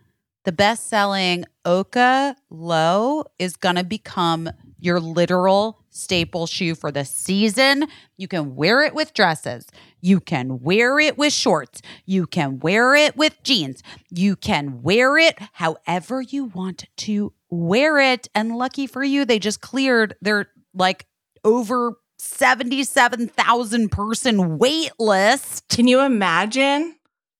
The best selling OCA Low is going to become your literal staple shoe for the season. You can wear it with dresses. You can wear it with shorts. You can wear it with jeans. You can wear it however you want to wear it. And lucky for you, they just cleared their like over 77,000 person wait list. Can you imagine?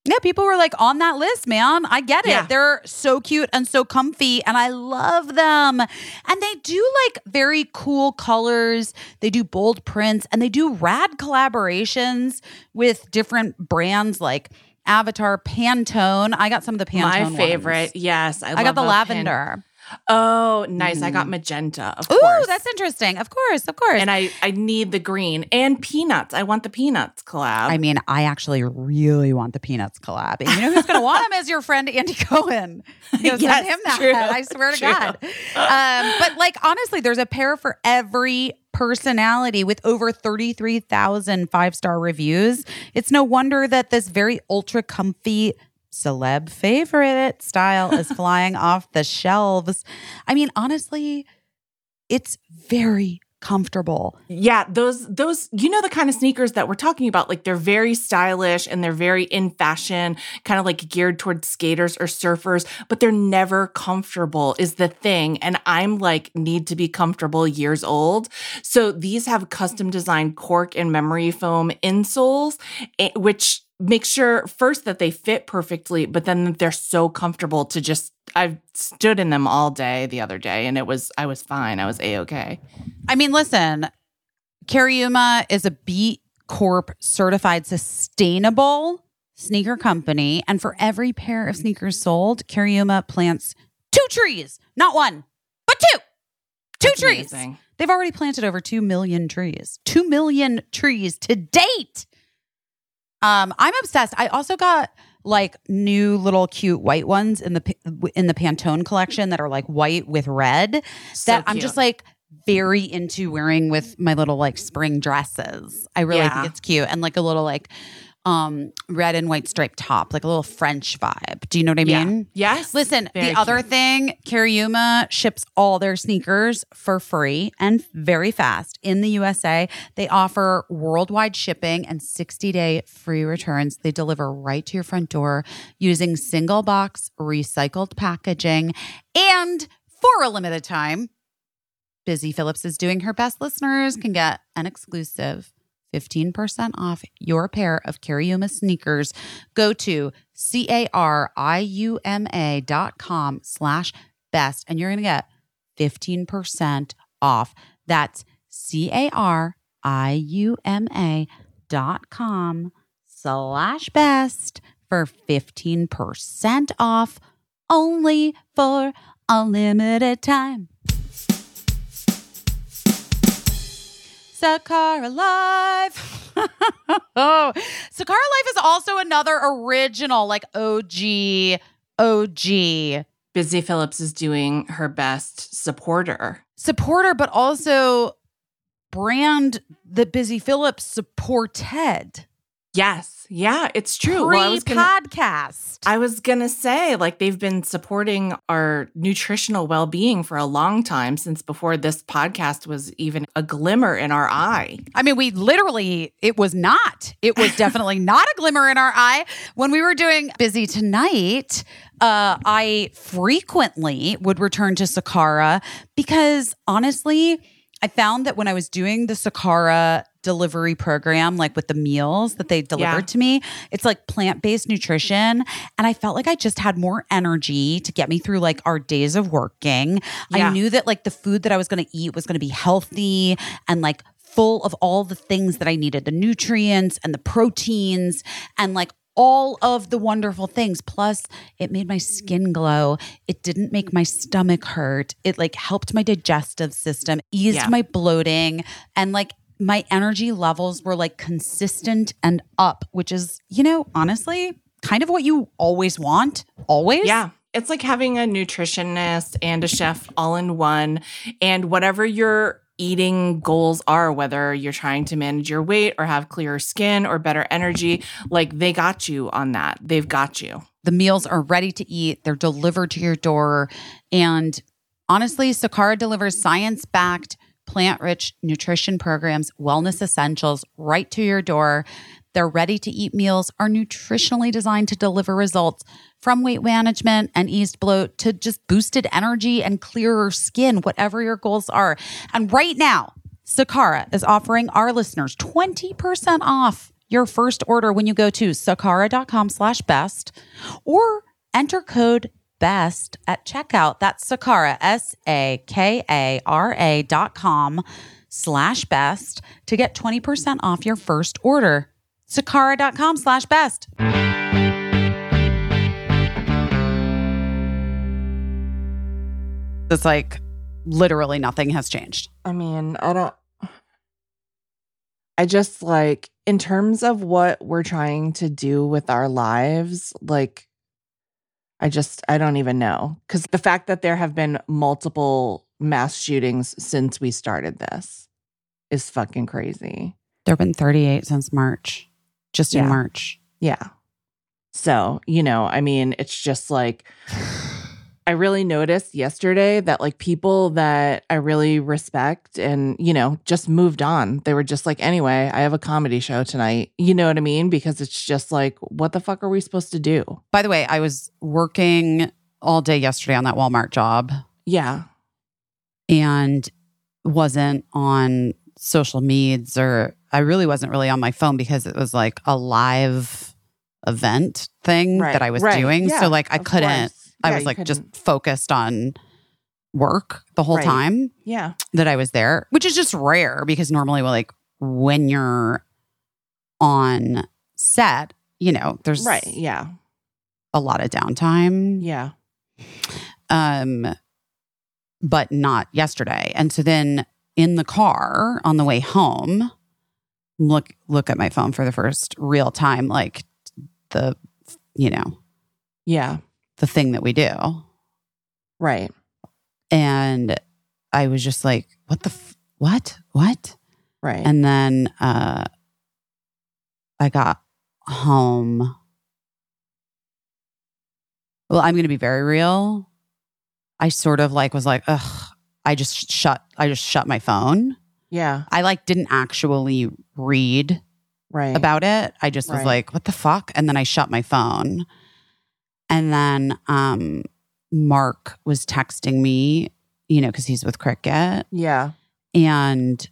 Yeah, people were like on that list, man. I get it. Yeah. They're so cute and so comfy, and I love them. And they do like very cool colors. They do bold prints, and they do rad collaborations with different brands like Avatar, Pantone. I got some of the Pantone. My ones. favorite. Yes. I, I, got the lavender. Pan- oh, nice. I got magenta, of Ooh, course. that's interesting. Of course, of course. and I, I need the green and peanuts. I want the peanuts collab. I mean, I actually really want the Peanuts collab. And you know who's going to want them is your friend Andy Cohen. You know, Yes, him that. true, I swear to true. God. Um, but like, honestly, there's a pair for every personality with over 33,000 five star reviews. It's no wonder that this very ultra comfy celeb favorite style is flying off the shelves. I mean, honestly, it's very comfortable. Yeah, those those you know the kind of sneakers that we're talking about like they're very stylish and they're very in fashion, kind of like geared towards skaters or surfers, but they're never comfortable is the thing and I'm like need to be comfortable years old. So these have custom designed cork and memory foam insoles eh, which make sure first that they fit perfectly, but then they're so comfortable to just I stood in them all day the other day and it was I was fine. I was a-okay. I mean, listen, Cariuma is a B Corp certified sustainable sneaker company. And for every pair of sneakers sold, Cariuma plants two trees, not one, but two. Two That's trees. amazing. They've already planted over 2 million trees. 2 million trees to date. Um, I'm obsessed. I also got like new little cute white ones in the in the Pantone collection that are like white with red So that I'm just like very into wearing with my little like spring dresses. I really Yeah. think it's cute and like a little like um red and white striped top, like a little French vibe. Do you know what I Yeah. mean? Yes. Listen, Very the other thing, Cariuma ships all their sneakers for free and very fast in the USA. They offer worldwide shipping and 60 day free returns. They deliver right to your front door using single box recycled packaging. And for a limited time, Busy Phillips is doing her best listeners can get an exclusive 15% off your pair of Cariuma sneakers. Go to C-A-R-I-U-M-A dot com slash best and you're going to get 15% off. That's C-A-R-I-U-M-A dot com slash best for 15% off only for a limited time. Sakara Live. oh, Sakara Life is also another original, like OG, OG Busy Phillips is doing her best supporter. supporter, but also brand that Busy Phillips supported. Yes. Yeah, it's true. Well, I was gonna Pre-podcast. I was gonna say, like, they've been supporting our nutritional well being for a long time since before this podcast was even a glimmer in our eye. I mean, we literally, it was not. It was definitely not a glimmer in our eye. When we were doing Busy Tonight, uh, I frequently would return to Sakara because honestly, I found that when I was doing the Sakara delivery program, like with the meals that they delivered Yeah. to me, it's like plant based nutrition. And I felt like I just had more energy to get me through like our days of working. I knew that like the food that I was going to eat was going to be healthy and like full of all the things that I needed the nutrients and the proteins and like all of the wonderful things. Plus, it made my skin glow. It didn't make my stomach hurt. It like helped my digestive system, eased Yeah. my bloating, and like my energy levels were like consistent and up, which is, you know, honestly, kind of what you always want. Always. Yeah. It's like having a nutritionist and a chef all in one. And whatever your eating goals are, whether you're trying to manage your weight or have clearer skin or better energy, like they got you on that. They've got you. The meals are ready to eat, they're delivered to your door. And honestly, Sakara delivers science backed, plant rich nutrition programs, wellness essentials right to your door. Their ready to eat meals are nutritionally designed to deliver results from weight management and eased bloat to just boosted energy and clearer skin, whatever your goals are. And right now, Sakara is offering our listeners 20% off your first order when you go to sakara.com slash best or enter code best at checkout. That's Sakara, S A K A R A dot com slash best to get 20% off your first order. Sakara.com slash best. It's like literally nothing has changed. I mean, I don't. I just like, in terms of what we're trying to do with our lives, like, I just, I don't even know. Because the fact that there have been multiple mass shootings since we started this is fucking crazy. There have been 38 since March, just in March. Yeah. So, you know, I mean, it's just like I really noticed yesterday that like people that I really respect and, you know, just moved on. They were just like, anyway, I have a comedy show tonight. You know what I mean? Because it's just like, what the fuck are we supposed to do? By the way, I was working all day yesterday on that Walmart job Yeah. and wasn't on social medias or I really wasn't really on my phone because it was like a live event thing Right. that I was Right. doing. Yeah, so like I couldn't course. I Yeah, was like just focused on work the whole Right. time Yeah. that I was there, which is just rare because normally well, like when you're on set, you know, there's Right. Yeah. a lot of downtime. Yeah. um but not yesterday and so then in the car on the way home look look at my phone for the first real time like the you know Yeah. The thing that we do. Right. and i was just like what the f- what? What? Right. and then uh i got home. Well i'm gonna be very real. I sort of like was like ugh i just shut i just shut my phone. Yeah. i like didn't actually read Right. about it. I just was like what the fuck? And then i shut my phone and then um Marc was texting me you know because he's with cricket yeah. and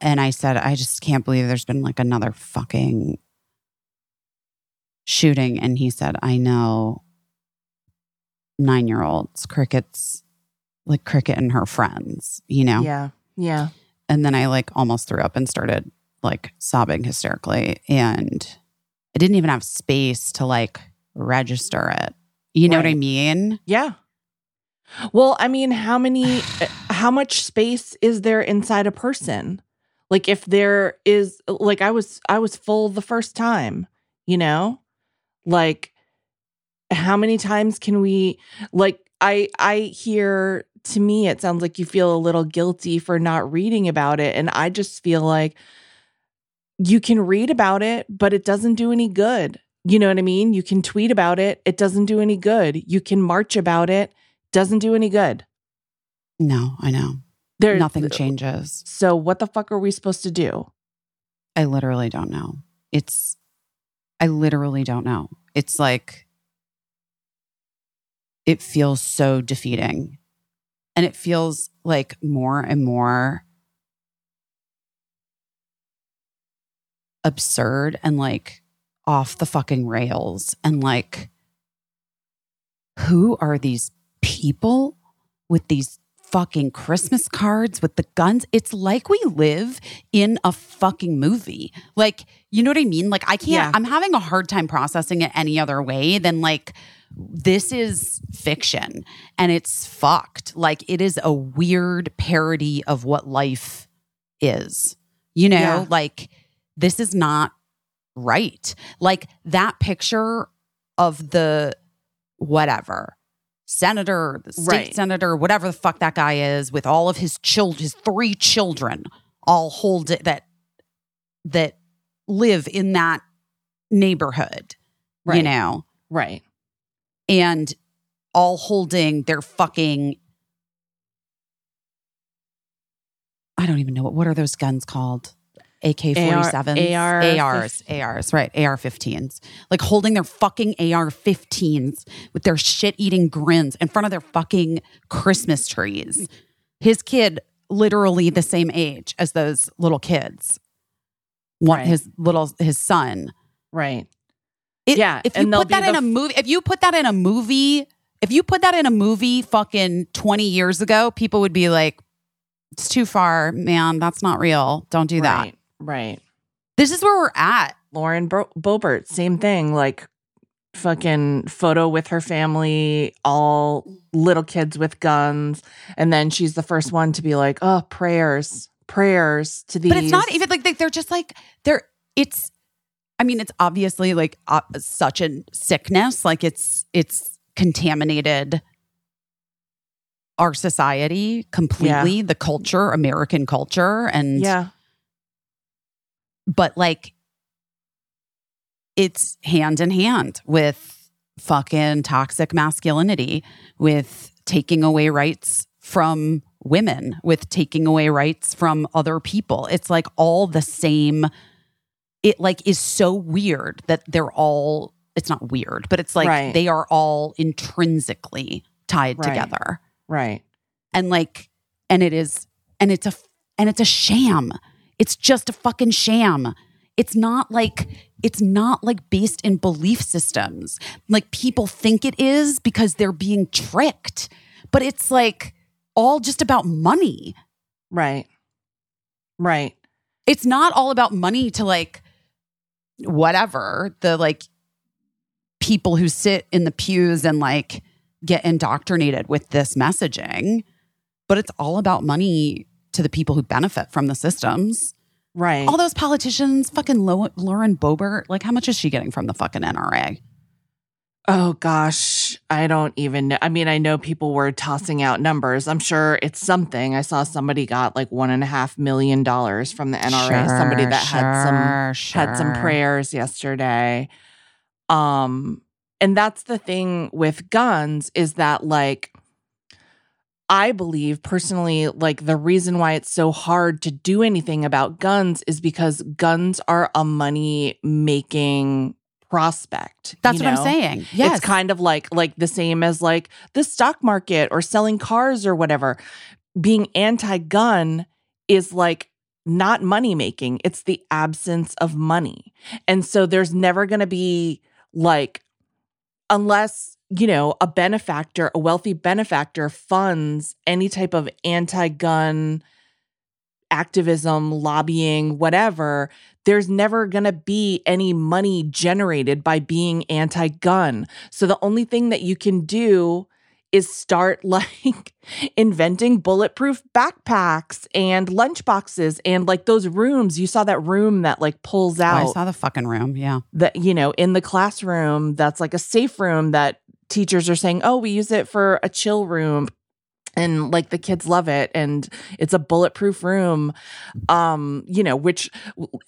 and I said, I just can't believe there's been like another fucking shooting. And he said, I know nine year olds, crickets, like cricket and her friends, you know? Yeah. Yeah. And then I like almost threw up and started like sobbing hysterically. And I didn't even have space to like register it. You know what I mean? Yeah. Well, I mean, how many, how much space is there inside a person? Like, if there is, like, I was, I was full the first time, you know, like, how many times can we, like, I, I hear to me, it sounds like you feel a little guilty for not reading about it. And I just feel like you can read about it, but it doesn't do any good. You know what I mean? You can tweet about it, it doesn't do any good. You can march about it, doesn't do any good. No, I know. There Nothing changes. So what the fuck are we supposed to do? I literally don't know. It's, I literally don't know. It's like, it feels so defeating. And it feels like more and more absurd and like off the fucking rails. And like, who are these people with these fucking Christmas cards with the guns? It's like we live in a fucking movie. Like, you know what I mean? Like, I can't, Yeah. I'm having a hard time processing it any other way than like, this is fiction and it's fucked. Like, it is a weird parody of what life is. You know, Yeah. like, this is not right. Like, that picture of the whatever senator, the state Right. senator, whatever the fuck that guy is, with all of his children, his three children, all hold it that that live in that neighborhood, you Right. know, Right. and all holding their fucking. I don't even know what what are those guns called? AK 47s, AR ARs, ARs, right? AR 15s. Like holding their fucking AR 15s with their shit eating grins in front of their fucking Christmas trees. His kid, literally the same age as those little kids. want Right. his little his son. Right. It- Yeah, If you put that in the a movie, if you put that in a movie, if you put that in a movie fucking 20 years ago, people would be like, it's too far, man. That's not real. Don't do that. Right. This is where we're at. Lauren Bo- Boebert, same thing. Like fucking photo with her family, all little kids with guns, and then she's the first one to be like, "Oh, prayers, prayers to these." But it's not even like they- they're just like, they're, it's, I mean, it's obviously like uh, such a sickness. Like it's, it's contaminated our society completely, the culture, American culture. And, Yeah. But like it's hand in hand with fucking toxic masculinity with taking away rights from women with taking away rights from other people it's like all the same it like is so weird that they're all it's not weird but it's like Right. they are all intrinsically tied Right. together Right. and like and it is and it's a and it's a sham it's just a fucking sham it's not like it's not like based in belief systems like people think it is because they're being tricked but it's like all just about money Right. Right. it's not all about money to like whatever the like people who sit in the pews and like get indoctrinated with this messaging but it's all about money to the people who benefit from the systems Right. all those politicians fucking Lo- lauren boebert like how much is she getting from the fucking nra Oh gosh, I don't even know. I mean, I know people were tossing out numbers. I'm sure it's something. I saw somebody got like one and a half million dollars from the NRA. somebody that had some sure, had some prayers yesterday. Um, and that's the thing with guns is that like I believe personally, like the reason why it's so hard to do anything about guns is because guns are a money making prospect. that's what know? i'm saying yes It's kind of like like the same as like the stock market or selling cars or whatever. Being anti-gun is like not money making. It's the absence of money. And so there's never going to be like unless, you know, a benefactor, a wealthy benefactor funds any type of anti-gun activism, lobbying, whatever, there's never going to be any money generated by being anti gun. So the only thing that you can do is start like inventing bulletproof backpacks and lunchboxes and like those rooms. You saw that room that like pulls Oh, i saw the fucking room yeah that, you know, in the classroom that's like a safe room that teachers are saying, oh, we use it for a chill room. And like the kids love it, and it's a bulletproof room, um, you know. Which,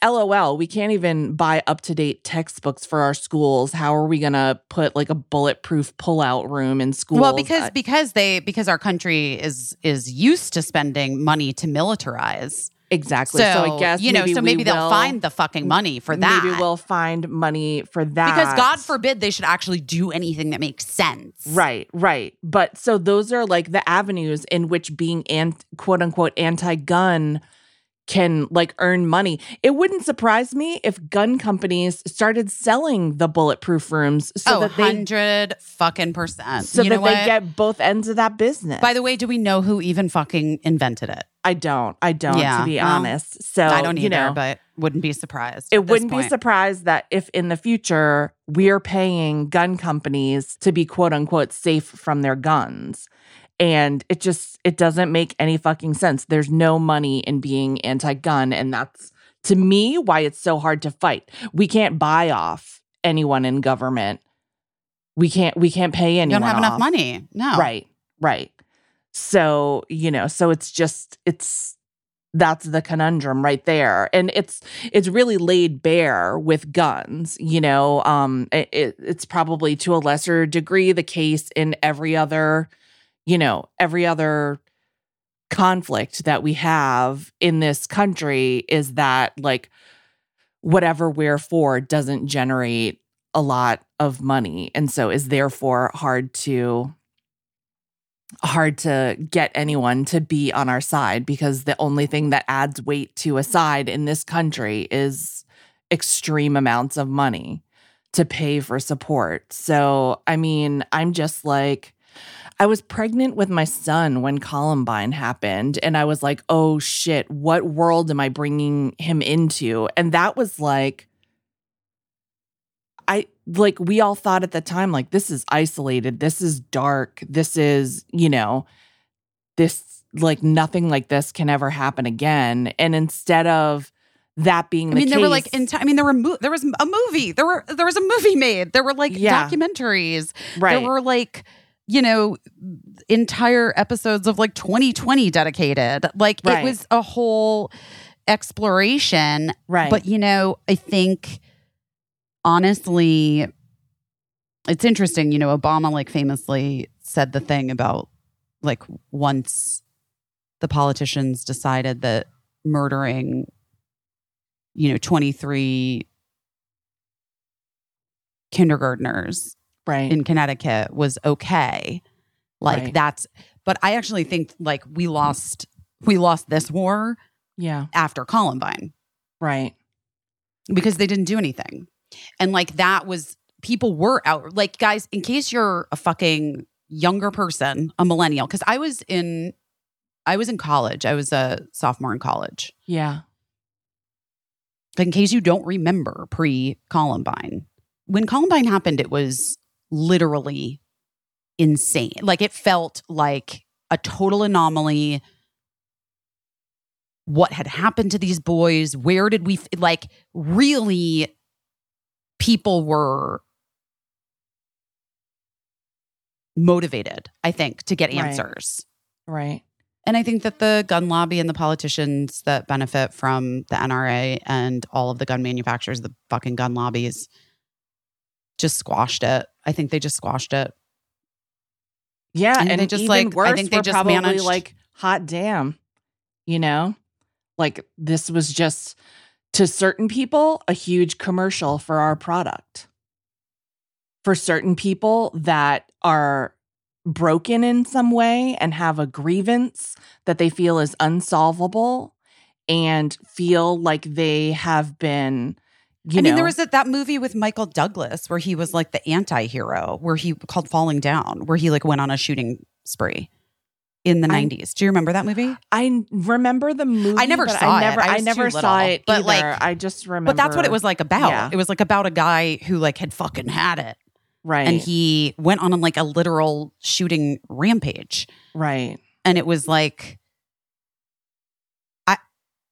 lol, we can't even buy up to date textbooks for our schools. How are we gonna put like a bulletproof pullout room in school Well, because because they because our country is is used to spending money to militarize. Exactly. So, So, I guess you know, so maybe they'll will- find the fucking money for that. Maybe we'll find money for that because God forbid they should actually do anything that makes sense. Right, right. But so those are like the avenues in which being and quote unquote anti gun can like earn money. It wouldn't surprise me if gun companies started selling the bulletproof rooms so oh, that they hundred fucking percent. so you that they get both ends of that business. By the way, do we know who even fucking invented it? I don't. I don't Yeah, to be well, honest. So I don't either, you know, but wouldn't be surprised. it wouldn't be surprised that if in the future we're paying gun companies to be quote unquote safe from their guns. And it just it doesn't make any fucking sense. There's no money in being anti-gun and that's to me why it's so hard to fight. We can't buy off anyone in government. We can't we can't pay anyone. You don't have enough money. No. Right, right. So, you know, so it's just it's that's the conundrum right there. And it's it's really laid bare with guns, you know. Um it, it- it's probably to a lesser degree the case in every other, you know, every other conflict that we have in this country is that like whatever we're for doesn't generate a lot of money and so is therefore hard to hard to get anyone to be on our side because the only thing that adds weight to a side in this country is extreme amounts of money to pay for support. So, I mean, I'm just like, I was pregnant with my son when Columbine happened. And I was like, oh shit, what world am I bringing him into? And that was like, I like, we all thought at the time, like, this is isolated. This is dark. This is, you know, this, like, nothing like this can ever happen again. And instead of, that being I mean, case, there were like, in t- I mean, there were mo- there was a movie. There were there was a movie made. There were like Yeah. documentaries. right, There were like you know entire episodes of like 2020 dedicated. Like Right. it was a whole exploration. right, But you know, I think honestly, it's interesting. You know, Obama like famously said the thing about like once the politicians decided that murdering, you know, 23 kindergartners right, in Connecticut was okay. Like Right. that's, but I actually think like we lost, we lost this war yeah, after Columbine right, because they didn't do anything. And like that was people were out like guys, in case you're a fucking younger person, a millennial, because I was in I was in college. I was a sophomore in college. yeah, But in case you don't remember pre Columbine, when Columbine happened, it was literally insane. Like it felt like a total anomaly. What had happened to these boys? Where did we, like, really, people were motivated, I think, to get Right. answers. right, And I think that the gun lobby and the politicians that benefit from the NRA and all of the gun manufacturers, the fucking gun lobbies, just squashed it. I think they just squashed it. yeah, And and, they just, even like- I worse, think they just probably managed- like, hot damn, you know, like this was just to certain people a huge commercial for our product. For certain people that are broken in some way and have a grievance that they feel is unsolvable and feel like they have been you I know mean, there was that, that movie with Michael Douglas where he was like the anti-hero, where he called Falling Down, where he like went on a shooting spree in the I- 90s. Do you remember that movie? I remember the movie. I never but saw I it. I I, never too saw little. it. But, either. like- I just remember. But that's what it was like about. Yeah. It was like about a guy who like had fucking had it. right, And he went on like a literal shooting rampage. right, and it was like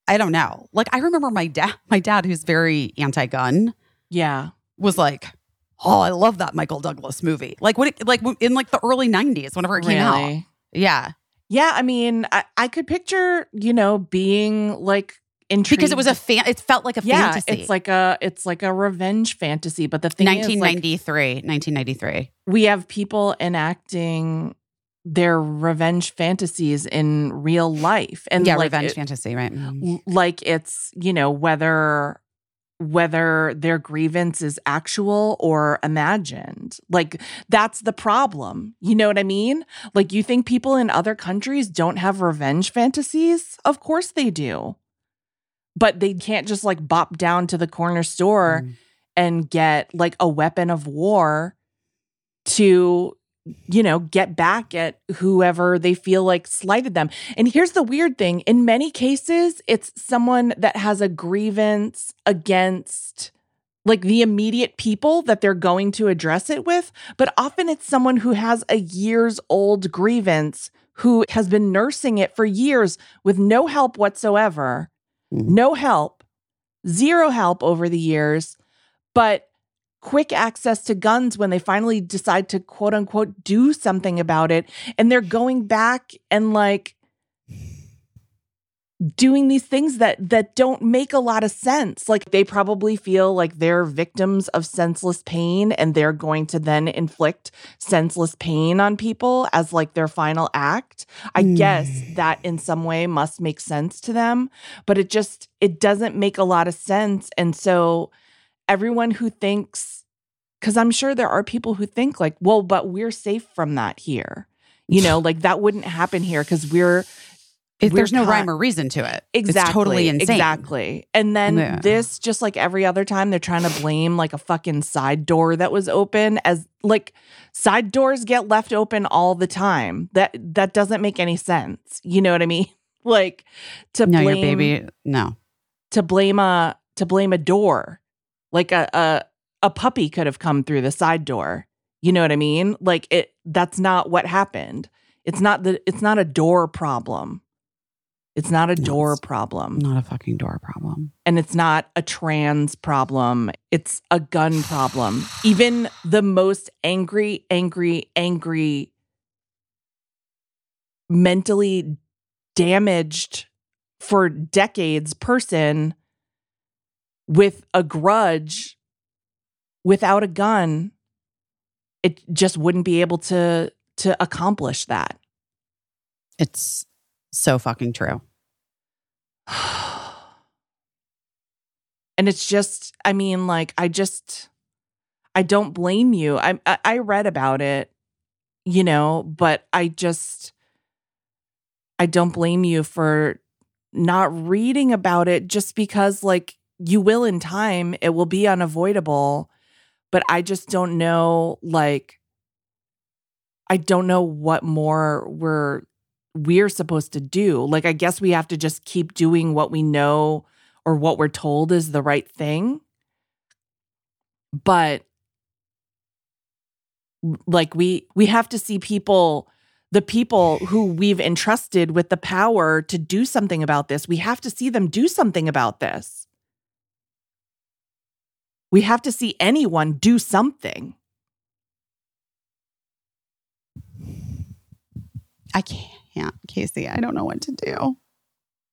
i don't know. Like i remember my dad my dad who's very anti-gun yeah, was like oh i love that michael douglas movie. Like when it like in like the early 90s whenever it came out. Yeah. Yeah, I mean, I, I could picture, you know, being like intrigued. Because it was a fan it felt like a yeah, fantasy. it's like a it's like a revenge fantasy. But the thing is, like, 1993 1993 we have people enacting their revenge fantasies in real life, and yeah like, revenge it- fantasy right. Mhm. like it's you know whether whether their grievance is actual or imagined. Like that's the problem. You know what i mean? Like you think people in other countries don't have revenge fantasies? Of course they do. But they can't just like bop down to the corner store Mm. and get like a weapon of war to you know get back at whoever they feel like slighted them and here's the weird thing in many cases it's someone that has a grievance against like the immediate people that they're going to address it with but often it's someone who has a years old grievance who has been nursing it for years with no help whatsoever Mhm. no help zero help over the years but quick access to guns when they finally decide to quote unquote do something about it. And they're going back and like doing these things that that don't make a lot of sense. Like they probably feel like they're victims of senseless pain and they're going to then inflict senseless pain on people as like their final act. I hmm. guess that in some way must make sense to them, but it just it doesn't make a lot of sense. And so everyone who thinks because I'm sure there are people who think like, well, but we're safe from that here. You know, like that wouldn't happen here because we're there's no rhyme or reason to it. exactly It's totally insane. Exactly. And then Yeah. this, just like every other time, they're trying to blame like a fucking side door that was open as like side doors get left open all the time. That that doesn't make any sense. You know what I mean? Like to No, blame your baby. No. to blame a to blame a door like a, a a puppy could have come through the side door. You know what i mean? Like it that's not what happened. It's not the it's not a door problem. It's not a No, door problem. Not a fucking door problem. and it's not a trans problem. It's a gun problem. Even the most angry angry angry mentally damaged for decades person with a grudge without a gun it just wouldn't be able to to accomplish that. It's so fucking true. and it's just i mean like i just i don't blame you. I i, I read about it you know but i just i don't blame you for not reading about it just because like you will in time. It will be unavoidable but i just don't know like i don't know what more we're we're supposed to do like i guess we have to just keep doing what we know or what we're told is the right thing. But like we we have to see people the people who we've entrusted with the power to do something about this. We have to see them do something about this. We have to see anyone do something. I can't, Caissie. I don't know what to do.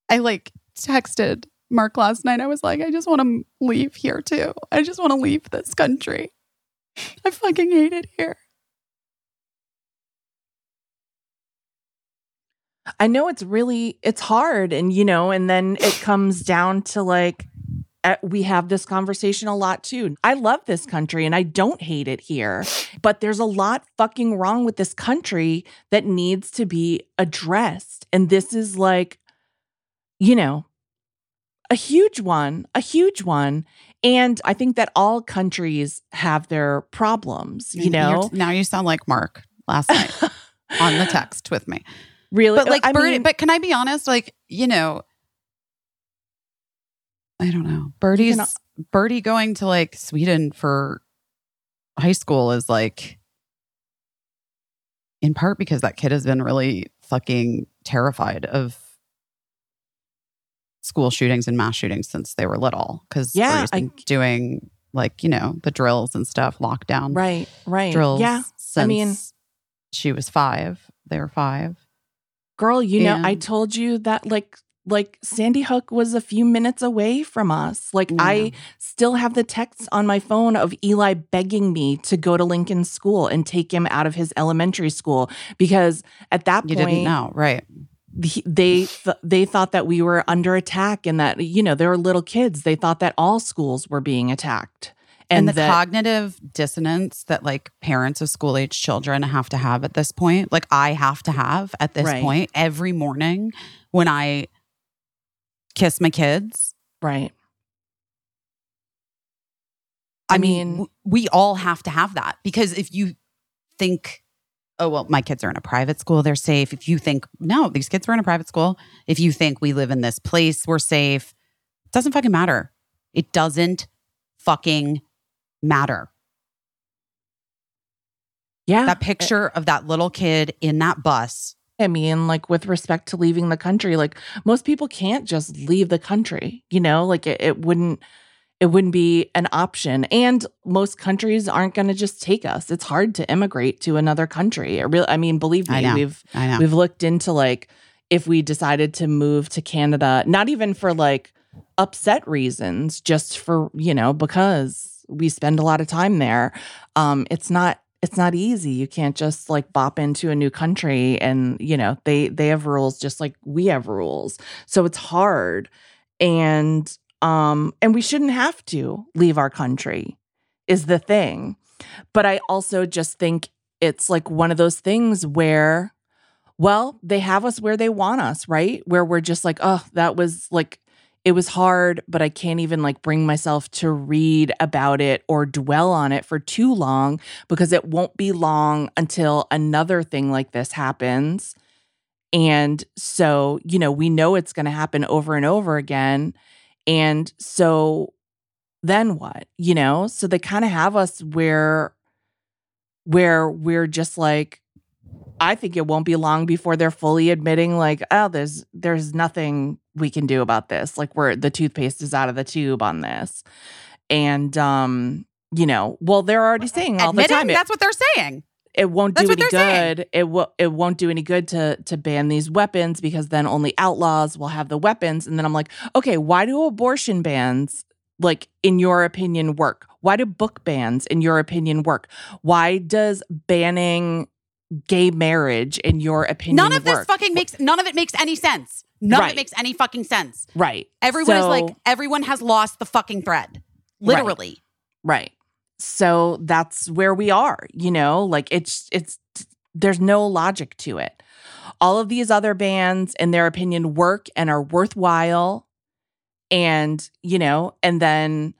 I like texted Marc last night. I was like, I just want to leave here too. I just want to leave this country. I fucking hate it here. I know it's really it's hard and you know and then it comes down to like Uh, we have this conversation a lot too. I love this country and I don't hate it here, but there's a lot fucking wrong with this country that needs to be addressed. And this is like you know a huge one, a huge one. And I think that all countries have their problems, you And know. now you sound like Marc last night on the text with me. really But like, I Birdie, mean, but can I be honest? Like, you know, I don't know. Birdie's Birdie going to like Sweden for high school is like, in part because that kid has been really fucking terrified of school shootings and mass shootings since they were little. Because Yeah, Birdie's been doing like you know the drills and stuff, lockdown right, right. drills. Yeah. since mean- she was five. They were five. Girl, you know, I told you that like like Sandy Hook was a few minutes away from us. Like I still have the texts on my phone of Eli begging me to go to Lincoln school and take him out of his elementary school because at that You point didn't know, right? they th- they thought that we were under attack and that you know there were little kids. They thought that all schools were being attacked. And, the that, cognitive dissonance that like parents of school age children have to have at this point, like I have to have at this Right. point every morning when I kiss my kids. right. I, mean, w- we all have to have that because if you think, oh, well, my kids are in a private school, they're safe. If you think, no, these kids were in a private school. If you think we live in this place, we're safe, it doesn't fucking matter. It doesn't fucking matter. Yeah. that picture of that little kid in that bus. I mean, like with respect to leaving the country, like most people can't just leave the country, you know, like it, it wouldn't it wouldn't be an option. And most countries aren't gonna just take us. It's hard to immigrate to another country. It really I mean, believe me, we've I know. we've looked into like if we decided to move to Canada, not even for like upset reasons, just for, you know, because we spend a lot of time there. Um, it's not it's not easy. You can't just like bop into a new country and, you know, they they have rules just like we have rules. So it's hard. And um and we shouldn't have to leave our country is the thing. But I also just think it's like one of those things where Well, they have us where they want us, right? Where we're just like, oh, that was like, it was hard, but I can't even like bring myself to read about it or dwell on it for too long because it won't be long until another thing like this happens. And so, you know, we know it's going to happen over and over again. And so then what? You know, so they kind of have us where where we're just like I think it won't be long before they're fully admitting like, oh, there's there's nothing we can do about this. Like we're the toothpaste is out of the tube on this. And um, you know, well, they're already saying all Admitting? the time. it- That's what they're saying. it won't That's do any they're saying. good. It will it won't do any good to to ban these weapons because then only outlaws will have the weapons. And then I'm like, okay, why do abortion bans like in your opinion work? Why do book bans in your opinion work? Why does banning gay marriage in your opinion None of this work? fucking makes none of it makes any sense. None of it makes any fucking sense. right. Everyone is like everyone has lost the fucking thread. Right. Literally. Right. So that's where we are, you know, like it's it's there's no logic to it. All of these other bands in their opinion work and are worthwhile and, you know, and then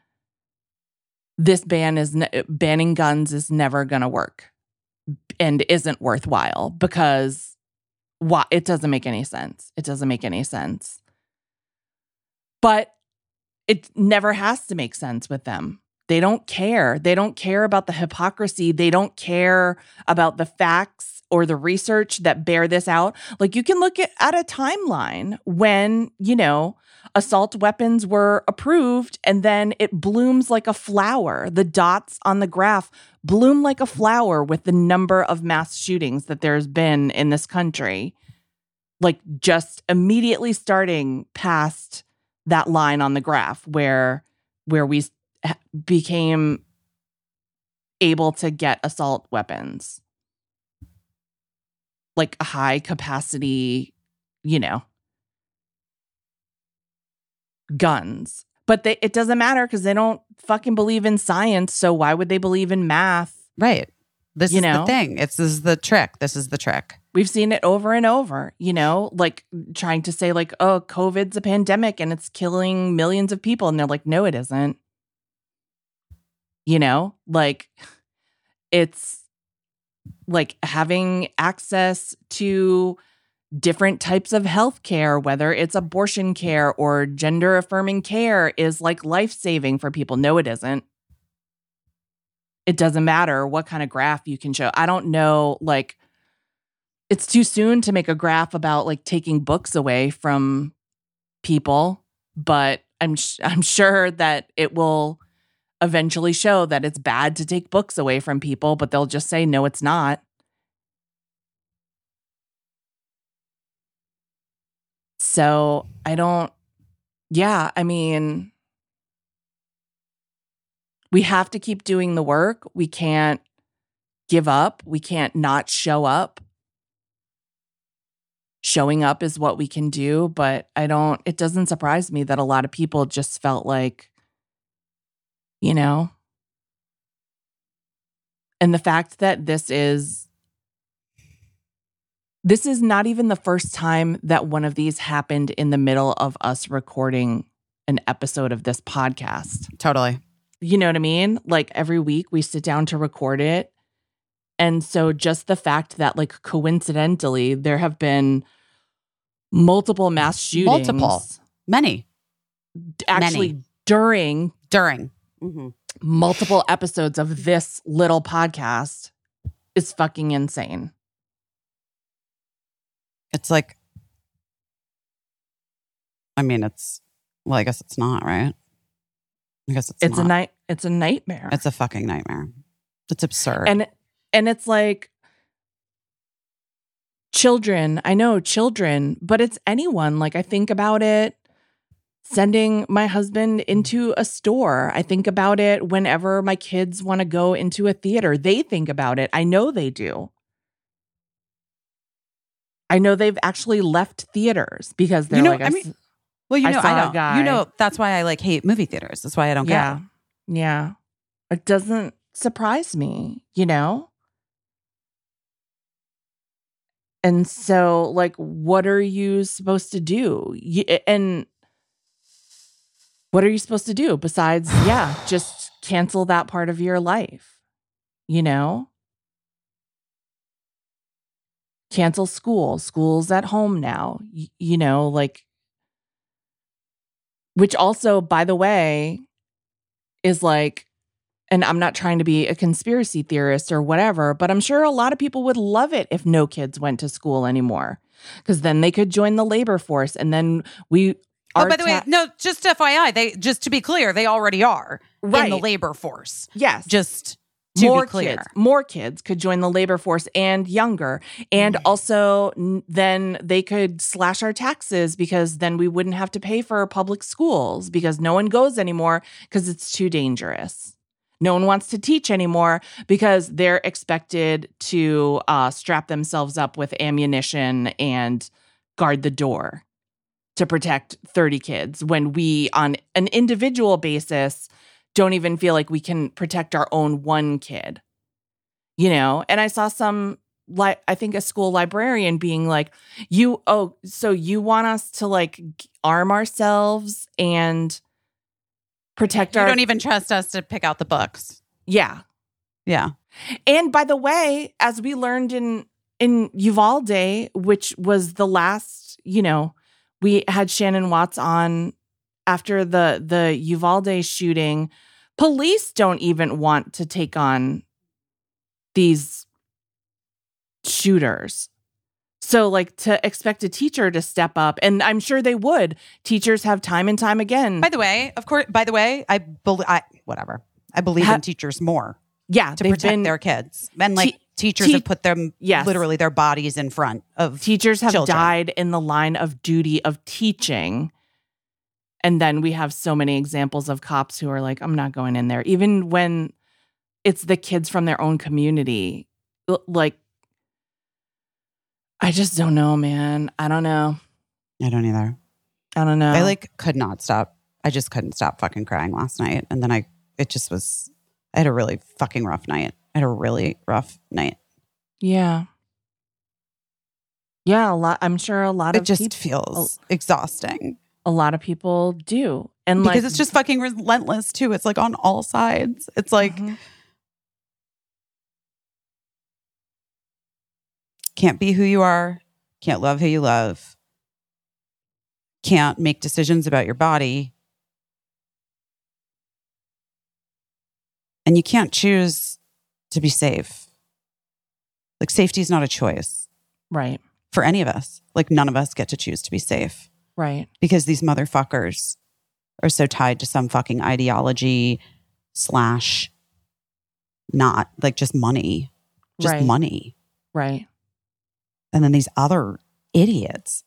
this ban is ne- banning guns is never going to work and isn't worthwhile because why it doesn't make any sense. It doesn't make any sense. But it never has to make sense with them. They don't care. They don't care about the hypocrisy. They don't care about the facts or the research that bear this out. Like you can look at, at a timeline when, you know, assault weapons were approved and then it blooms like a flower. The dots on the graph bloom like a flower with the number of mass shootings that there's been in this country. Like just immediately starting past that line on the graph where where we became able to get assault weapons like a high capacity you know guns but they, it doesn't matter because they don't fucking believe in science so why would they believe in math Right. This You is know? the thing. It's this is the trick. This is the trick. We've seen it over and over, you know, like trying to say, like, oh, COVID's a pandemic and it's killing millions of people. And they're like, no, it isn't. You know, like it's like having access to different types of health care, whether it's abortion care or gender affirming care, is like life saving for people. No, it isn't. It doesn't matter what kind of graph you can show. I don't know, like, it's too soon to make a graph about like taking books away from people, but I'm sh- I'm sure that it will eventually show that it's bad to take books away from people, but they'll just say no it's not. So, I don't yeah, I mean we have to keep doing the work. We can't give up. We can't not show up showing up is what we can do but i don't it doesn't surprise me that a lot of people just felt like you know and the fact that this is this is not even the first time that one of these happened in the middle of us recording an episode of this podcast Totally. you know what I mean? Like every week we sit down to record it. And so just the fact that like coincidentally there have been multiple mass shootings Multiple. Many actually Many. during during. Mhm. multiple episodes of this little podcast is fucking insane. It's like, I mean, it's, well, I guess it's not, right? I guess it's, It's not. a night it's a nightmare. It's a fucking nightmare. It's absurd. and and it's like children i know children but it's anyone like i think about it sending my husband into a store i think about it whenever my kids want to go into a theater they think about it i know they do i know they've actually left theaters because they're You know, like I I mean, well, you I know, I a know. guy- You know, that's why I like hate movie theaters. That's why I don't yeah go. yeah it doesn't surprise me you know And so, like, what are you supposed to do? You, and what are you supposed to do besides, yeah, just cancel that part of your life? You know? Cancel school. School's at home now. Y- you know, like, which also, by the way, is like, and I'm not trying to be a conspiracy theorist or whatever, but I'm sure a lot of people would love it if no kids went to school anymore because then they could join the labor force and then we Oh, are by the way, no, just FYI, they just to be clear, they already are in the labor force. yes Just to more kids. More kids could join the labor force and younger. And also n- then they could slash our taxes because then we wouldn't have to pay for public schools because no one goes anymore because it's too dangerous. No one wants to teach anymore because they're expected to uh, strap themselves up with ammunition and guard the door to protect 30 kids when we on an individual basis don't even feel like we can protect our own one kid. You know, and I saw some like I think a school librarian being like, "You oh, so you want us to like arm ourselves and protect You our don't even trust us to pick out the books. yeah." Yeah. And by the way, as we learned in in Uvalde, which was the last, you know, we had Shannon Watts on after the the Uvalde shooting. Police don't even want to take on these shooters. So like to expect a teacher to step up and I'm sure they would. Teachers have time and time again. By the way, of course, by the way, I believe, I, whatever. I believe Ha- in teachers more yeah, to protect been their kids. And like Te- teachers te- have put them, Yes. literally their bodies in front of teachers have children. died in the line of duty of teaching and then we have so many examples of cops who are like i'm not going in there even when it's the kids from their own community like i just don't know man i don't know I don't either. i don't know I like could not stop. I just couldn't stop fucking crying last night. And then I, it just was, I had a really fucking rough night. I had a really rough night. yeah yeah a lot i'm sure a lot It of it just peop- feels exhausting a lot of people do and like because it's just fucking relentless too. It's like on all sides. It's like, Mhm. can't be who you are, can't love who you love, can't make decisions about your body. And you can't choose to be safe. Like, safety is not a choice right for any of us. Like, none of us get to choose to be safe right because these motherfuckers are so tied to some fucking ideology slash not like just money, just Right. money. right And then these other idiots.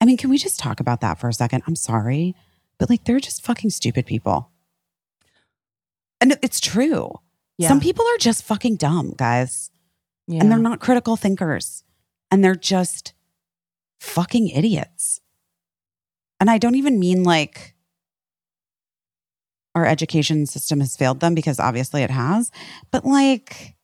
I mean, can we just talk about that for a second? I'm sorry, but like they're just fucking stupid people. And it's true. yeah Some people are just fucking dumb, guys. yeah. And they're not critical thinkers. And they're just fucking idiots. And I don't even mean like our education system has failed them because obviously it has, but like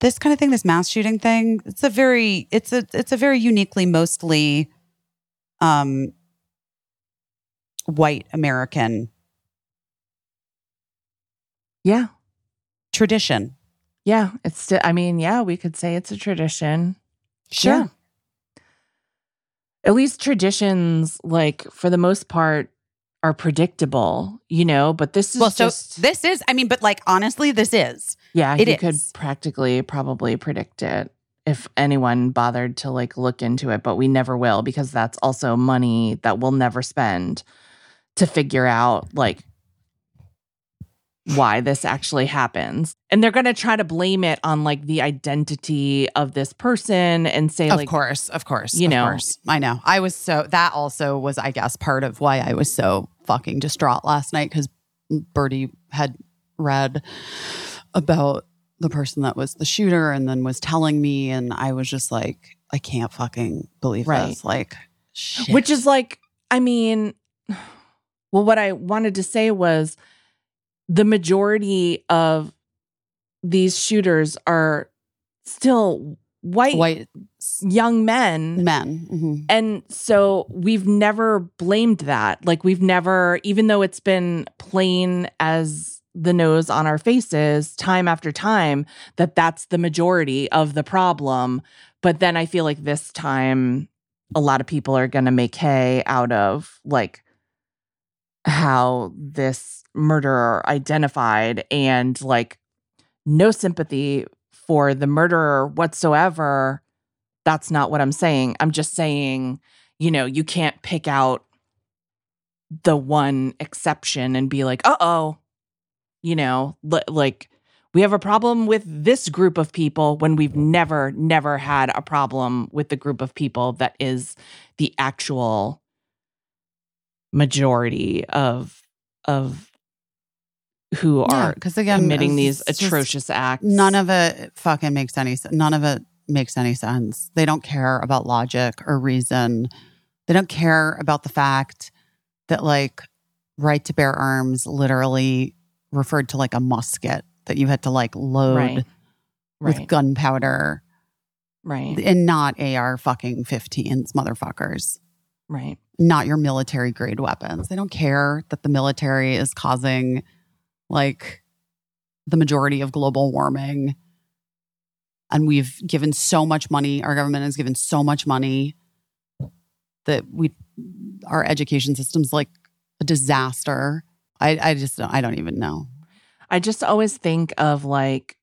this kind of thing, this mass shooting thing, it's a very it's a it's a very uniquely mostly um white American yeah tradition. Yeah, it's. St- I mean, yeah, we could say it's a tradition. Sure. Yeah. At least traditions, like for the most part, are predictable, you know. But this is well, so just this is, I mean, but like honestly, this is. yeah, it you could practically probably predict it if anyone bothered to like look into it, but we never will because that's also money that we'll never spend to figure out like why this actually happens. And they're going to try to blame it on like the identity of this person and say Of like course, of course, you of know. course. I know. I was so that also was, I guess, part of why I was so fucking distraught last night because Birdie had read about the person that was the shooter and then was telling me, and I was just like, I can't fucking believe Right. this. Like, shit. which is like I mean well what I wanted to say was the majority of these shooters are still white, White young men. men. Mhm. And so we've never blamed that. Like we've never, even though it's been plain as the nose on our faces time after time that that's the majority of the problem. But then I feel like this time a lot of people are going to make hay out of like how this murderer identified and like no sympathy for the murderer whatsoever. That's not what I'm saying. I'm just saying, you know, you can't pick out the one exception and be like, uh oh, you know, li- like we have a problem with this group of people when we've never, never had a problem with the group of people that is the actual majority of of who are because again, committing these atrocious acts. None of it fucking makes any sense. None of it makes any sense. They don't care about logic or reason. They don't care about the fact that like right to bear arms literally referred to like a musket that you had to like load Right. with right, gunpowder right, and not AR fucking 15s, motherfuckers. right. Not your military grade weapons. They don't care that the military is causing like the majority of global warming. And we've given so much money, our government has given so much money that we our education system's like a disaster. I, I just I don't even know. I just always think of like,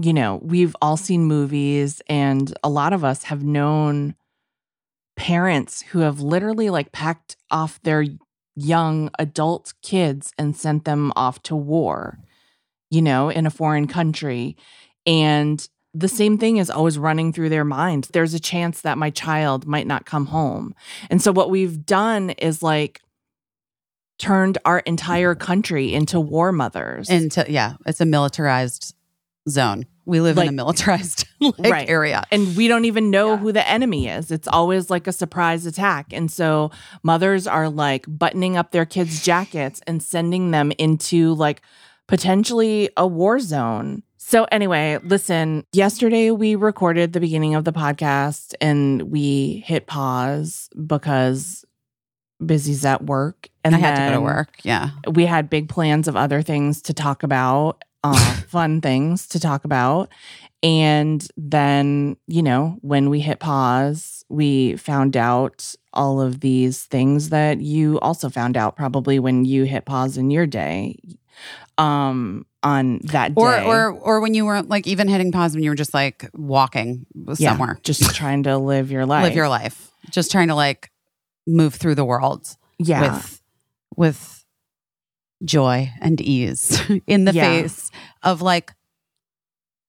you know, we've all seen movies, and a lot of us have known parents who have literally like packed off their young adult kids and sent them off to war, you know, in a foreign country. And the same thing is always running through their mind. There's a chance that my child might not come home. And so what we've done is like turned our entire country into war mothers. Into yeah, it's a militarized zone. We live in a militarized like, Right. area. and we don't even know Yeah. who the enemy is. It's always like a surprise attack. And so mothers are like buttoning up their kids' jackets and sending them into like potentially a war zone. So, anyway, listen, yesterday we recorded the beginning of the podcast and we hit pause because Busy's at work. And I had to go to work. Yeah. we had big plans of other things to talk about, uh, fun things to talk about. And then, you know, when we hit pause, we found out all of these things that you also found out probably when you hit pause in your day um on that day. Or or or when you weren't like even hitting pause when you were just like walking Yeah, somewhere. just trying to live your life. Live your life. Just trying to like move through the world yeah. with with joy and ease in the Yeah. face of like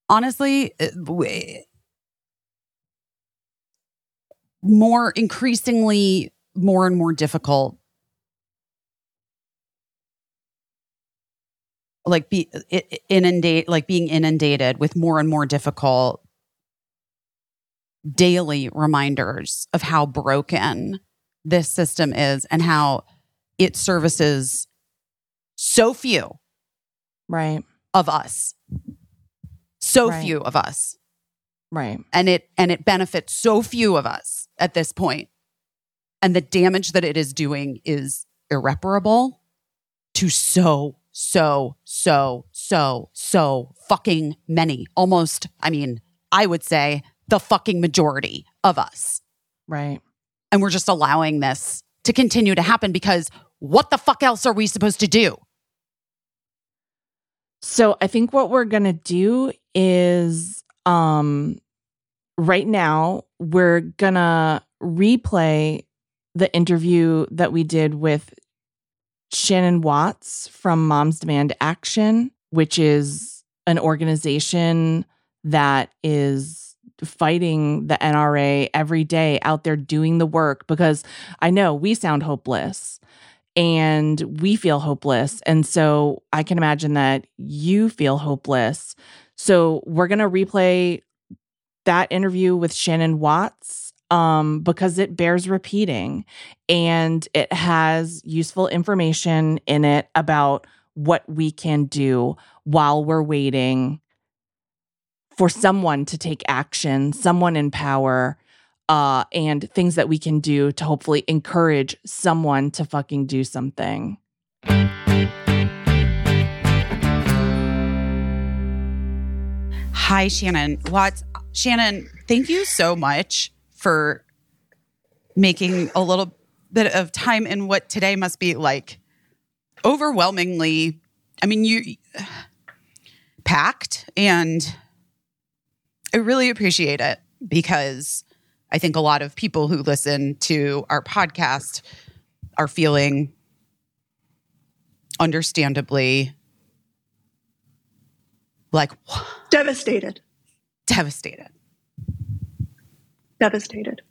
honestly uh, more increasingly more and more difficult like be i- inundate like being inundated with more and more difficult daily reminders of how broken this system is and how it services so few right. of us so Right. few of us Right. and it and it benefits so few of us at this point and the damage that it is doing is irreparable to so so so so so fucking many almost i mean i would say the fucking majority of us Right. and we're just allowing this to continue to happen because what the fuck else are we supposed to do So I think what we're gonna do is um right now we're gonna replay the interview that we did with Shannon Watts from Moms Demand Action, which is an organization that is fighting the NRA every day out there doing the work because I know we sound hopeless and we feel hopeless. And so I can imagine that you feel hopeless. So we're going to replay that interview with Shannon Watts um, because it bears repeating and it has useful information in it about what we can do while we're waiting for someone to take action, someone in power, uh, and things that we can do to hopefully encourage someone to fucking do something. Hi, Shannon Watts. Shannon, thank you so much for making a little bit of time in what today must be like overwhelmingly, I mean, you packed, and I really appreciate it because I think a lot of people who listen to our podcast are feeling understandably like devastated. Devastated. Devastated.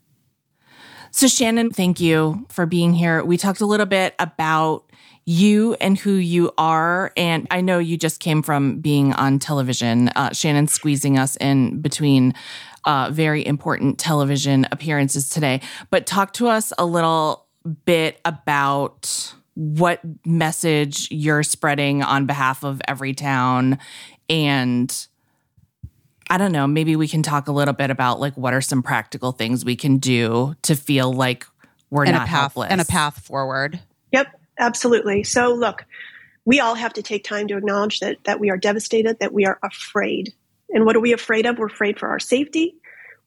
So, Shannon, thank you for being here. We talked a little bit about you and who you are. And I know you just came from being on television. Uh, Shannon squeezing us in between uh, very important television appearances today. But talk to us a little bit about what message you're spreading on behalf of Everytown and I don't know, maybe we can talk a little bit about like what are some practical things we can do to feel like we're and not a path helpless. and a path forward. Yep, absolutely. So look, we all have to take time to acknowledge that that we are devastated, that we are afraid. And what are we afraid of? We're afraid for our safety.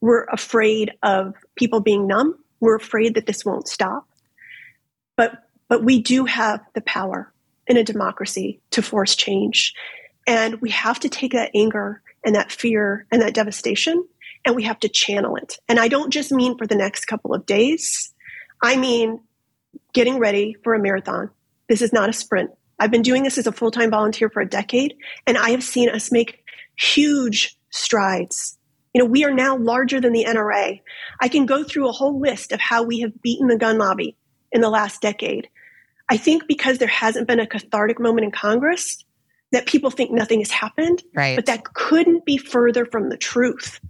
We're afraid of people being numb. We're afraid that this won't stop. But but we do have the power in a democracy to force change. And we have to take that anger and that fear and that devastation and we have to channel it. And I don't just mean for the next couple of days. I mean getting ready for a marathon. This is not a sprint. I've been doing this as a full-time volunteer for a decade and I have seen us make huge strides. You know, we are now larger than the NRA. I can go through a whole list of how we have beaten the gun lobby in the last decade. I think because there hasn't been a cathartic moment in Congress, that people think nothing has happened. Right. But that couldn't be further from the truth.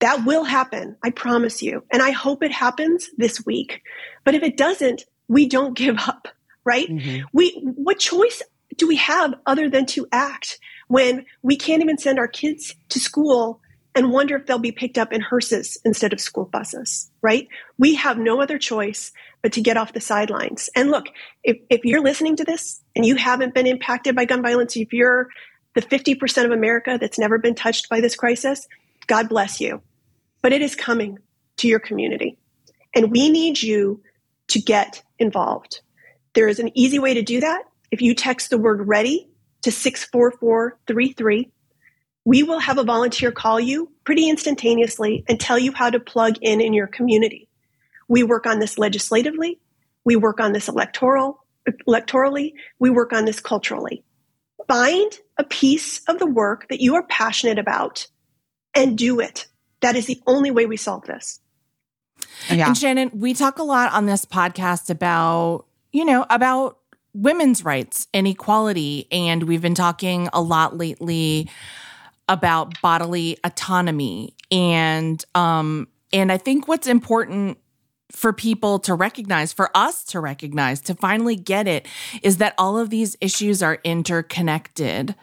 That will happen, I promise you. And I hope it happens this week. But if it doesn't, we don't give up, right? Mm-hmm. We what choice do we have other than to act when we can't even send our kids to school and wonder if they'll be picked up in hearses instead of school buses, right? We have no other choice but to get off the sidelines. And look, if, if you're listening to this and you haven't been impacted by gun violence, if you're the 50% of America that's never been touched by this crisis, God bless you. But it is coming to your community. And we need you to get involved. There is an easy way to do that. If you text the word ready to 64433, we will have a volunteer call you pretty instantaneously and tell you how to plug in in your community. We work on this legislatively. We work on this electoral, electorally. We work on this culturally. Find a piece of the work that you are passionate about and do it. That is the only way we solve this. Yeah. And Shannon, we talk a lot on this podcast about, you know, about women's rights and equality. And we've been talking a lot lately about bodily autonomy and um and I think what's important for people to recognize, for us to recognize, to finally get it, is that all of these issues are interconnected.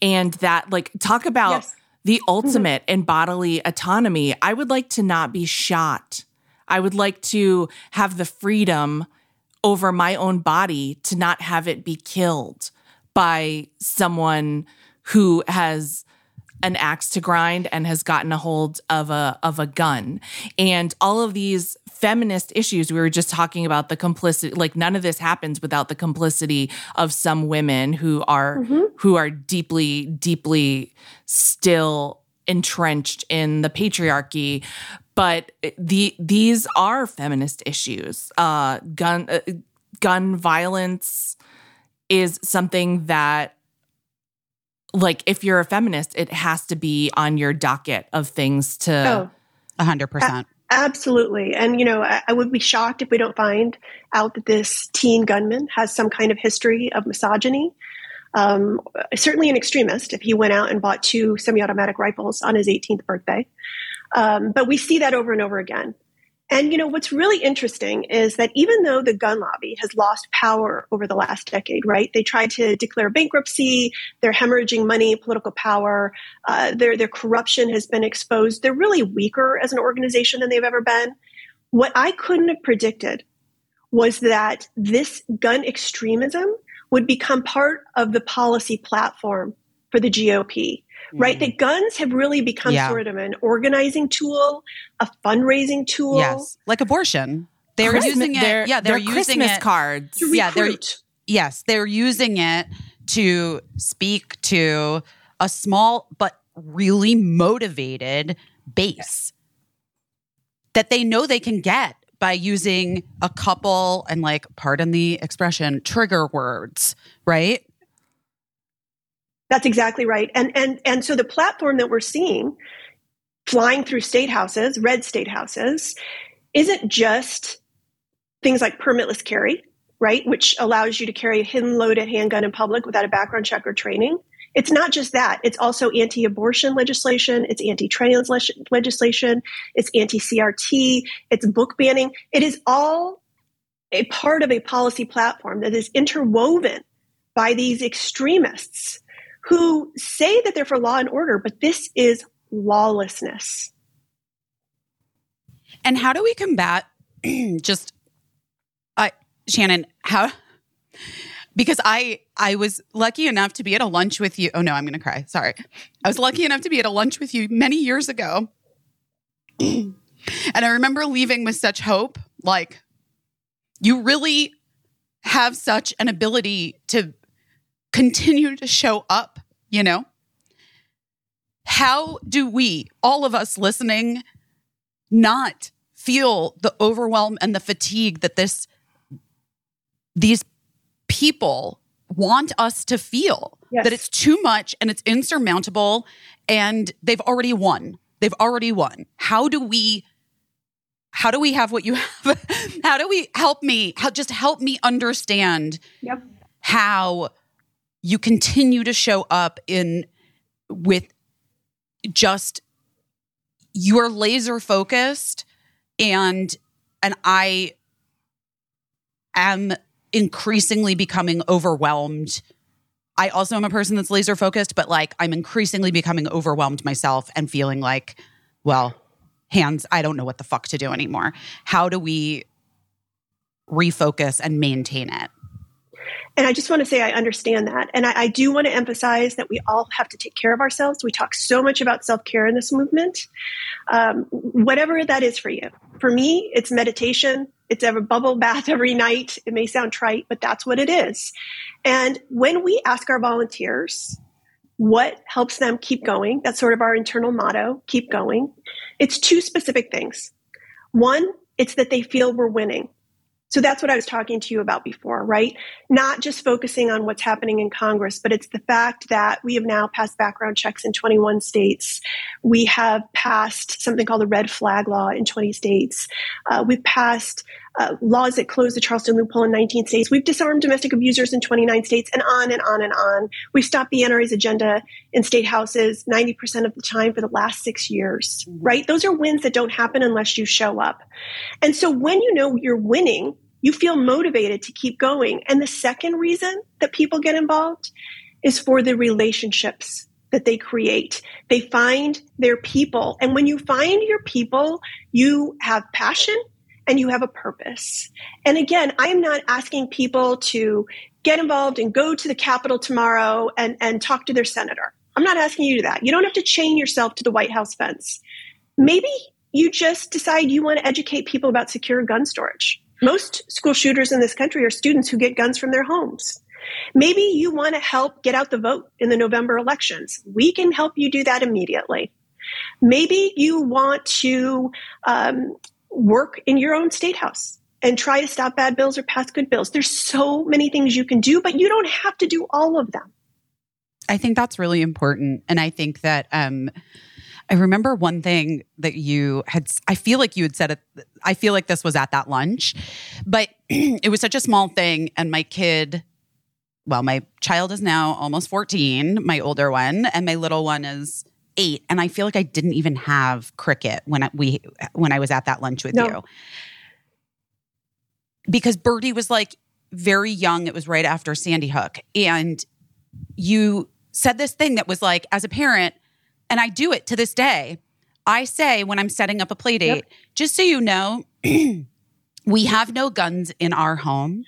And that, like, talk about yes. the mm-hmm. ultimate in bodily autonomy. I would like to not be shot. I would like to have the freedom over my own body to not have it be killed by someone who has an axe to grind and has gotten a hold of a of a gun and all of these feminist issues we were just talking about the complicity like none of this happens without the complicity of some women who are mm-hmm. who are deeply deeply still entrenched in the patriarchy but the these are feminist issues uh gun uh, gun violence is something that like if you're a feminist, it has to be on your docket of things to. A hundred percent, Absolutely. And, you know, I, I, would be shocked if we don't find out that this teen gunman has some kind of history of misogyny. Um, certainly an extremist if he went out and bought two semi automatic rifles on his 18th birthday. Um, but we see that over and over again. And you know what's really interesting is that even though the gun lobby has lost power over the last decade, right? They tried to declare bankruptcy. They're hemorrhaging money, political power. Uh, their their corruption has been exposed. They're really weaker as an organization than they've ever been. What I couldn't have predicted was that this gun extremism would become part of the policy platform for the GOP right? Mm. That guns have really become yeah. sort of an organizing tool, a fundraising tool. Yes, like abortion. They're Christmas, using it. They're, yeah, they're, they're using Christmas it, cards. Yeah, they're yes, they're using it to speak to a small but really motivated base that they know they can get by using a couple and like pardon the expression trigger words right that's exactly right. And and and so the platform that we're seeing flying through state houses, red state houses, isn't just things like permitless carry, right, which allows you to carry a hidden loaded handgun in public without a background check or training. It's not just that. It's also anti-abortion legislation. It's anti-trans legislation. It's anti-CRT. It's book banning. It is all a part of a policy platform that is interwoven by these extremists who say that they're for law and order, but this is lawlessness. And how do we combat just uh, Shannon, how because I I was lucky enough to be at a lunch with you. Oh no, I'm going to cry. Sorry. I was lucky enough to be at a lunch with you many years ago. and I remember leaving with such hope, like you really have such an ability to continue to show up, you know? How do we, all of us listening, not feel the overwhelm and the fatigue that this these people want us to feel yes. that it's too much and it's insurmountable and they've already won they've already won how do we how do we have what you have how do we help me how just help me understand yep. how you continue to show up in with just you're laser focused and and I am increasingly becoming overwhelmed. I also am a person that's laser focused, but like I'm increasingly becoming overwhelmed myself and feeling like, well, hands, I don't know what the fuck to do anymore. How do we refocus and maintain it? And I just want to say I understand that. And I, I, do want to emphasize that we all have to take care of ourselves. We talk so much about self care in this movement, um, whatever that is for you. For me, it's meditation. It's a bubble bath every night. It may sound trite, but that's what it is. And when we ask our volunteers what helps them keep going, that's sort of our internal motto keep going. It's two specific things. One, it's that they feel we're winning so that's what I was talking to you about before, right? Not just focusing on what's happening in Congress, but it's the fact that we have now passed background checks in 21 states. We have passed something called the red flag law in 20 states. Uh, we've passed uh, laws that close the Charleston loophole in 19 states. We've disarmed domestic abusers in 29 states and on and on and on. We've stopped the NRA's agenda in state houses 90% of the time for the last six years, mm-hmm. right? Those are wins that don't happen unless you show up. And so when you know you're winning, you feel motivated to keep going. And the second reason that people get involved is for the relationships that they create. They find their people. And when you find your people, you have passion and you have a purpose. And again, I am not asking people to get involved and go to the Capitol tomorrow and, and talk to their senator. I'm not asking you to that. You don't have to chain yourself to the White House fence. Maybe you just decide you want to educate people about secure gun storage. Most school shooters in this country are students who get guns from their homes. Maybe you want to help get out the vote in the November elections. We can help you do that immediately. Maybe you want to um, work in your own state house and try to stop bad bills or pass good bills. There's so many things you can do, but you don't have to do all of them. I think that's really important. And I think that um, I remember one thing that you had, I feel like you had said it, I feel like this was at that lunch, but it was such a small thing. And my kid, well, my child is now almost 14, my older one, and my little one is eight, and I feel like I didn't even have Cricket when I, we when I was at that lunch with No. you because Birdie was like very young. It was right after Sandy Hook, and you said this thing that was like, as a parent, and I do it to this day. I say when I'm setting up a play date, just so you know, we have no guns in our home.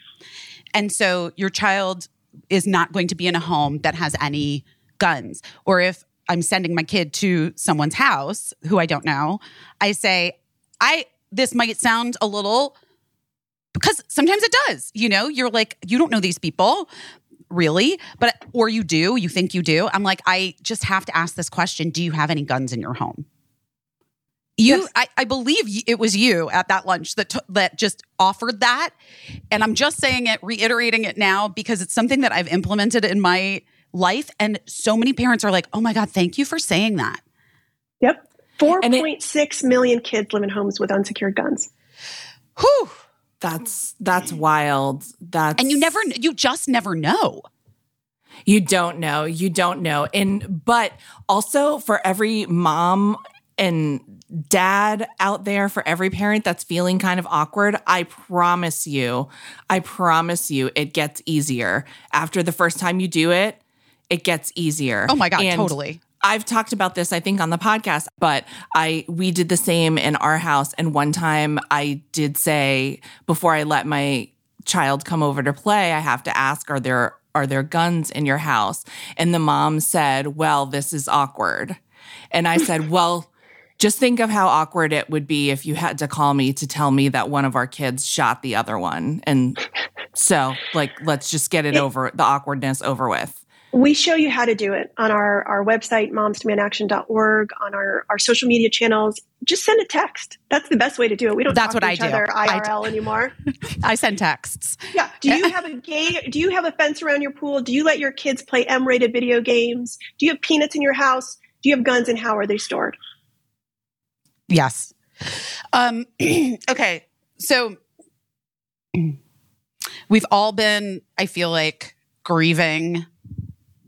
And so your child is not going to be in a home that has any guns. Or if I'm sending my kid to someone's house who I don't know, I say, I this might sound a little because sometimes it does. You know, you're like, you don't know these people really, but or you do, you think you do. I'm like, I just have to ask this question Do you have any guns in your home? You, Yes. I, I believe it was you at that lunch that t- that just offered that, and I'm just saying it, reiterating it now because it's something that I've implemented in my life, and so many parents are like, "Oh my god, thank you for saying that." Yep. 4.6 million kids live in homes with unsecured guns. Whew. That's that's wild. That's And you never, you just never know. You don't know. You don't know. And but also for every mom and dad out there, for every parent that's feeling kind of awkward, I promise you, I promise you it gets easier. After the first time you do it, it gets easier. Oh my god, And totally. I've talked about this, I think, on the podcast, but I we did the same in our house. And one time I did say before I let my child come over to play, I have to ask, are there are there guns in your house? And the mom said, Well, this is awkward. And I said, Well, just think of how awkward it would be if you had to call me to tell me that one of our kids shot the other one. And so, like, let's just get it over the awkwardness over with. We show you how to do it on our, our website, momsdemandAction.org, on our, our social media channels. Just send a text. That's the best way to do it. We don't That's talk what to I each do. other I. IRL anymore. I send texts. Yeah. Do you have a gay? Do you have a fence around your pool? Do you let your kids play M-rated video games? Do you have peanuts in your house? Do you have guns, and how are they stored? Yes. Um, okay. So we've all been, I feel like, grieving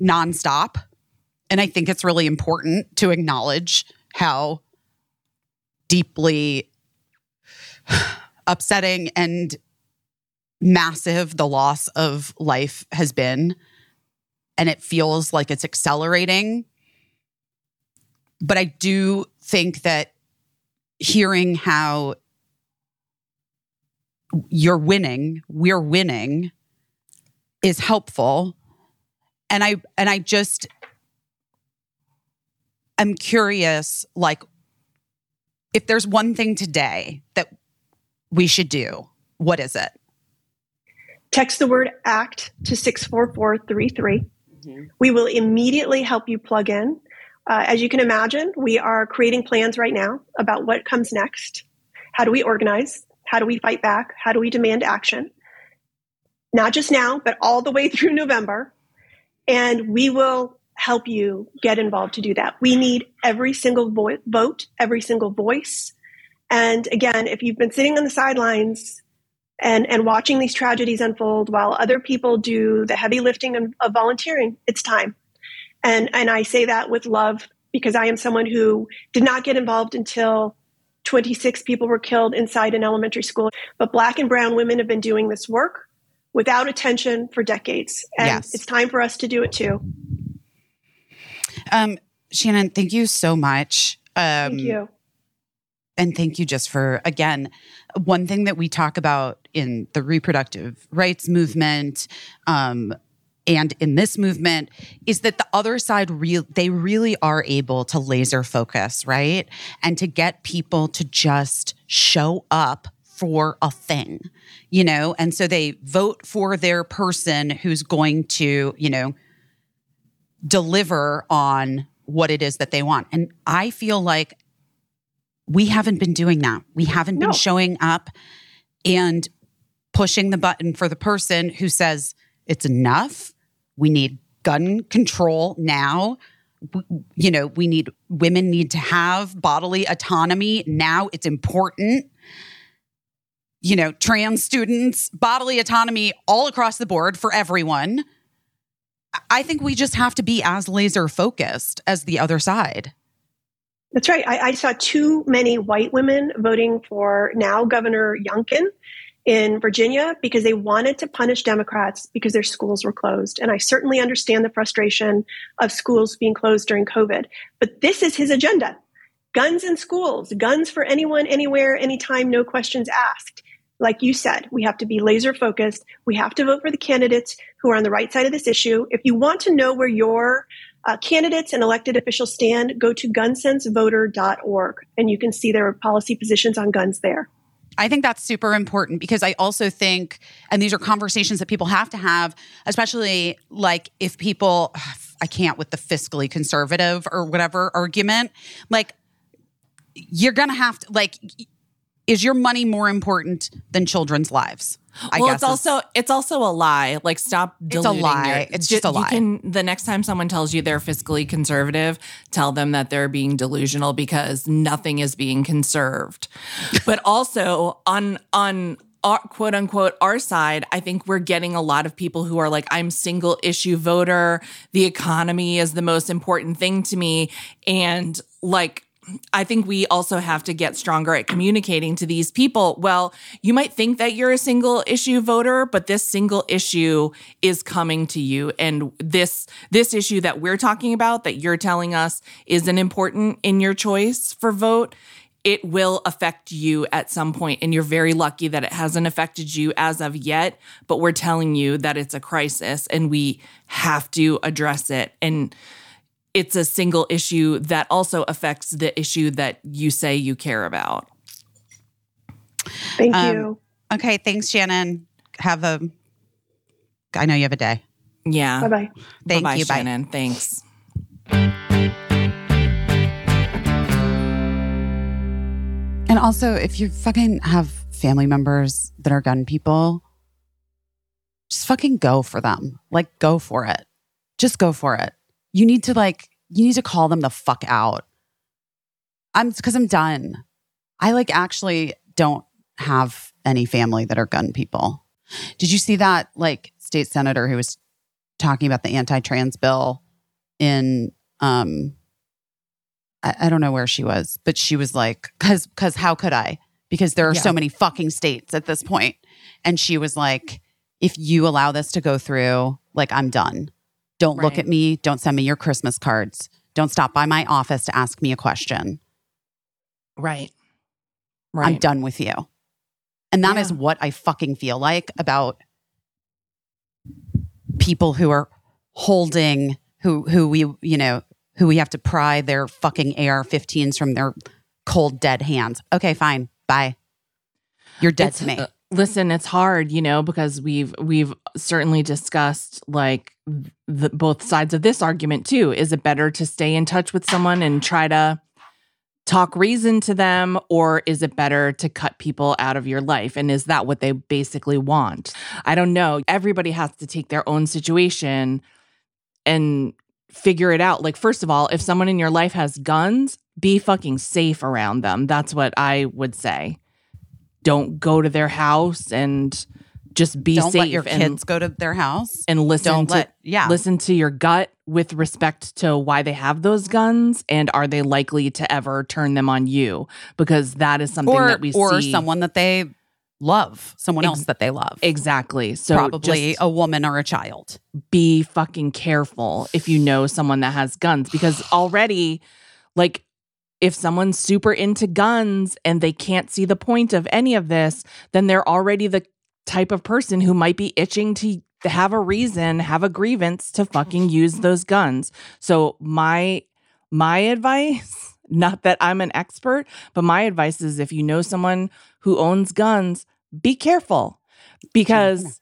nonstop. And I think it's really important to acknowledge how deeply upsetting and massive the loss of life has been. And it feels like it's accelerating. But I do think that hearing how you're winning, we're winning is helpful. And I and I just I'm curious like if there's one thing today that we should do, what is it? Text the word ACT to 64433. We will immediately help you plug in. Uh, as you can imagine, we are creating plans right now about what comes next. How do we organize? How do we fight back? How do we demand action? Not just now, but all the way through November. And we will help you get involved to do that. We need every single vo- vote, every single voice. And again, if you've been sitting on the sidelines and, and watching these tragedies unfold while other people do the heavy lifting of, of volunteering, it's time. And, and I say that with love because I am someone who did not get involved until 26 people were killed inside an elementary school. But black and brown women have been doing this work without attention for decades. And Yes. it's time for us to do it too. Um, Shannon, thank you so much. Um, Thank you. And thank you just for, again, one thing that we talk about in the reproductive rights movement um, and in this movement is that the other side, real they really are able to laser focus, right? And to get people to just show up for a thing, you know? And so they vote for their person who's going to, you know, deliver on what it is that they want. And I feel like we haven't been doing that. We haven't been No. showing up and pushing the button for the person who says it's enough. We need gun control now. You know, we need women need to have bodily autonomy now. It's important. You know, trans students, bodily autonomy all across the board for everyone. I think we just have to be as laser focused as the other side. That's right. I, I, saw too many white women voting for now Governor Youngkin in Virginia because they wanted to punish Democrats because their schools were closed. And I certainly understand the frustration of schools being closed during COVID. But this is his agenda guns in schools, guns for anyone, anywhere, anytime, no questions asked. Like you said, we have to be laser focused. We have to vote for the candidates who are on the right side of this issue. If you want to know where your uh, candidates and elected officials stand, go to gunsensevoter.org and you can see their policy positions on guns there. I think that's super important because I also think, and these are conversations that people have to have, especially like if people, I can't with the fiscally conservative or whatever argument, like you're going to have to, like, is your money more important than children's lives? I well, it's also it's also a lie. Like, stop. It's a lie. Your, it's just a lie. Can, the next time someone tells you they're fiscally conservative, tell them that they're being delusional because nothing is being conserved. but also on on our, quote unquote our side, I think we're getting a lot of people who are like, I'm single issue voter. The economy is the most important thing to me, and like I think we also have to get stronger at communicating to these people. Well, you might think that you're a single issue voter, but this single issue is coming to you. And this this issue that we're talking about that you're telling us isn't important in your choice for vote, it will affect you at some point and you're very lucky that it hasn't affected you as of yet, but we're telling you that it's a crisis and we have to address it. And it's a single issue that also affects the issue that you say you care about. Thank um, you. Okay, thanks, Shannon. Have a. I know you have a day. Yeah. Bye bye. Thank Bye-bye, you, Shannon. Bye. Thanks. And also, if you fucking have family members that are gun people, just fucking go for them. Like, go for it. Just go for it you need to like you need to call them the fuck out. I'm because I'm done. I like actually don't have any family that are gun people. Did you see that like state senator who was talking about the anti-trans bill in um I, I don't know where she was, but she was like, cause cause how could I? Because there are yeah. so many fucking states at this point. And she was like, if you allow this to go through, like I'm done. Don't right. look at me. Don't send me your Christmas cards. Don't stop by my office to ask me a question. Right. Right. I'm done with you. And that yeah. is what I fucking feel like about people who are holding who who we, you know, who we have to pry their fucking AR-15s from their cold dead hands. Okay, fine. Bye. You're dead it's, to me. Uh, listen it's hard you know because we've we've certainly discussed like both sides of this argument too. Is it better to stay in touch with someone and try to talk reason to them or is it better to cut people out of your life? And is that what they basically want? I don't know. Everybody has to take their own situation and figure it out. Like first of all if someone in your life has guns be fucking safe around them. That's what i would say. Don't go to their house and just be don't safe. let your and, kids go to their house and listen don't to let, yeah listen to your gut with respect to why they have those guns and are they likely to ever turn them on you because that is something or, that we or see. someone that they love someone Ex- else that they love exactly so probably a woman or a child be fucking careful if you know someone that has guns because already like if someone's super into guns and they can't see the point of any of this, then they're already the type of person who might be itching to have a reason, have a grievance to fucking use those guns. So my my advice, not that I'm an expert, but my advice is if you know someone who owns guns, be careful because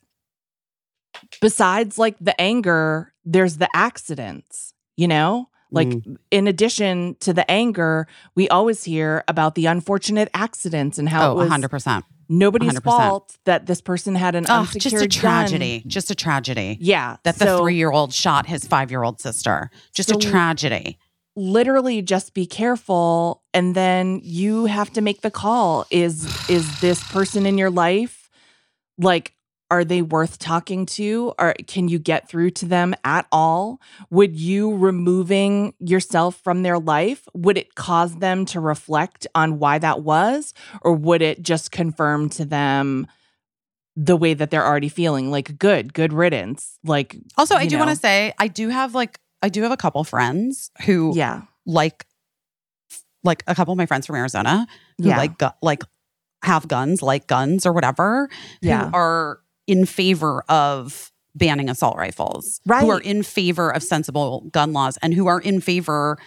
besides like the anger, there's the accidents, you know? Like, mm. in addition to the anger, we always hear about the unfortunate accidents and how oh, it was 100%. Nobody's 100%. fault that this person had an oh, just a tragedy. Gun. Just a tragedy. Yeah. That the three year old shot his five year old sister. Just so a tragedy. Literally just be careful. And then you have to make the call. Is is this person in your life like are they worth talking to? Or can you get through to them at all? Would you removing yourself from their life would it cause them to reflect on why that was? Or would it just confirm to them the way that they're already feeling? Like good good riddance. Like Also, I do want to say I do have like I do have a couple friends who yeah. like like a couple of my friends from Arizona who Yeah. like gu- like have guns, like guns or whatever, Yeah. who are in favor of banning assault rifles, Right. who are in favor of sensible gun laws, and who are in favor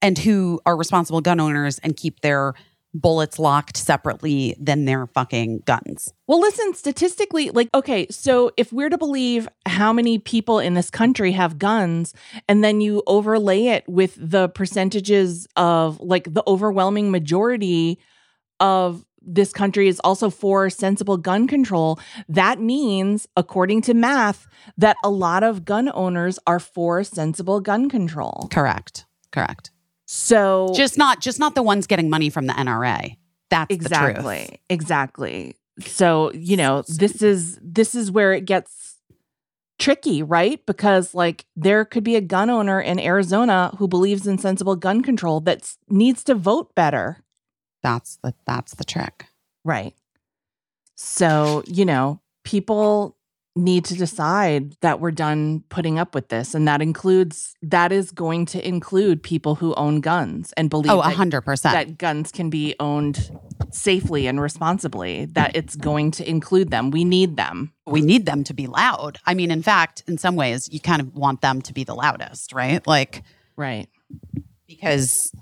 and who are responsible gun owners and keep their bullets locked separately than their fucking guns. Well, listen, statistically, like, okay, so if we're to believe how many people in this country have guns, and then you overlay it with the percentages of like the overwhelming majority of this country is also for sensible gun control, that means, according to math, that a lot of gun owners are for sensible gun control. Correct. Correct. So, Just not just not the ones getting money from the NRA. That's the truth. exactly exactly so you know this is this is where it gets tricky right because like there could be a gun owner in arizona who believes in sensible gun control that needs to vote better That's the that's the trick. right so you know people need to decide that we're done putting up with this and that includes that is going to include people who own guns and believe Oh, a hundred percent. that guns can be owned safely and responsibly, that it's going to include them. We need them. we need them to be loud. I mean, in fact, in some ways, you kind of want them to be the loudest, right? Like Right. because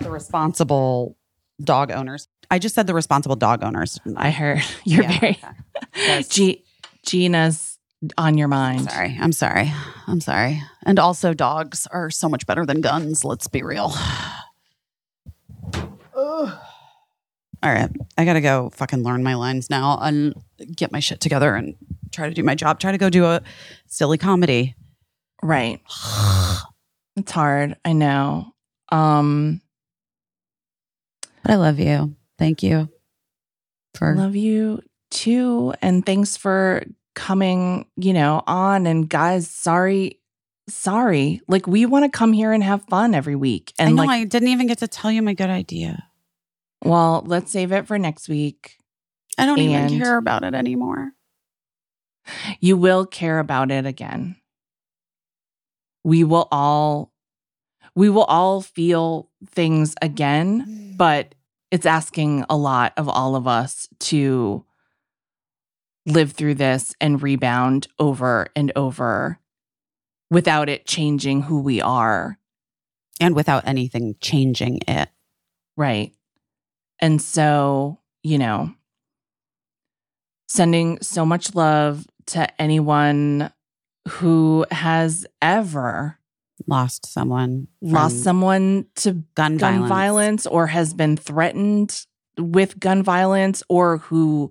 the responsible dog owners. I just said the responsible dog owners. I heard you're Yeah, very Yes. G- Gina's on your mind. Sorry, I'm sorry, I'm sorry. And also, dogs are so much better than guns. Let's be real. All right, I gotta go fucking learn my lines now and get my shit together and try to do my job. Try to go do a silly comedy. Right. It's hard. I know. Um But I love you. Thank you for love you too. And thanks for coming, you know, on. And guys, sorry, sorry. Like we want to come here and have fun every week. I And know like, I didn't even get to tell you my good idea. well, let's save it for next week. I don't And- even care about it anymore. You will care about it again. We will all we will all feel things again, mm. but it's asking a lot of all of us to live through this and rebound over and over without it changing who we are. And without anything changing it. Right. And so, you know, sending so much love to anyone who has ever Lost someone. lost someone to gun, gun violence. violence. or has been threatened with gun violence or who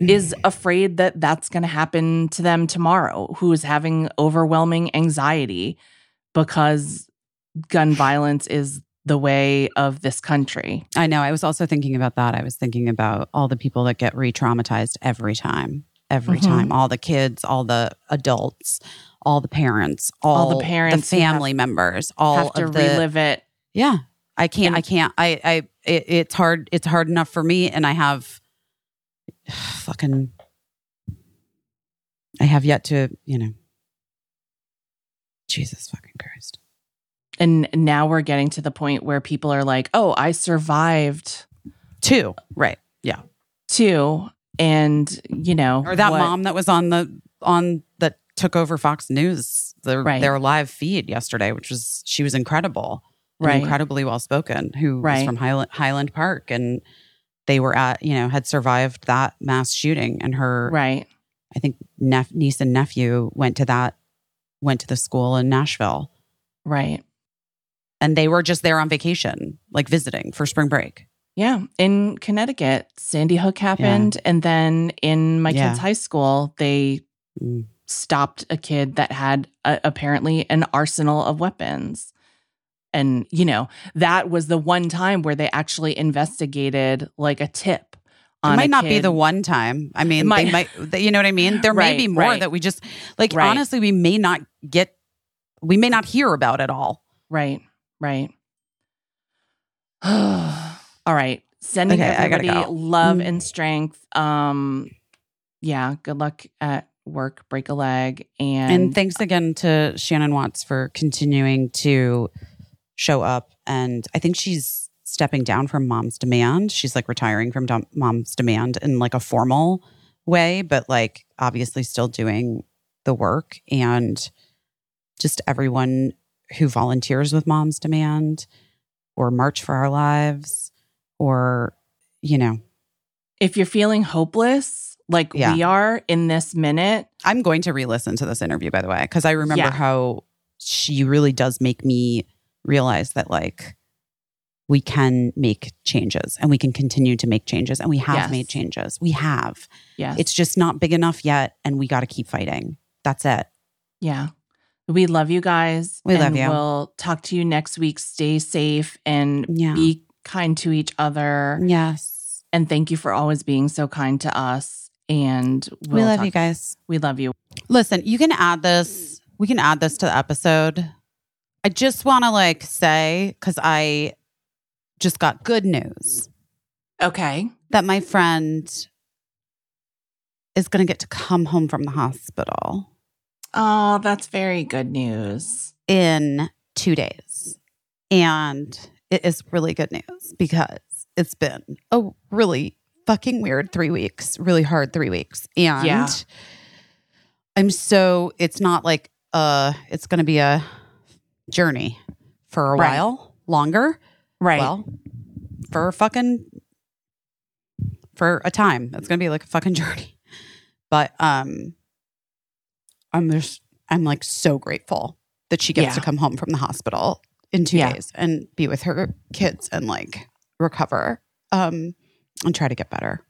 is afraid that that's going to happen to them tomorrow, who is having overwhelming anxiety because gun violence is the way of this country. I know. I was also thinking about that. I was thinking about all the people that get re traumatized every time, every Mhm. time. All the kids, all the adults, all the parents, all, All the parents the who have- family members, all have to of the. relive it. Yeah. I can't, I can't, I, I, it, it's hard, it's hard enough for me. And I have fucking, I have yet to, you know, Jesus fucking Christ. And now we're getting to the point where people are like, oh, I survived Two. Right. Yeah. Two. And, you know, or that what- mom that was on the on that took over Fox News the, Right. their live feed yesterday, which was she was incredible, Right. incredibly well spoken. Who was from Highland Highland Park, and they were at you know had survived that mass shooting, and her Right. I think nep- niece and nephew went to that went to the school in Nashville, Right. and they were just there on vacation, like visiting for spring break. Yeah. In Connecticut, Sandy Hook happened. And then in my Yeah. kid's high school, they Mm. Stopped a kid that had a, apparently an arsenal of weapons. And, you know, that was the one time where they actually investigated like a tip it might not be the one time. I mean, might- they might, they- you know what I mean? There may be more right. that we just, like, Right. honestly, we may not get, we may not hear about at all. Right, right. All right. Sending Okay, everybody go. love Mm. and strength. Um, yeah, good luck at work, break a leg. And, And thanks again to Shannon Watts for continuing to show up. And I think she's stepping down from Mom's Demand. She's like retiring from Dom- Mom's Demand in like a formal way, but like obviously still doing the work. And just everyone who volunteers with Mom's Demand or March for Our Lives or, you know, if you're feeling hopeless, like Yeah. we are in this minute, I'm going to re-listen to this interview, by the way, because I remember Yeah. how she really does make me realize that like we can make changes and we can continue to make changes and we have Yes. made changes. We have. yes, It's just not big enough yet and we got to keep fighting. That's it. yeah. We love you guys. We love you. We'll talk to you next week. Stay safe and Yeah. be kind to each other. Yes. And thank you for always being so kind to us. And we'll we love talk- you guys. We love you. Listen, you can add this. We can add this to the episode. I just want to like say cuz I just got good news. Okay. that my friend is going to get to come home from the hospital Oh, that's very good news. in two days. And it is really good news because it's been a really fucking weird three weeks, really hard three weeks. And Yeah. I'm so, it's not like, uh, it's going to be a journey for a Right. while longer. Right. Well, for fucking for a time. It's gonna be like a fucking journey. But um I'm just I'm like so grateful that she gets Yeah. to come home from the hospital in two Yeah. days and be with her kids and like recover. Um and try to get better.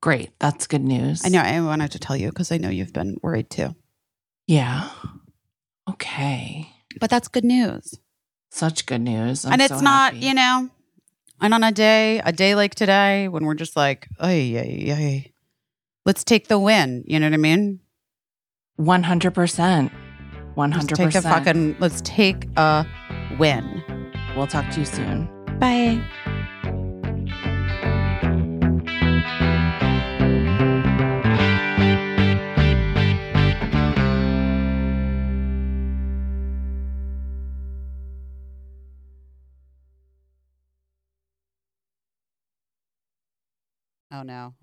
Great. That's good news. I know I wanted to tell you because I know you've been worried too. Yeah. Okay. But that's good news. Such good news. I'm and it's so not, happy. you know, and on a day, a day like today, when we're just like, ay, ay, ay, let's take the win. You know what I mean? 100%. 100%. Let's take a fucking, let's take a win. We'll talk to you soon. Bye. Oh no.